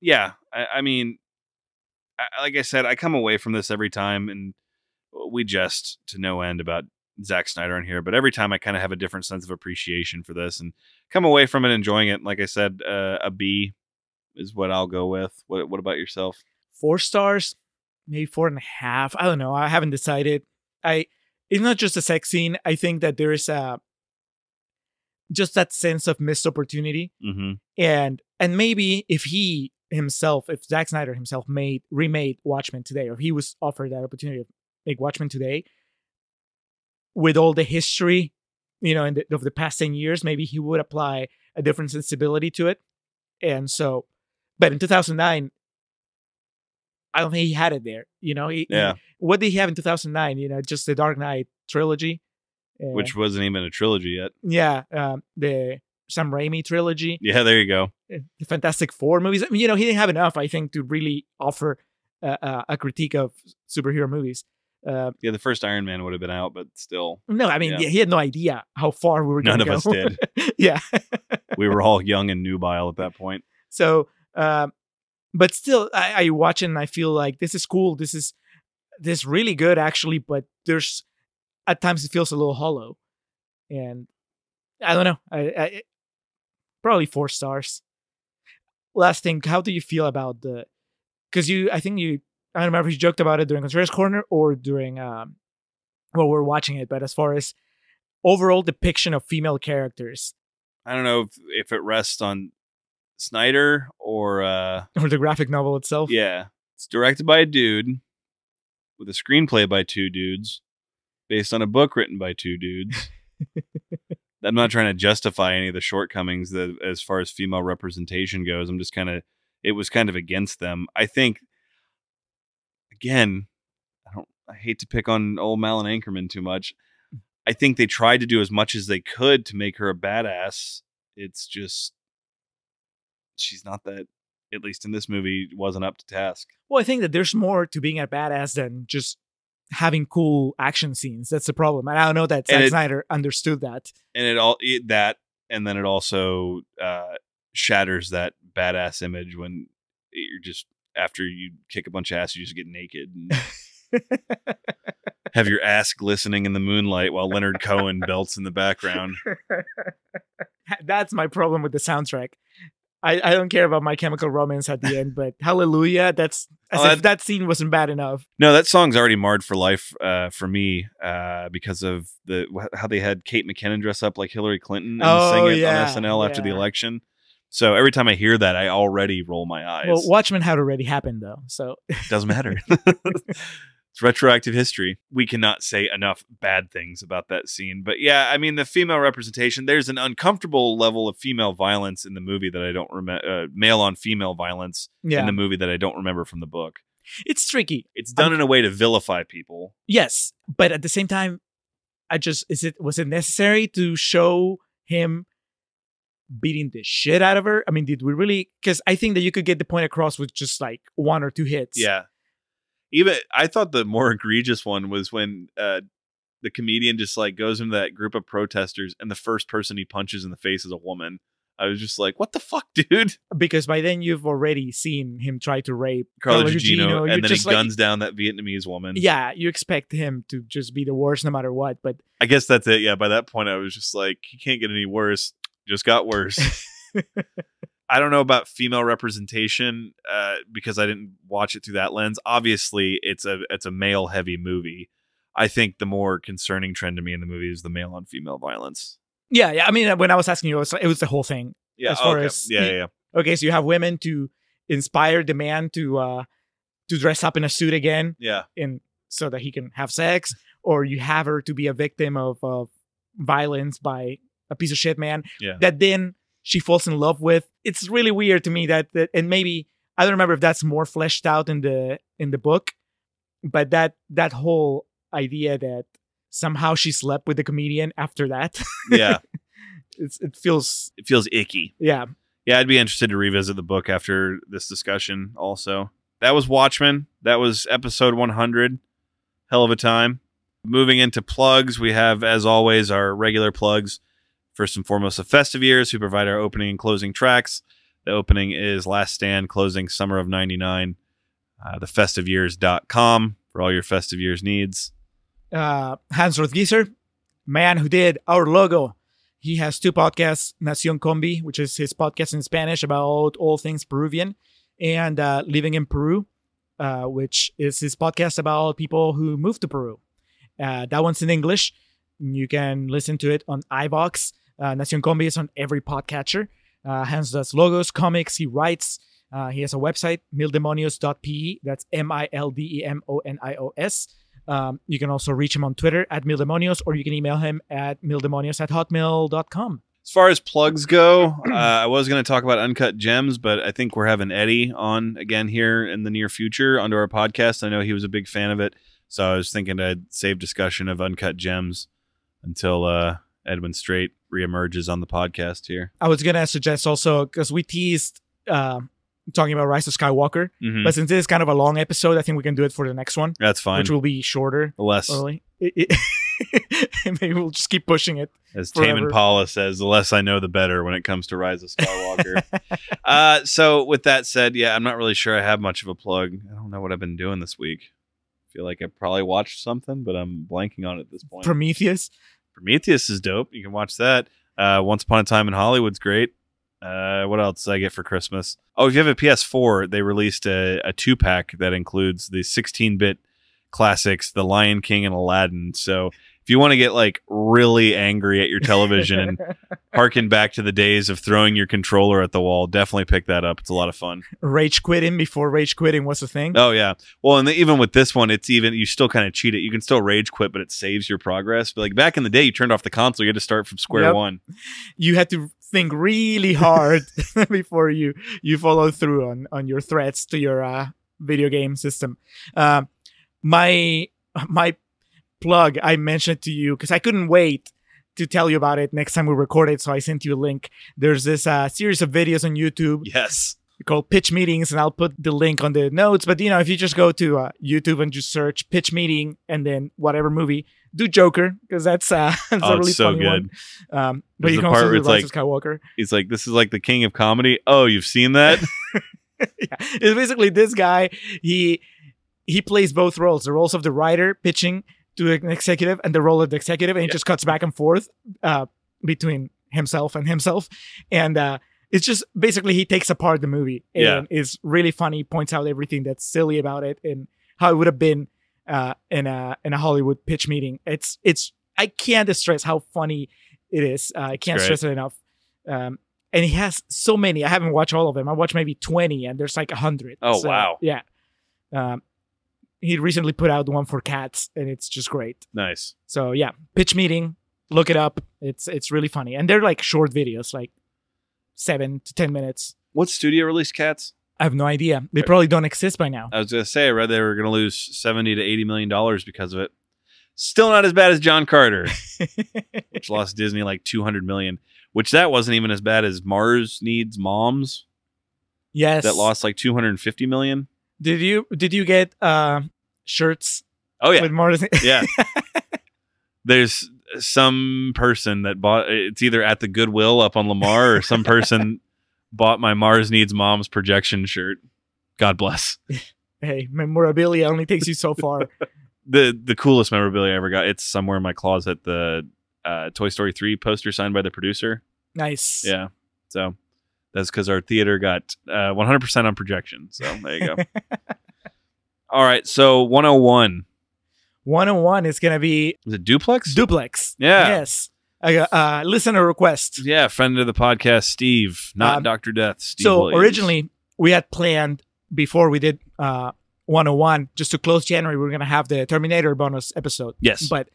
yeah, I, I mean, I, like I said, I come away from this every time and we jest to no end about Zack Snyder in here, but every time I kind of have a different sense of appreciation for this and come away from it enjoying it. Like I said, uh, a B is what I'll go with. What, what about yourself? Four stars, maybe four and a half. I don't know. I haven't decided. I it's not just a sex scene. I think that there is a just that sense of missed opportunity. Mm-hmm. and and maybe if he himself if Zack Snyder himself made remade Watchmen today or he was offered that opportunity to make Watchmen today with all the history you know in the, of the past 10 years maybe he would apply a different sensibility to it and so but in 2009 I don't think he had it there you know he, he- Yeah. what did he have in 2009 you know just the Dark Knight trilogy Uh, Which wasn't even a trilogy yet. yeah um, the Sam Raimi trilogy, Yeah, there you go. the Fantastic Four movies. I mean, you know, he didn't have enough, I think, to really offer uh, a critique of superhero movies. Uh, Yeah, the first Iron Man would have been out, but still, no, I mean, Yeah. he had no idea how far we were going none to of go. us did. yeah. We were all young and nubile at that point. So, um, but still, I, I watch it and I feel like this is cool. This is this is really good actually, but there's at times it feels a little hollow, and I don't know. I, I probably four stars. Last thing, how do you feel about the? Because you, I think you, I don't remember if you joked about it during Contrarians Corner or during um, while we're watching it. But as far as overall depiction of female characters I don't know if, if it rests on Snyder or uh or the graphic novel itself, yeah. It's directed by a dude with a screenplay by two dudes based on a book written by two dudes. I'm not trying to justify any of the shortcomings that as far as female representation goes. I'm just kind of it was kind of against them. I think again, I don't I hate to pick on old Malin Akerman too much. I think they tried to do as much as they could to make her a badass. It's just she's not that at least in this movie wasn't up to task. Well, I think that there's more to being a badass than just having cool action scenes. That's the problem. And I don't know that Zack it- Snyder understood that. and it all it, that and then it also uh shatters that badass image when you're just after you kick a bunch of ass you just get naked and have your ass glistening in the moonlight while leonard cohen belts in the background That's my problem with the soundtrack. I, I don't care about my chemical romance at the end, but hallelujah, that's as Oh, if that- that scene wasn't bad enough. no that song's already marred for life uh for me uh because of the how they had kate mckinnon dress up like hillary clinton and Oh, sing it yeah, on snl after the election so every time i hear that i already roll my eyes Well, Watchmen had already happened though, so it Doesn't matter. it's retroactive history. We cannot say enough bad things about that scene. But yeah, I mean, the female representation, there's an uncomfortable level of female violence in the movie that I don't remember, uh, male on female violence yeah, in the movie that I don't remember from the book. it's tricky. It's done in a way to vilify people. Yes, but at the same time, I just is it was it necessary to show him beating the shit out of her? I mean, did we really? Because I think that you could get the point across with just like one or two hits. Yeah. Even I thought the more egregious one was when uh, the comedian just like goes into that group of protesters and the first person he punches in the face is a woman. I was just like, what the fuck, dude? because by then you've already seen him try to rape Carla Gugino. You're and then he like- guns down that Vietnamese woman. Yeah, you expect him to just be the worst no matter what. But I guess that's it. Yeah, by that point, I was just like, he can't get any worse. Just got worse. I don't know about female representation uh, because I didn't watch it through that lens. Obviously, it's a it's a male heavy movie. I think the more concerning trend to me in the movie is the male on female violence. yeah, yeah. I mean, when I was asking you, it was, it was the whole thing. Yeah, As far okay. as- yeah, yeah, yeah. Okay, so you have women to inspire the man to uh to dress up in a suit again, yeah. in so that he can have sex, or you have her to be a victim of of violence by a piece of shit man. Yeah. That then she falls in love with. It's really weird to me that that and maybe I don't remember if that's more fleshed out in the in the book, but that that whole idea that somehow she slept with the comedian after that, yeah. it's it feels It feels icky. yeah. Yeah, I'd be interested to revisit the book after this discussion also. That was Watchmen. That was episode 100. Hell of a time. Moving into plugs, we have, as always, our regular plugs. First and foremost, the Festive Years, who provide our opening and closing tracks. The opening is Last Stand, closing Summer of 99. Uh, thefestiveyears.com for all your Festive Years needs. uh, Hans Rothgiesser, man who did our logo. He has two podcasts, Nacion Combi, which is his podcast in Spanish about all things Peruvian, and uh, Living in Peru, uh, which is his podcast about people who moved to Peru. Uh, that one's in English. You can listen to it on iVox. Uh, Nacion Combi is on every podcatcher. Uh, Hans does logos, comics, he writes. Uh, he has a website, mildemonios.pe. That's M I L D E M O N I O S. Um, you can also reach him on Twitter at Mildemonios, or you can email him at mildemonios at hotmail.com. As far as plugs go, uh, I was going to talk about Uncut Gems, but I think we're having Eddie on again here in the near future onto our podcast. I know he was a big fan of it, so I was thinking I'd save discussion of Uncut Gems until uh, Edwin Straight reemerges on the podcast here. I was gonna suggest also because we teased uh, talking about Rise of Skywalker, Mhm. but since this is kind of a long episode, I think we can do it for the next one, That's fine. which will be shorter. Less, Early. It- it- maybe we'll just keep pushing it. as forever. Tame Impala says, the less I know, the better when it comes to Rise of Skywalker. uh, so, with that said, yeah, I'm not really sure I have much of a plug. I don't know what I've been doing this week. I feel like I probably watched something, but I'm blanking on it at this point. Prometheus. Prometheus is dope. You can watch that. Uh, Once Upon a Time in Hollywood's great. Uh, what else did I get for Christmas? Oh, if you have a PS4, they released a, a two pack that includes the 16 bit classics, The Lion King and Aladdin. So if you want to get like really angry at your television and harken back to the days of throwing your controller at the wall, definitely pick that up. It's a lot of fun. rage quitting before rage quitting was a thing. Oh yeah. Well, and even with this one, it's even you still kind of cheat it. You can still rage quit, but it saves your progress. But like back in the day, you turned off the console, you had to start from square Yep. one. You had to think really hard before you you follow through on on your threats to your uh, video game system. Uh, my my plug I mentioned to you because I couldn't wait to tell you about it next time we record it, so I sent you a link. There's this uh, series of videos on YouTube Yes. called pitch meetings and i'll put the link on the notes but you know if you just go to uh, youtube and just search pitch meeting and then whatever movie do joker because that's uh that's Oh, a really so funny good. one um but There's you can also do like- of skywalker He's like, this is like the king of comedy. Oh, you've seen that? yeah. it's basically this guy he he plays both roles the roles of the writer pitching to an executive and the role of the executive and he Yeah. just cuts back and forth uh between himself and himself and uh it's just basically he takes apart the movie and Yeah. is really funny points out everything that's silly about it and how it would have been uh in a in a hollywood pitch meeting it's it's i can't stress how funny it is uh, i can't stress it enough um and he has so many. I haven't watched all of them. I watched maybe twenty, and there's like a hundred. Oh, wow. Yeah. Um, he recently put out one for cats, and it's just great. nice. So yeah, pitch meeting. Look it up. It's it's really funny, and they're like short videos, like seven to ten minutes. What studio released Cats? I have no idea. They probably don't exist by now. I was gonna say I read they were gonna lose seventy to eighty million dollars because of it. Still not as bad as John Carter, which lost Disney like two hundred million. Which that wasn't even as bad as Mars Needs Moms yes. that lost like two hundred and fifty million. Did you did you get uh, shirts Oh yeah, with Mars? yeah. There's some person that bought it's either at the Goodwill up on Lamar or some person bought my Mars Needs Moms projection shirt. God bless. hey, memorabilia only takes you so far. the the coolest memorabilia I ever got. It's somewhere in my closet. The uh, Toy Story three poster signed by the producer. nice. Yeah, so that's because our theater got uh, 100% on projection. So there you go. All right, so 101 101 is gonna be is it duplex? duplex. Yeah. Yes. A uh, listener request. yeah, friend of the podcast, Steve, not Um, Doctor Death. Steve so Williams. originally we had planned before we did uh 101 just to close January we are gonna have the Terminator bonus episode. yes, But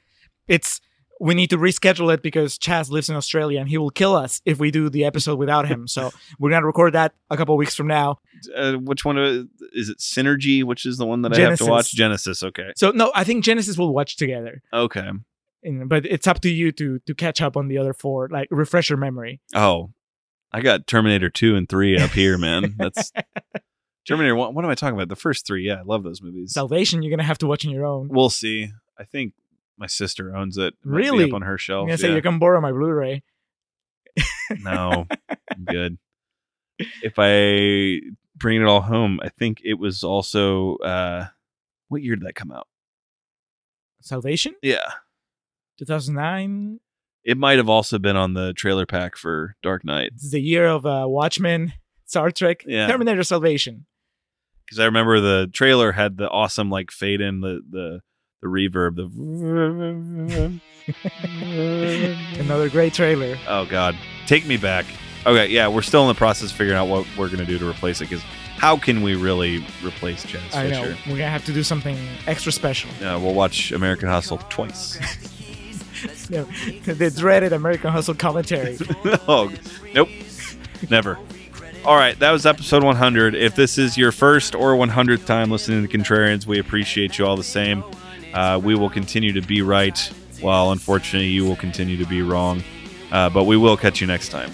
it's we need to reschedule it because Chaz lives in Australia and he will kill us if we do the episode without him. So we're gonna record that a couple weeks from now. uh, which one is it? Synergy, which is the one that I have to watch. Genisys. Okay, So no, I think Genisys will watch together. okay. And, but it's up to you to to catch up on the other four, like refresh your memory. Oh, I got Terminator 2 and 3 up here, man. That's Terminator 1. What am I talking about? The first three. Yeah, I love those movies. Salvation, you're gonna have to watch on your own. We'll see. I think my sister owns it. It Really? Up on her I'm shelf. gonna say yeah. you can borrow my Blu-ray. No, I'm good. If I bring it all home, I think it was also. uh What year did that come out? Salvation, Yeah. 2009. It might have also been on the trailer pack for Dark Knight. It's the year of uh, Watchmen, Star Trek, Yeah. Terminator Salvation. Because I remember the trailer had the awesome like fade in the the the reverb. The Another great trailer. Oh God, take me back. Okay, yeah, we're still in the process of figuring out what we're gonna do to replace it. Because how can we really replace Chaz I know. We're gonna have to do something extra special. Yeah, we'll watch American Hustle twice. No, the dreaded American Hustle commentary. oh, nope, never. All right, that was episode 100. If this is your first or 100th time listening to Contrarians, we appreciate you all the same. Uh, we will continue to be right, while unfortunately you will continue to be wrong. Uh, but we will catch you next time.